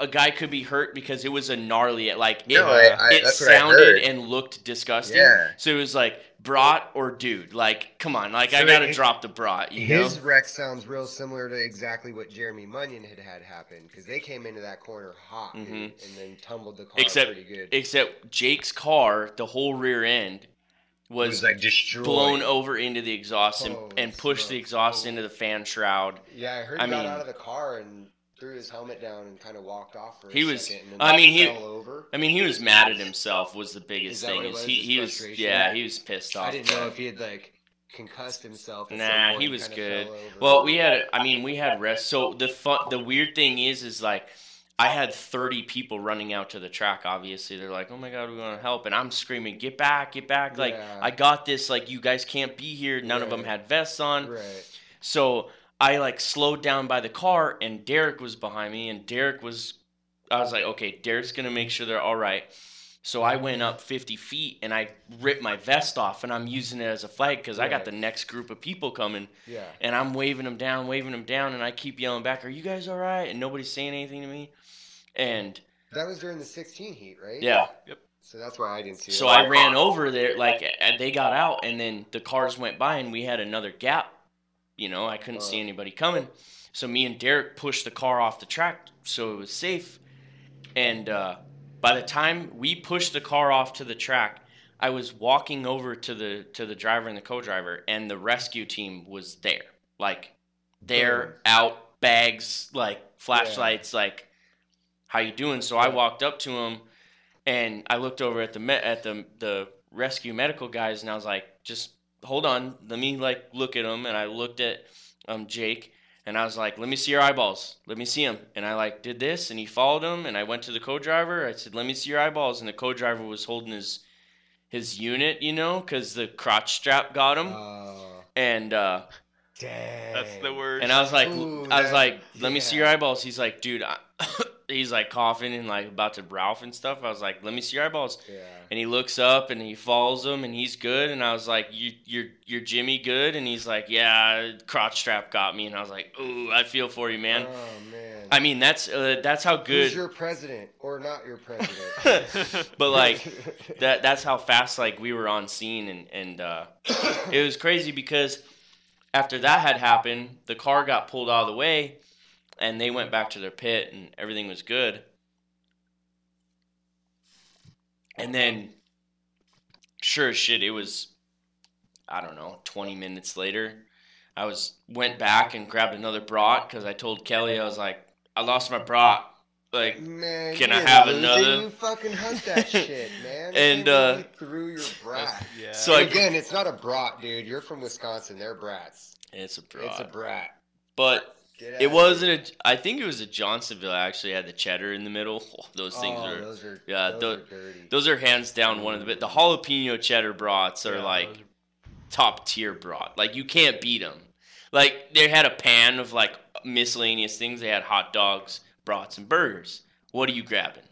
A guy could be hurt because it was a gnarly. Like it, No, I, I, it that's what I sounded and looked disgusting. Yeah. So it was like brat or dude. Like, come on, like I gotta it- drop the brat. You know. His wreck sounds real similar to exactly what Jeremy Munyon had had happen because they came into that corner hot dude, Mhm. and then tumbled the car Except- pretty good. Except Jake's car, the whole rear end was, was like destroyed. blown over into the exhaust and, Holy and pushed the smokes. exhaust into the fan shroud. yeah, I heard I got mean- out of the car and threw his helmet down and kind of walked off for a He was- second. I mean, he-. I mean, he was mad at himself. Was the biggest Is thing. what it Is was, he he was yeah he was pissed off. I didn't know if he had like concussed himself. Nah, he was good. Well, we had, I mean, we had rest. So the fun, the weird thing is, is like, I had 30 people running out to the track. Obviously, they're like, "Oh my god, we want to help!" And I'm screaming, "Get back! Get back!" Like, Yeah. I got this. Like, you guys can't be here. None of them had vests on. Right. So I like slowed down by the car, and Derek was behind me, and Derek was. I was like, okay, Derek's gonna make sure they're all right. So I went up 50 feet and I ripped my vest off, and I'm using it as a flag because I got the next group of people coming, Yeah. and I'm waving them down, waving them down, and I keep yelling back, "Are you guys all right?" And nobody's saying anything to me, and That was during the 16 heat, right? yeah. Yep. So that's why I didn't see it. So I ran over there, like, and they got out, and then the cars went by, and we had another gap. You know, I couldn't see anybody coming. So me and Derek pushed the car off the track so it was safe. And uh, by the time we pushed the car off to the track, I was walking over to the to the driver and the co-driver, and the rescue team was there, like, there, Boom. out, bags, like flashlights, like, how you doing? So I walked up to him and I looked over at the me- at the the rescue medical guys, and I was like, just hold on, let me like look at him, and I looked at um Jake, and I was like, let me see your eyeballs, let me see him. and I like did this, and he followed him, and I went to the co-driver, I said, let me see your eyeballs, and the co-driver was holding his his unit, you know, because the crotch strap got him, Oh, and uh, dang. That's the word. and I was like, Ooh, I was that- like, let me see your eyeballs. He's like, dude, I, he's like coughing and like about to Ralph and stuff. I was like, let me see your eyeballs. Yeah. And he looks up and he follows them and he's good. And I was like, you, you're, you're Jimmy good. And he's like, yeah, crotch strap got me. And I was like, ooh, I feel for you, man. Oh man. I mean, that's uh, that's how Who's good. your president or not your president? but like that, that's how fast like we were on scene and and uh, it was crazy because after that had happened, the car got pulled out of the way, and they went back to their pit, and everything was good. And then, sure as shit, it was, I don't know, twenty minutes later. I was went back and grabbed another brat because I told Kelly I was like, I lost my brat. Like, Man, Can I have lose another? You fucking hunt that shit, man. And, You uh, really threw your brat. yeah. So And I- again, it's not a brat, dude. You're from Wisconsin. They're brats. it's a brat. It's a brat. but Get It wasn't a. I think it was a Johnsonville. I Actually, had the cheddar in the middle. Oh, those things oh, are. those are yeah, those tho- are dirty. Those are hands down one of the bit. The jalapeno cheddar brats are Yeah, like those top tier brat. Like you can't beat them. Like they had a pan of like miscellaneous things. They had hot dogs, brats, and burgers. What are you grabbing?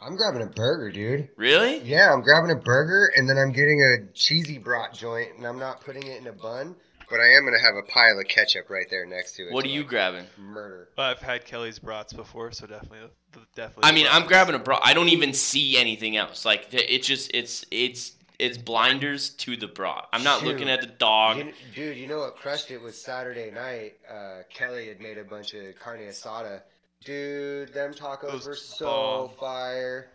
I'm grabbing a burger, dude. Really? Yeah, I'm grabbing a burger and then I'm getting a cheesy brat joint and I'm not putting it in a bun, but I am gonna have a pile of ketchup right there next to it. What are you like, grabbing? Murder. Well, I've had Kelly's brats before, so definitely, definitely. I mean, I'm grabbing a brat. I don't even see anything else. Like th- it just it's it's it's blinders to the brat. I'm not Shoot. looking at the dog. You, dude, you know what crushed it was Saturday night. Uh, Kelly had made a bunch of carne asada. Dude, them tacos Those were so bomb. fire.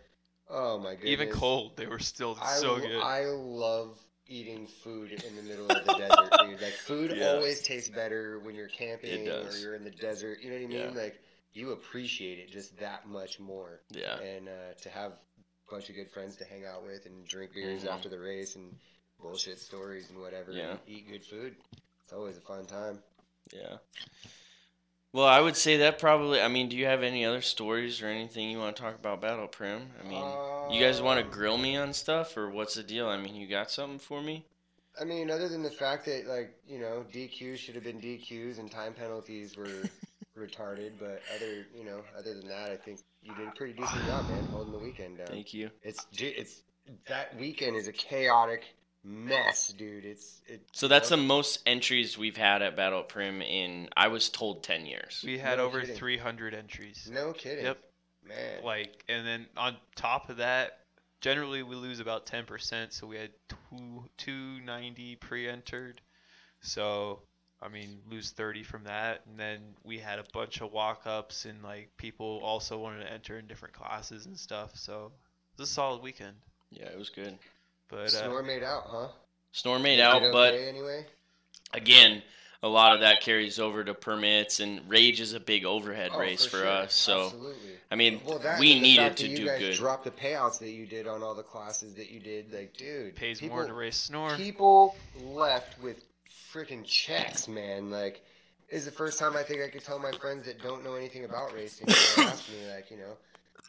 Oh my goodness. Even cold, they were still I, so good. I love eating food in the middle of the desert, dude. Like food Yeah. always tastes better when you're camping or you're in the desert. You know what I mean? Yeah. Like you appreciate it just that much more. Yeah. And uh, to have a bunch of good friends to hang out with and drink beers Mhm. after the race and bullshit stories and whatever. Yeah. And eat good food. It's always a fun time. Yeah. Well, I would say that probably. I mean, do you have any other stories or anything you want to talk about Battle Primm? I mean, you guys want to Um, grill me on stuff, or what's the deal? I mean, you got something for me? I mean, other than the fact that like you know DQs should have been DQs and time penalties were retarded, but other you know other than that, I think you did a pretty decent job, man, holding the weekend down. Thank you. It's it's that weekend is a chaotic mess, dude. It's it. So that's the most entries we've had at Battle Primm in, I was told, 10 years. we had No over kidding. 300 entries. no kidding. Yep. man. Like, and then on top of that, generally we lose about 10%. So we had two 290 pre-entered. So I mean, lose 30 from that, and then we had a bunch of walk-ups, and like people also wanted to enter in different classes and stuff. So it was a solid weekend. Yeah, it was good. But uh, Snore made out, huh? Snore made out, okay but anyway. again, a lot of that carries over to permits, and Rage is a big overhead Oh, race for, sure. us. So, Absolutely. I mean, Well, that we needed to do good. Drop the payouts that you did on all the classes that you did, like, dude, pays people, more to race snore. People left with freaking checks, man. Like, is the first time I think I could tell my friends that don't know anything about racing. They ask me like, you know,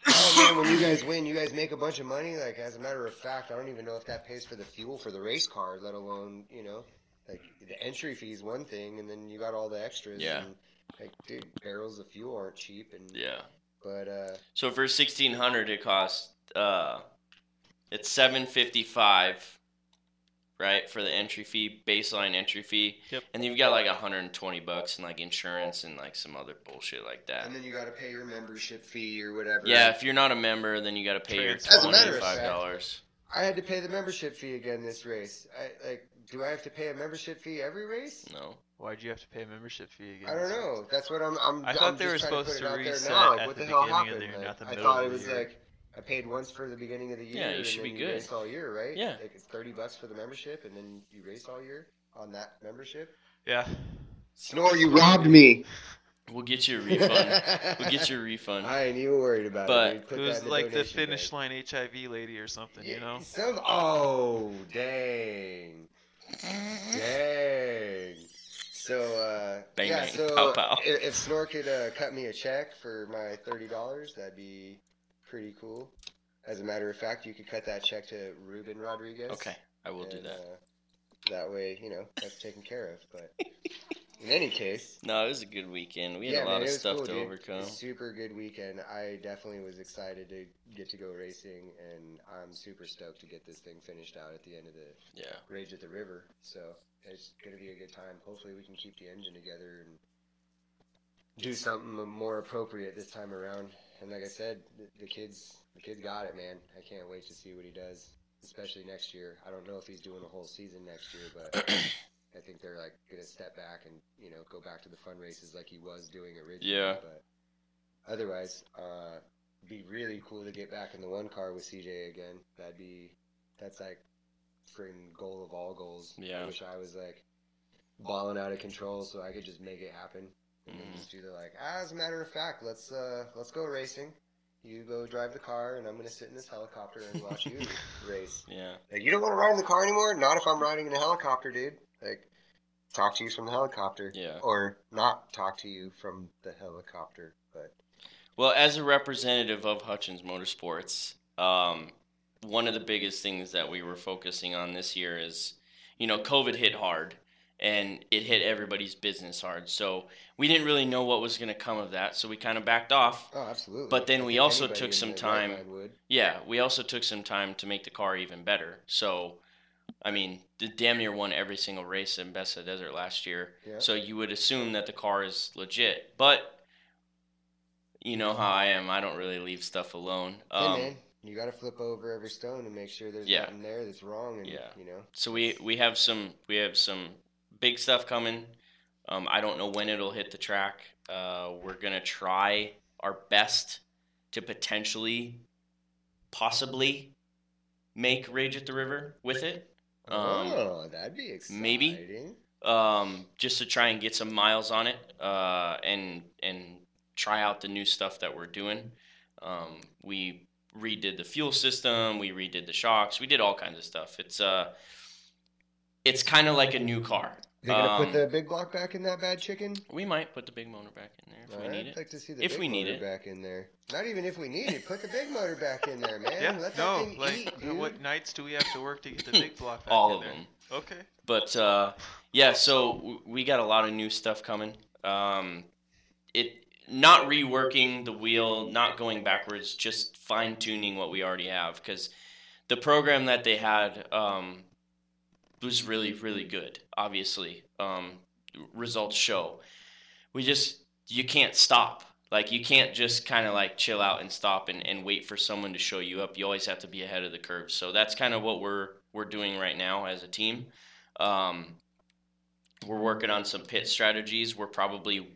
oh man, when you guys win, you guys make a bunch of money. Like as a matter of fact, I don't even know if that pays for the fuel for the race car, let alone you know, like the entry fee is one thing, and then you got all the extras. Yeah. And, like, dude, barrels of fuel aren't cheap, and Yeah. but uh, So for sixteen hundred, it costs uh, it's seven fifty five, right, for the entry fee, baseline entry fee. Yep. And you've got like hundred and twenty bucks in like insurance and like some other bullshit like that. and then you got to pay your membership fee or whatever. Yeah, if you're not a member, then you got to pay your As a matter twenty of five fact, dollars. I had to pay the membership fee again this race. I like. Do I have to pay a membership fee every race? No. Why'd you have to pay a membership fee again? I don't know. That's what I'm. I'm I I'm thought they were trying to, supposed to out reset. Like, at what the the, hell beginning of the year, Like, not the I middle thought of it the was year. like I paid once for the beginning of the year. Yeah, you and should then be you good. race all year, right? Yeah. Like it's thirty bucks for the membership, and then you race all year on that membership. Yeah. Snore, you robbed me. We'll get you a refund. we'll get you a refund. I ain't even worried about But- it. But It was the like the finish bank. line HIV lady or something, you know? Some, oh, dang. Dang. So, uh, Bang, yeah, bang, so pow, pow. If, if Snore could uh, cut me a check for my $30, that'd be pretty cool. As a matter of fact, you could cut that check to Ruben Rodriguez. Okay, I will do that. Uh, that way, you know, that's taken care of. But in any case, No, it was a good weekend. We had yeah, a lot man, of stuff cool, to dude. overcome. Super good weekend. I definitely was excited to get to go racing, and I'm super stoked to get this thing finished out at the end of the Yeah. Rage at the River. So it's gonna be a good time. Hopefully, we can keep the engine together and do something more appropriate this time around. And like I said, the, the kids, the kids got it, man. I can't wait to see what he does, especially next year. I don't know if he's doing a whole season next year, but. I think they're like gonna step back and you know go back to the fun races like he was doing originally. Yeah. But otherwise, uh, be really cool to get back in the one car with CJ again. That'd be that's like freaking goal of all goals. Yeah. I wish I was like balling out of control so I could just make it happen and Mhm. just do the like. As a matter of fact, let's uh let's go racing. You go drive the car, and I'm gonna sit in this helicopter and watch you race. Yeah. Like, you don't want to ride in the car anymore? Not if I'm riding in a helicopter, dude. Like, talk to you from the helicopter. Yeah. Or not talk to you from the helicopter. But Well, as a representative of Hutchins Motorsports, um, one of the biggest things that we were focusing on this year is, you know, COVID hit hard and it hit everybody's business hard. So we didn't really know what was going to come of that. So we kind of backed off. oh, absolutely. But then I we also took some right time-. Yeah, we also took some time to make the car even better. So, I mean, the damn near won every single race in Bessa Desert last year. Yeah. So you would assume that the car is legit. But you know how I am. I don't really leave stuff alone. hey Um, man, you got to flip over every stone and make sure there's Yeah. nothing there that's wrong. And Yeah. you know, so we we have some we have some big stuff coming. Um, I don't know when it'll hit the track. Uh, we're gonna try our best to potentially, possibly, make Rage at the River with it. Um, oh, that'd be exciting. maybe. um, just to try and get some miles on it uh, and and try out the new stuff that we're doing. Um, we redid the fuel system, we redid the shocks, we did all kinds of stuff. It's uh, it's kind of like a new car. They're gonna Um, put the big block back in that bad chicken. We might put the big motor back in there if we I'd need it. like to see the If big we need motor it. back in there. Not even if we need it. Put the big motor back in there, man. Yeah, Let that no, thing like, eat, dude. what nights do we have to work to get the big block back in there? All in of there? them. Okay. But uh, yeah, so w- we got a lot of new stuff coming. Um, it not reworking the wheel, not going backwards, just fine tuning what we already have because the program that they had um, was really really good. Obviously, um, results show. We just you can't stop. Like you can't just kind of like chill out and stop and, and wait for someone to show you up. You always have to be ahead of the curve. So that's kind of what we're we're doing right now as a team. Um, we're working on some pit strategies. We're probably,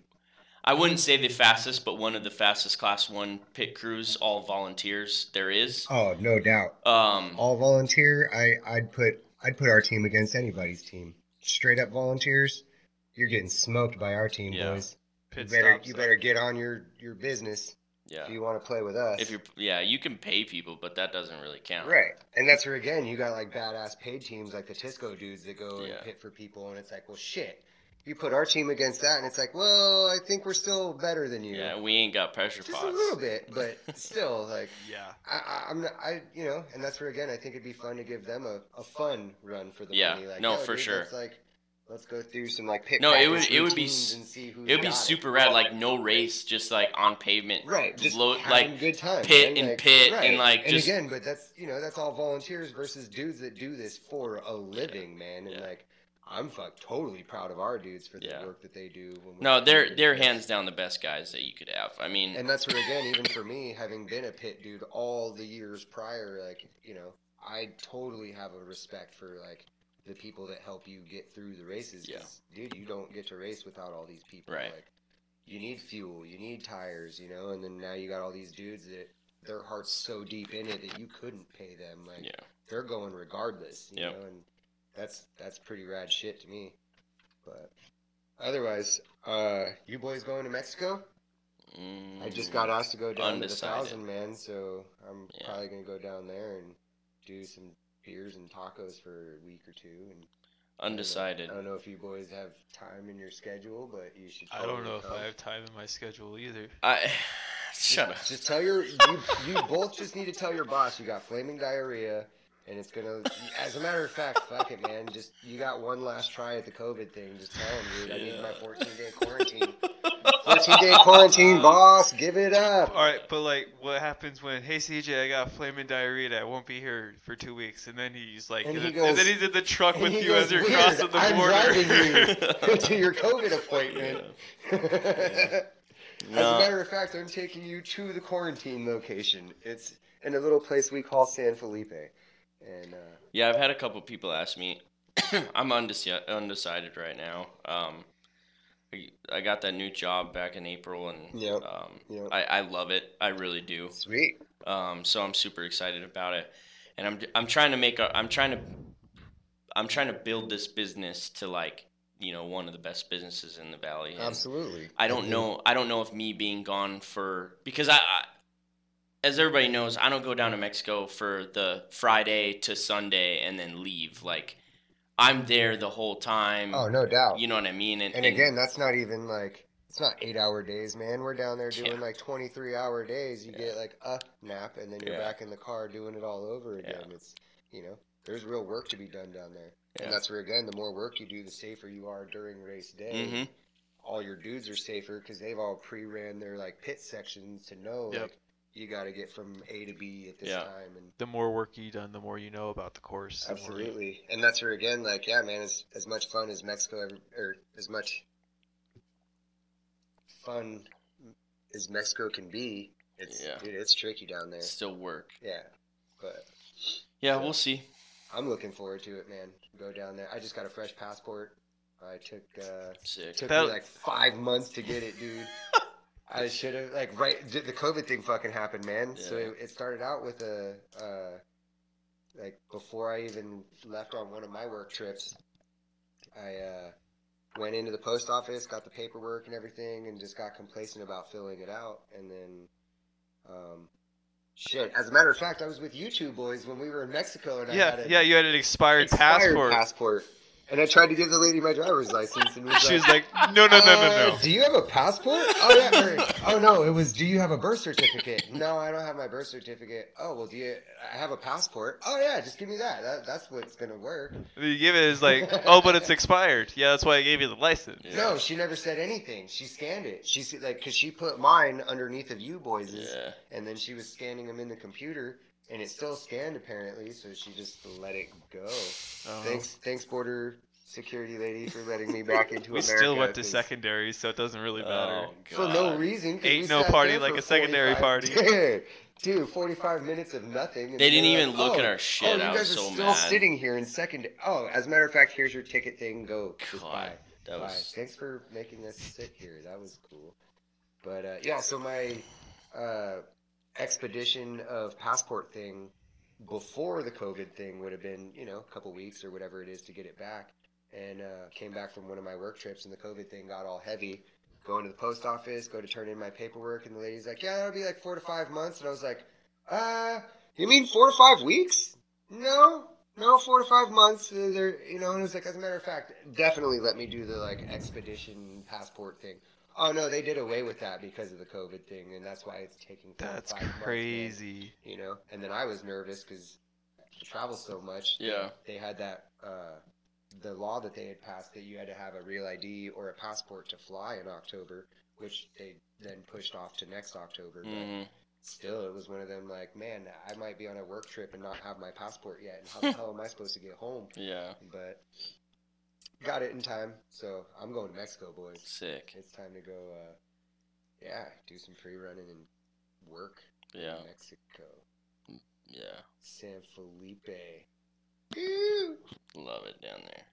I wouldn't say the fastest, but one of the fastest Class One pit crews, all volunteers there is. Oh, no doubt. Um, All volunteer. I I'd put I'd put our team against anybody's team. Straight up volunteers. You're getting smoked by our team, Yeah. boys. You better you better get on your your business yeah. if you want to play with us. If you're, yeah, you can pay people, but that doesn't really count. Right. And that's where, again, you got like badass paid teams like the Tisco dudes that go Yeah. and pit for people. And it's like, well, shit. You put our team against that, and it's like, well, I think we're still better than you. Yeah, we ain't got pressure Just pots. a little bit, but still, like Yeah. I, I, I'm not, I, you know, and that's where again I think it'd be fun to give them a, a fun run for the Yeah, money. Like, no, yo, for dude, sure. Let's like, let's go through some like pit No, it would- it would be and see who's It would be got super rad, like no race, just like on pavement. Right, just Lo- having like good time, pit man, and like, pit right. and like and just again, but that's you know that's all volunteers versus dudes that do this for a living, man. And Yeah. like, I'm fuck totally proud of our dudes for the Yeah. work that they do. When no, they're they're hands down the best guys that you could have. I mean, And that's where again, even for me, having been a pit dude all the years prior, like you know, I totally have a respect for like the people that help you get through the races. 'cause, dude, you don't get to race without all these people. Right. Like, you need fuel, you need tires, you know, and then now you got all these dudes that their heart's so deep in it that you couldn't pay them. Like yeah, they're going regardless, you Yep. know, and that's that's pretty rad shit to me. But otherwise, uh, you boys going to Mexico? I just got asked to go down Undecided. to the thousand man, so I'm Yeah. probably gonna go down there and do some beers and tacos for a week or two. And undecided. I don't know if you boys have time in your schedule, but you should. I don't totally know if. I have time in my schedule either. I shut up. Just, just tell your you, you both just need to tell your boss you got flaming diarrhea, and it's gonna. As a matter of fact, fuck it, man. Just you got one last try at the COVID thing. Just tell him, dude. I need my 14 day quarantine. 14 day quarantine, boss. Give it up. All right, but like, what happens when, hey CJ, I got flaming diarrhea, I won't be here for two weeks, and then he's like, And and, he then- and then he's in the truck with you goes, as you're "Weird, crossing the I'm border. driving you to your COVID appointment. As a matter of fact, I'm taking you to the quarantine location. It's in a little place we call San Felipe, and uh, Yeah, I've had a couple people ask me. I'm undeci- undecided right now. Um, I, I got that new job back in April, and Yep. um, Yep. I, I love it. I really do. sweet. Um, so I'm super excited about it, and I'm I'm trying to make a I'm trying to I'm trying to build this business to like you know one of the best businesses in the valley. And Absolutely. I don't know I don't know if me being gone for because I, I as everybody knows I don't go down to Mexico for the Friday to Sunday and then leave like I'm there the whole time. Oh, no doubt. You know what I mean? And, and again, that's not even like it's not eight hour days, man. We're down there doing Yeah. like 23 hour days. You Yeah. get like a nap, and then you're Yeah. back in the car doing it all over again. It's you know, there's real work to be done down there, and that's where again, the more work you do, the safer you are during race day. Mhm. All your dudes are safer because they've all pre-ran their like pit sections to know Yep. like you got to get from A to B at this Yeah. time, and the more work you done, the more you know about the course. the more- Absolutely, and that's where again, like, yeah, man, as as much fun as Mexico ever, or as much fun as Mexico can be, it's Yeah. dude, it's tricky down there. still work. Yeah, but Yeah, we'll see. I'm looking forward to it, man. Go down there. I just got a fresh passport. I took uh, Sick. took That- me like five months to get it, dude. I should have like right. The COVID thing fucking happened, man. So it, it started out with a uh, like before I even left on one of my work trips. I uh, went into the post office, got the paperwork and everything, and just got complacent about filling it out. And then, um, shit. As a matter of fact, I was with you two boys when we were in Mexico, and I Yeah, had a yeah, you had an expired, expired passport. passport. And I tried to give the lady my driver's license, and was She was like, like, no, no, no, no, uh, no. Do you have a passport? Oh yeah. or- oh no, it was. Do you have a birth certificate? No, I don't have my birth certificate. Oh well, do you? I have a passport. Oh yeah, just give me that. that that's what's gonna work. You give it is like, oh, but it's expired. Yeah, that's why I gave you the license. Yeah. No, she never said anything. She scanned it. She said like because she put mine underneath of you boys', Yeah. and then she was scanning them in the computer, and it still scanned apparently. So she just let it go. Oh. Thanks, thanks, border security lady, for letting me back into We America. still went to 'cause- secondary, so it doesn't really matter. Oh, for no reason. Ain't no party like a secondary party. Dude, 45 minutes of nothing. They didn't even like, look at "Oh, our shit. Oh, you I guys was are so still mad. sitting here in second. Oh, as a matter of fact, here's your ticket thing. Go. Just God, bye. that Bye. Thanks for making us sit here. That was cool. But uh, yeah, so my uh, expedition of passport thing before the COVID thing would have been, you know, a couple weeks or whatever it is to get it back. And uh, came back from one of my work trips, and the COVID thing got all heavy. Going to the post office, go to turn in my paperwork, and the lady's like, "Yeah, that'll be like four to five months." And I was like, "Uh, you mean four to five weeks? No, no, four to five months. Uh, they're, you know, and it was like, as a matter of fact, definitely let me do the like expedition passport thing. Oh no, they did away with that because of the COVID thing, and that's why it's taking. four That's five months, man, crazy. you know, and then I was nervous because I travel so much. Yeah. They had that. Uh, the law that they had passed that you had to have a real ID or a passport to fly in October, which they then pushed off to next October. But hmm still, it was one of them like, man, I might be on a work trip and not have my passport yet, and how the hell am I supposed to get home? Yeah. But got it in time, so I'm going to Mexico, boys. Sick. It's time to go. Uh, yeah, do some pre-running and work Yeah. Mexico. Yeah. San Felipe. Love it down there.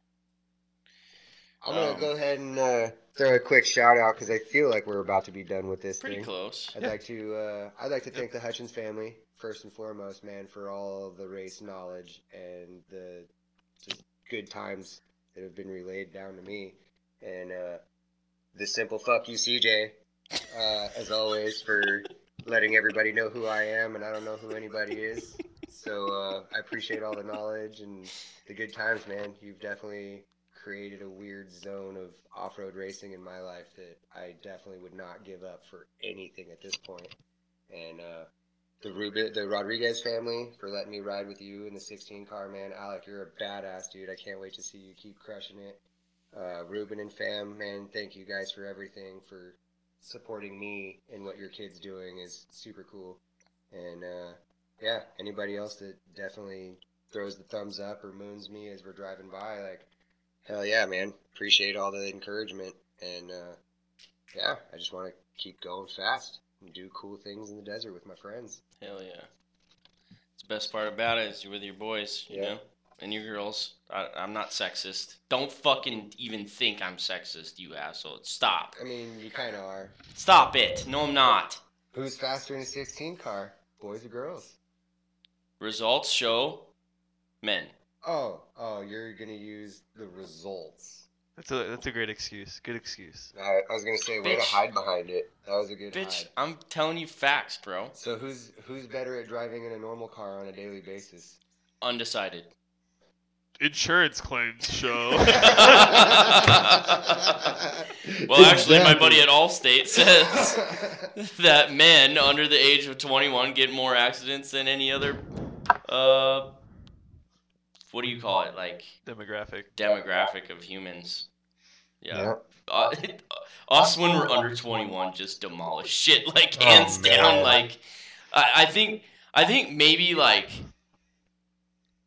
I'm gonna Um, go ahead and uh, throw a quick shout out because I feel like we're about to be done with this Pretty thing. close. I'd like to uh, I'd like to thank the Hutchins family first and foremost, man, for all the race knowledge and the just good times that have been relayed down to me, and uh, the simple fuck you, CJ, uh, as always for letting everybody know who I am, and I don't know who anybody is. So uh, I appreciate all the knowledge and the good times, man. You've definitely created a weird zone of off-road racing in my life that I definitely would not give up for anything at this point. And uh, the Ruben, the Rodriguez family for letting me ride with you in the 16 car, man. Alec, you're a badass dude. I can't wait to see you keep crushing it. Uh, Ruben and fam, man, thank you guys for everything for supporting me and what your kid's doing is super cool. And uh, yeah, anybody else that definitely throws the thumbs up or moons me as we're driving by, like, hell yeah, man. Appreciate all the encouragement. And uh, yeah, I just want to keep going fast do cool things in the desert with my friends. Hell yeah. It's the best part about it is you're with your boys, you Yeah. know, and your girls. I, I'm not sexist. Don't fucking even think I'm sexist, you asshole. Stop. I mean, you kind of are. Stop it. No, I'm not. Who's faster in a 16 car, boys or girls? Results show men. Oh, oh, you're gonna use the results. That's a that's a great excuse. Good excuse. I, I was gonna say, way to hide behind it. That was a good Bitch, hide. I'm telling you facts, bro. So who's who's better at driving in a normal car on a daily basis? Undecided. Insurance claims show. Well, actually, my buddy at Allstate says that men under the age of 21 get more accidents than any other, uh, what do you call it? Like, Demographic. demographic of humans. Yeah. Yeah. Uh, us when we're under 21 just demolish shit, like, Oh, hands man. down. Like, I, I think, I think maybe, like,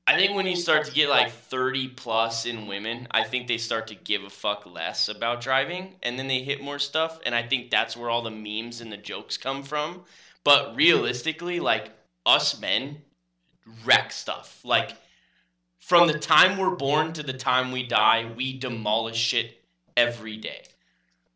I think when you start to get like 30 plus in women, I think they start to give a fuck less about driving and then they hit more stuff. And I think that's where all the memes and the jokes come from. But realistically, like us men wreck stuff. Like from the time we're born to the time we die, we demolish shit every day.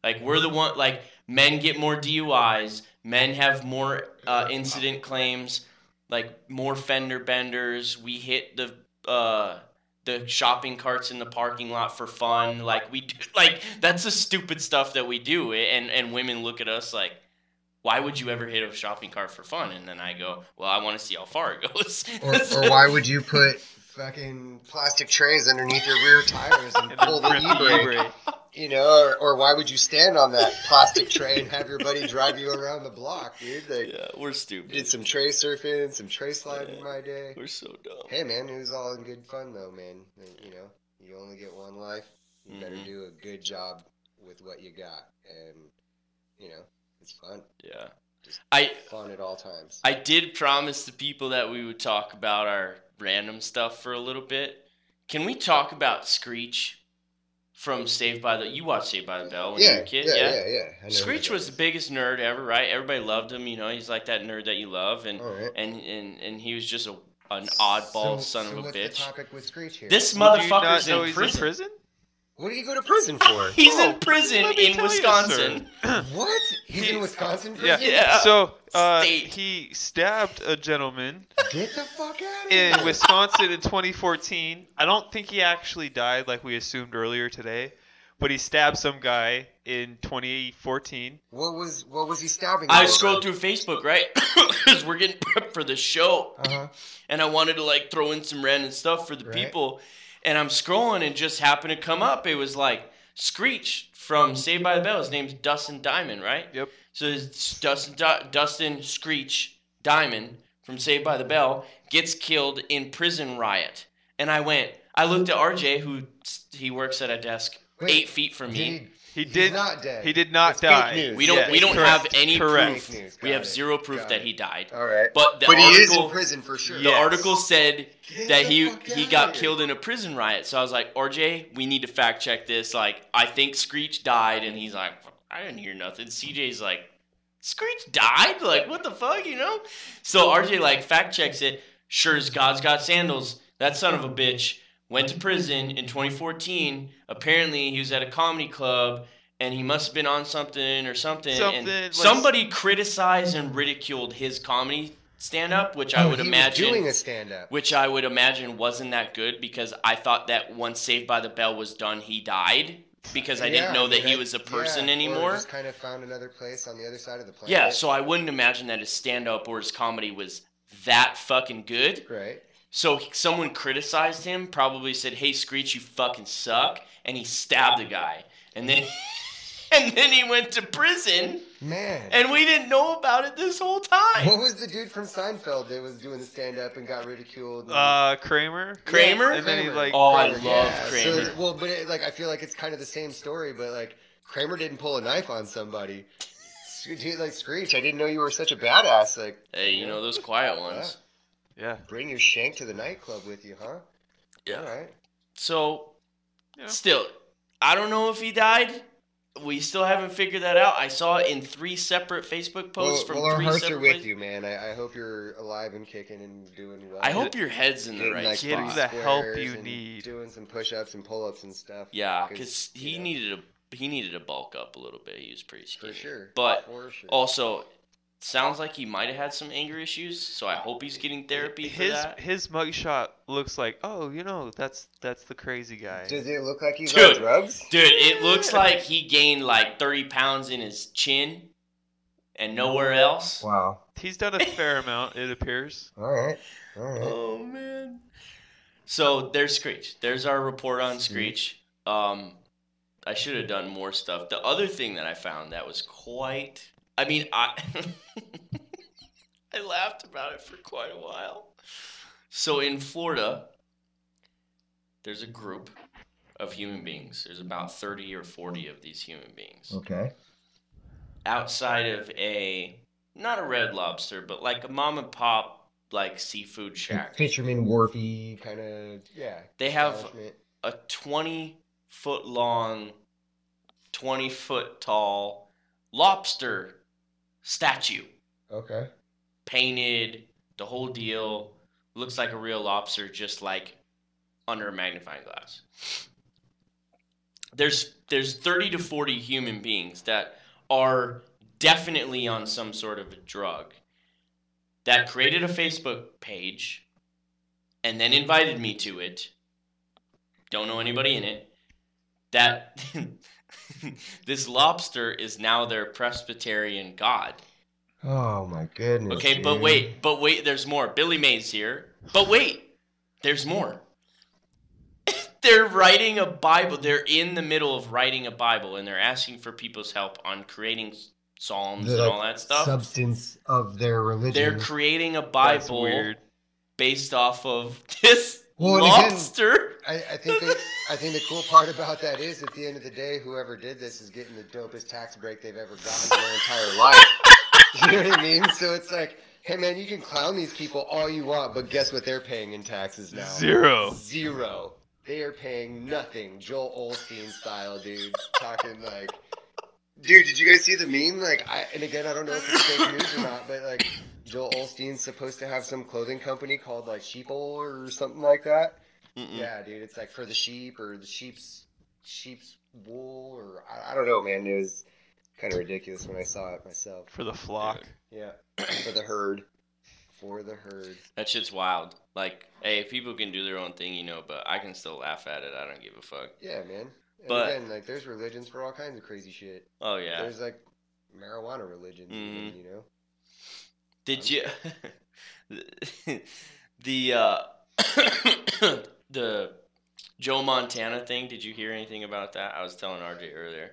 Like we're the one, like men get more DUIs, men have more uh, incident claims like more fender benders. We hit the uh, the shopping carts in the parking lot for fun. Like we do, like that's the stupid stuff that we do. And and women look at us like, why would you ever hit a shopping cart for fun? And then I go, well, I want to see how far it goes. Or, or why would you put fucking plastic trays underneath your rear tires and, And pull the e-brake? You know, or, or why would you stand on that plastic tray and have your buddy drive you around the block, dude? Like, yeah, we're stupid. did some tray surfing, some tray sliding Yeah. in my day. We're so dumb. Hey, man, it was all in good fun, though, man. You know, you only get one life. You better Mhm. do a good job with what you got, and you know, it's fun. Yeah, Just I Fun at all times. I did promise the people that we would talk about our random stuff for a little bit. Can we talk about Screech from Saved by the? You watched Saved by the Bell when you were yeah, a kid, yeah, yeah. yeah, yeah. Screech was the biggest nerd ever, right? Everybody loved him. You know, he's like that nerd that you love, and is. All right. and and and he was just a an oddball So- son so of a what's The bitch. topic with Screech here. This Do you motherfucker's in prison. in prison? What did he go to prison for? He's Oh, in prison in tell you, Wisconsin. what? He's He- in Wisconsin prison. Yeah. So uh, he stabbed a gentleman Get the fuck out of in here. Wisconsin in 2014. I don't think he actually died like we assumed earlier today, but he stabbed some guy in 2014. What was what was he stabbing? I over? scrolled through Facebook, right? Because we're getting prepped for the show. Uh-huh. and I wanted to like throw in some random stuff for the Right. people. And I'm scrolling and just happened to come up. It was like Screech from Saved by the Bell. His name's Dustin Diamond, right? Yep. So it's Dustin Dustin Screech Diamond from Saved by the Bell gets killed in prison riot. And I went. I looked at RJ, who he works at a desk Wait, eight feet from me. He, He he's did. not dead. He did not It's fake die. news. We don't. Yes, we don't correct, have any correct. proof. Fake news. We Got have it. zero proof Got that it. he died. All right. But the but he is article, in prison for sure. the Yes. article said Get that the he fuck he outta got here. killed in a prison riot. So I was like, RJ, we need to fact check this. Like, I think Screech died, and he's like, I didn't hear nothing. CJ's like, Screech died? Like, what the fuck, you know? So RJ like fact checks it. Sure as God's got sandals. That son of a bitch went to prison in 2014. Apparently, he was at a comedy club. And he must have been on something or something. Something, and like- somebody criticized and ridiculed his comedy stand up, which I Oh, would he was imagine doing a stand up. which I would imagine wasn't that good because I thought that once Saved by the Bell was done, he died because I didn't know that he was a person anymore. just kind of found another place on the other side of the planet. Yeah, so I wouldn't imagine that his stand up or his comedy was that fucking good. right. So someone criticized him, probably said, "Hey Screech, you fucking suck," and he stabbed the guy, and then and then he went to prison, Man. and we didn't know about it this whole time. what was the dude from Seinfeld that was doing the stand up and got ridiculed? and- Uh, Kramer. Kramer? And then he like. Oh, I love yeah. Kramer. So, well, but it, like I feel like it's kind of the same story, but like Kramer didn't pull a knife on somebody. Dude, like Screech, I didn't know you were such a badass. Like, Hey, you know those quiet ones. Yeah. Bring your shank to the nightclub with you, huh? Yeah. All right. So, Yeah. still, I don't know if he died. We still haven't figured that out. I saw it in three separate Facebook posts Well, from well, our three hearts separate are with places. you, man. I, I hope you're alive and kicking and doing well. I hope your head's in the right like, Getting spot. the help you need. Doing some push-ups and pull-ups and stuff. Yeah, because you he know, needed a he needed to bulk up a little bit. He was pretty skinny. for sure. But for sure. also, sounds like he might have had some anger issues. So I hope he's getting therapy for His that. his mugshot looks like oh you know that's that's the crazy guy. Does it look like he's Dude. on drugs? Dude, it looks like he gained like thirty pounds in his chin, and nowhere else. Wow. He's done a fair amount it appears. All right. All right. Oh man. So there's Screech. There's our report on Screech. Um, I should have done more stuff. The other thing that I found that was quite. I mean, I I laughed about it for quite a while. So in Florida, there's a group of human beings. There's about 30 or 40 of these human beings Okay. outside of a not a red lobster, but like a mom and pop like seafood shack. Fisherman wharfy kind of yeah. They have a 20 foot long, 20 foot tall lobster statue Okay. painted, the whole deal. Looks like a real lobster, just like under a magnifying glass. There's there's 30 to 40 human beings that are definitely on some sort of a drug that created a Facebook page and then invited me to it. Don't know anybody in it. That this lobster is now their Presbyterian god. Oh my goodness. Okay, but dude. wait, but wait, there's more. Billy Mays here. But wait, there's more. they're writing a Bible. They're in the middle of writing a Bible and they're asking for people's help on creating psalms The, and all that stuff. Substance of their religion. They're creating a Bible based off of this Well, and again- I, I think that, I think the cool part about that is at the end of the day, whoever did this is getting the dopest tax break they've ever gotten in their entire life. you know what I mean? So it's like, hey man, you can clown these people all you want, but guess what they're paying in taxes now? Zero. Zero. They are paying nothing. Joel Osteen style, dude. Talking like, dude, did you guys see the meme? Like, I and again, I don't know if it's fake news or not, but like, Joel Osteen's supposed to have some clothing company called like Sheeple or something like that. Mm-mm. Yeah, dude, it's like for the sheep or the sheep's sheep's wool or I, I don't know, man. It was kind of ridiculous when I saw it myself. For the flock. Yeah, for the herd, for the herd. That shit's wild. Like, hey, people can do their own thing, you know, but I can still laugh at it. I don't give a fuck. Yeah, man. And But- again, like there's religions for all kinds of crazy shit. Oh yeah. There's like marijuana religions, even, Mhm. you know. Did you the uh the Joe Montana thing? Did you hear anything about that? I was telling RJ earlier.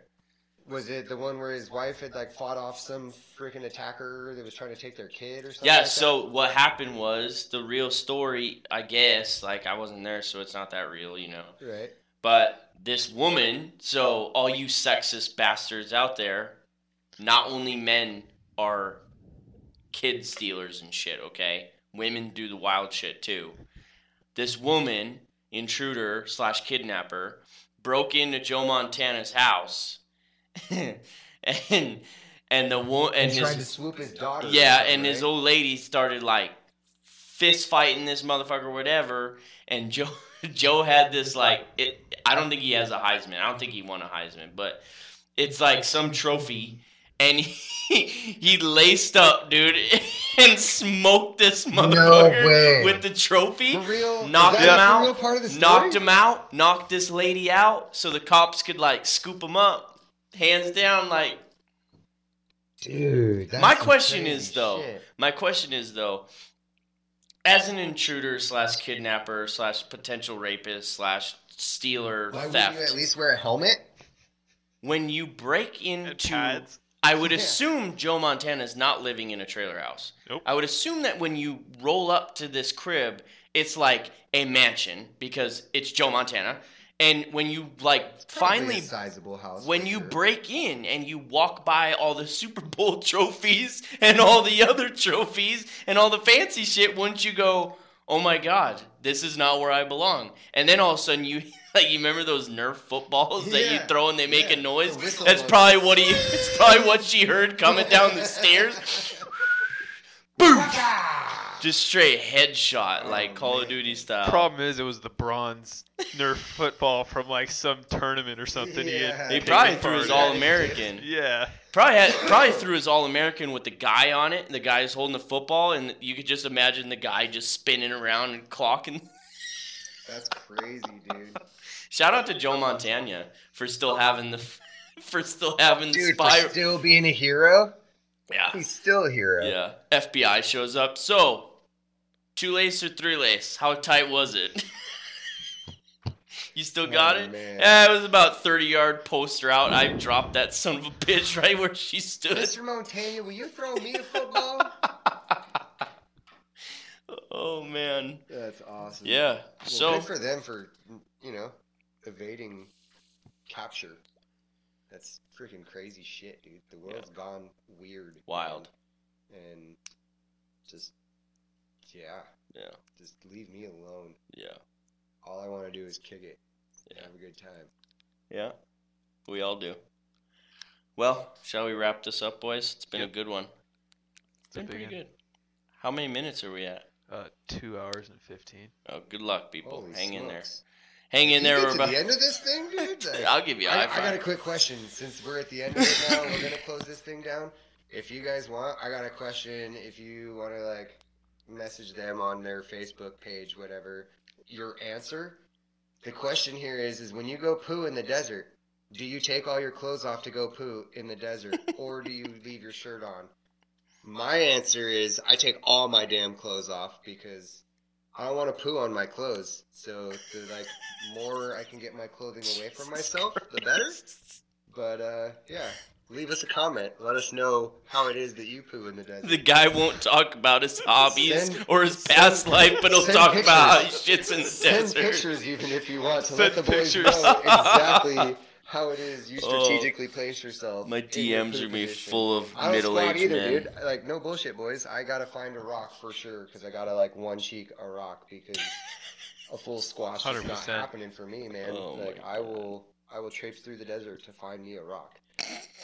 Was it the one where his wife had like fought off some freaking attacker that was trying to take their kid or something? Yeah, like that? so what happened was the real story, I guess, like I wasn't there so it's not that real, you know. right. But this woman, so all you sexist bastards out there, not only men are kid stealers and shit, okay? Women do the wild shit too. This woman, intruder slash kidnapper, broke into Joe Montana's house, and and the wo- and And his tried to swoop his daughter. yeah, and his old lady started like fist fighting this motherfucker, whatever. And Joe, Joe had this like, it. I don't think he has a Heisman. I don't think he won a Heisman, but it's like some trophy, and he, he laced up, dude, and smoked this motherfucker way. with the trophy. For real? knocked Is him the out, real part of the story? Knocked him out, knocked this lady out, so the cops could like scoop him up, hands down, like Dude, that's My question is, though, shit. My question is though, as an intruder slash kidnapper slash potential rapist slash stealer Why wouldn't theft, you at least wear a helmet? when you break And into, pads. I would Yeah. assume Joe Montana is not living in a trailer house. Nope. I would assume that when you roll up to this crib, it's like a mansion because it's Joe Montana. And when you like Probably finally a sizable house. when you sure. break in and you walk by all the Super Bowl trophies and all the other trophies and all the fancy shit, wouldn't you go, "Oh my God, this is not where I belong"? And then all of a sudden you like you remember those Nerf footballs that you throw and they make yeah, a noise. That's noise. probably what he. It's probably what she heard coming down the stairs. Boom! Just straight headshot, like Oh, Call of. Duty style. Problem is, it was the bronze Nerf football from like some tournament or something. He, Yeah. had he probably threw his. All American. Yeah. Probably had probably threw his All American with the guy on it. The guy's holding the football, and you could just imagine the guy just spinning around and clocking. That's crazy, dude. Shout out to Joe Montana for still having the for still having the Dude, for still being a hero, Yeah, he's still a hero. yeah. FBI shows up. So, two lace or three lace? How tight was it? you still oh, got Oh, it? man. Yeah, it was about thirty yard poster out. I dropped that son of a bitch right where she stood. Mr. Montana, will you throw me a football? Oh man. That's awesome. Yeah. Well, So good for them for you know evading capture. That's freaking crazy shit, dude. The world's gone weird, wild. and just yeah, Yeah. just leave me alone. Yeah. All I want to do is kick it, Yeah. have a good time. Yeah. We all do. Well, shall we wrap this up, boys? It's been a good one. It's been big pretty one. good. How many minutes are we at? Uh, two hours and fifteen. Oh, good luck, people. Holy Hang in there. smokes. Hang in You there. get We're to about. the end of this thing, dude. Like, I'll give you. a I, high I got a quick question. Since we're at the end of it now, we're gonna close this thing down. If you guys want, I got a question. If you want to like message them on their Facebook page, whatever, your answer. The question here is: is when you go poo in the desert, do you take all your clothes off to go poo in the desert, or do you leave your shirt on? My answer is I take all my damn clothes off because I don't want to poo on my clothes. So the like more I can get my clothing away from myself, the better. But uh, yeah, leave us a comment. Let us know how it is that you poo in the desert. The guy won't talk about his hobbies Send- or his send- past life, but he'll send talk about how he shits in the Send desert. pictures even if you want to Send let the boys pictures. know exactly how it is you Oh. strategically place yourself. My in your DMs poo are me position. full of I don't middle squat aged either, men. dude. Like no bullshit, boys. I gotta find a rock for sure because I gotta like one cheek a rock because a full squash is not 100%. happening for me, man. Oh like I will, I will traipse through the desert to find me a rock,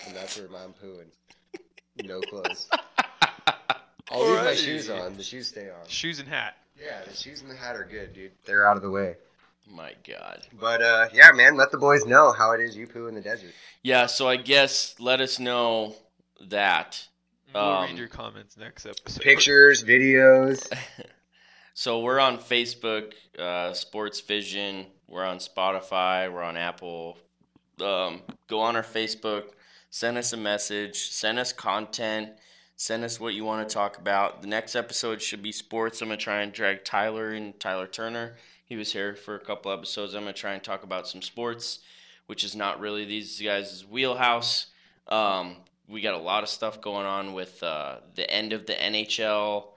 and that's where I'm pooing. No clothes. I'll leave my shoes on. The shoes stay on. Shoes and hat. Yeah, the shoes and the hat are good, dude. They're out of the way. My God. But uh, yeah, man, let the boys know how it is you poo in the desert. Yeah, so I guess let us know that. We'll Um, read your comments next episode. Pictures, videos. So we're on Facebook, uh, Sports Vision. We're on Spotify. We're on Apple Um, go on our Facebook, send us a message, send us content, send us what you want to talk about. The next episode should be sports. I'm gonna try and drag Tyler and Tyler Turner. He was here for a couple episodes. I'm gonna try and talk about some sports, which is not really these guys' wheelhouse. Um, we got a lot of stuff going on with uh, the end of the NHL.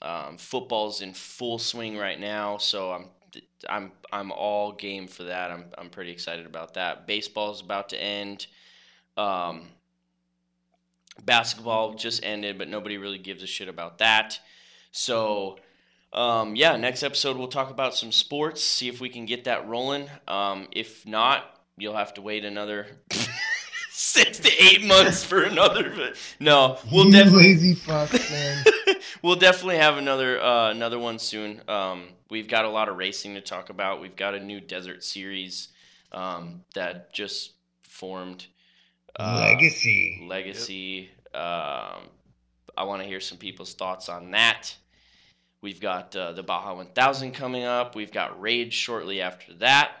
Um, football's in full swing right now, so I'm I'm I'm all game for that. I'm I'm pretty excited about that. Baseball's about to end. Um, basketball just ended, but nobody really gives a shit about that. So, um, yeah, next episode we'll talk about some sports, see if we can get that rolling. Um, if not, you'll have to wait another six to eight months for another. But no, we'll you definitely lazy fuck, man. we'll definitely have another uh, another one soon. Um, we've got a lot of racing to talk about. We've got a new desert series um, that just formed. Uh, Legacy. Legacy. Um, I want to hear some people's thoughts on that. We've got uh, the Baja 1000 coming up. We've got Rage shortly after that.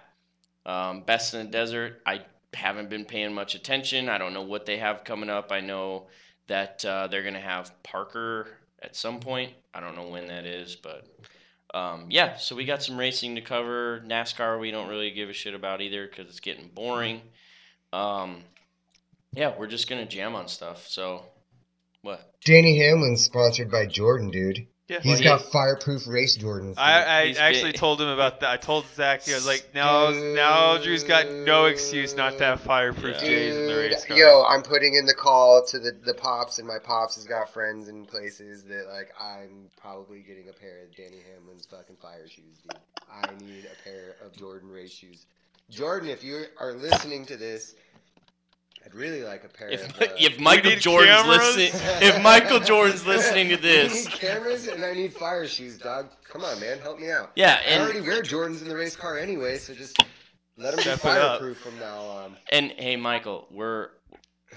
Um, Best in the Desert. I haven't been paying much attention. I don't know what they have coming up. I know that uh, they're going to have Parker at some point. I don't know when that is, but um, yeah. So we got some racing to cover. NASCAR we don't really give a shit about either because it's getting boring. Um, yeah, we're just gonna jam on stuff. So what? Danny Hamlin's sponsored by Jordan, dude. Yeah. He's Well, got fireproof race Jordans. I, I actually big. told him about that. I told Zach, I was like, now, now Drew's got no excuse not to have fireproof Yeah. J's in the race car. Yo, I'm putting in the call to the, the pops, and my pops has got friends in places that like I'm probably getting a pair of Danny Hamlin's fucking fire shoes, dude. I need a pair of Jordan race shoes. Jordan, if you are listening to this, I'd really like a pair If of. Uh, if Michael Jordan's cameras? listening, if Michael Jordan's listening to I this, need cameras and I need fire shoes, dog. Come on, man, help me out. yeah, and, I already wear Jordans in the race car anyway, so just let them be Step up. fireproof from now on. and hey, Michael, we're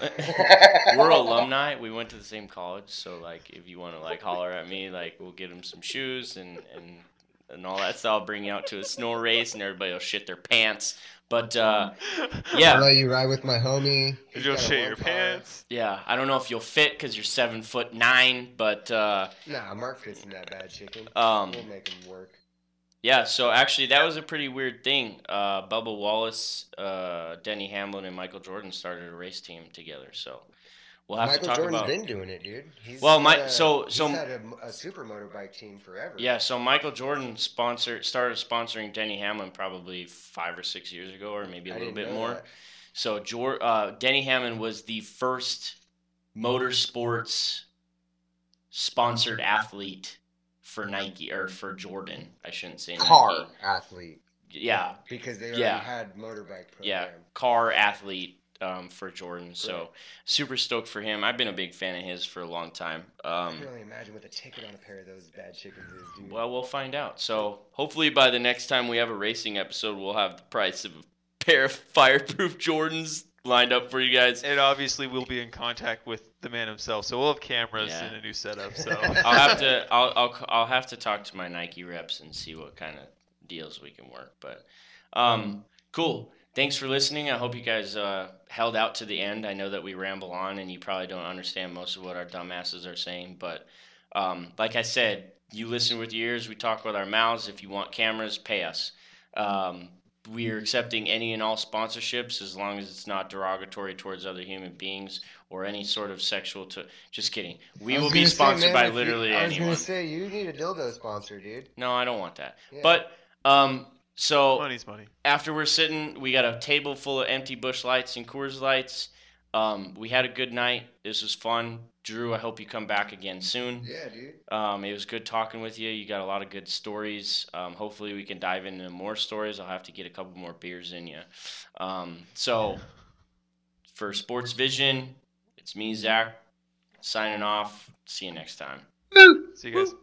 we're alumni. We went to the same college, so like, if you want to like holler at me, like, we'll get him some shoes and and and all that stuff. I'll bring you out to a Snore race, and everybody will shit their pants. But uh, I'll yeah, let you ride with my homie. He's You'll shit one your car. pants. yeah. I don't know if you'll fit because you're seven foot nine, but uh, Nah, Mark fits in that bad chicken. um, we'll make him work. Yeah, so actually, that was a pretty weird thing. Uh, Bubba Wallace, uh, Denny Hamlin, and Michael Jordan started a race team together. So we'll have Michael to talk Jordan's about. been doing it, dude. He's Well, my- a- so- he's so- had a, a super motorbike team forever. Yeah, so Michael Jordan sponsored started sponsoring Denny Hamlin probably five or six years ago, or maybe a I little bit more. that. So uh, Denny Hamlin was the first motorsports sponsored athlete for Nike or for Jordan. I shouldn't say car Nike. athlete Yeah, because they already Yeah. had motorbike program. yeah, car athlete um, for Jordan. So super stoked for him. I've been a big fan of his for a long time. I Um, can only imagine what the ticket on a pair of those bad chickens is, dude. well, we'll find out. So hopefully by the next time we have a racing episode, we'll have the price of a pair of fireproof Jordans lined up for you guys. And obviously, we'll be in contact with the man himself, so we'll have cameras Yeah. and a new setup. So I'll have to I'll, I'll I'll have to talk to my Nike reps and see what kind of deals we can work. But um, cool. Thanks for listening. I hope you guys uh, held out to the end. I know that we ramble on and you probably don't understand most of what our dumbasses are saying, but um, like I said, you listen with your ears. We talk with our mouths. If you want cameras, pay us. Um, we are accepting any and all sponsorships as long as it's not derogatory towards other human beings or any sort of sexual. To just kidding. We will be gonna say, sponsored man, by if you- literally I was anyone. gonna say you need a dildo sponsor, dude. No, I don't want that. Yeah. But um, so money's money. after we're sitting, we got a table full of empty Busch lights and Coors lights. Um, we had a good night. This was fun. Drew, I hope you come back again soon. Yeah, dude. Um, it was good talking with you. You got a lot of good stories. Um, hopefully, we can dive into more stories. I'll have to get a couple more beers in you. Um, so, for Sports Vision, it's me, Zach, signing off. See you next time. See you guys.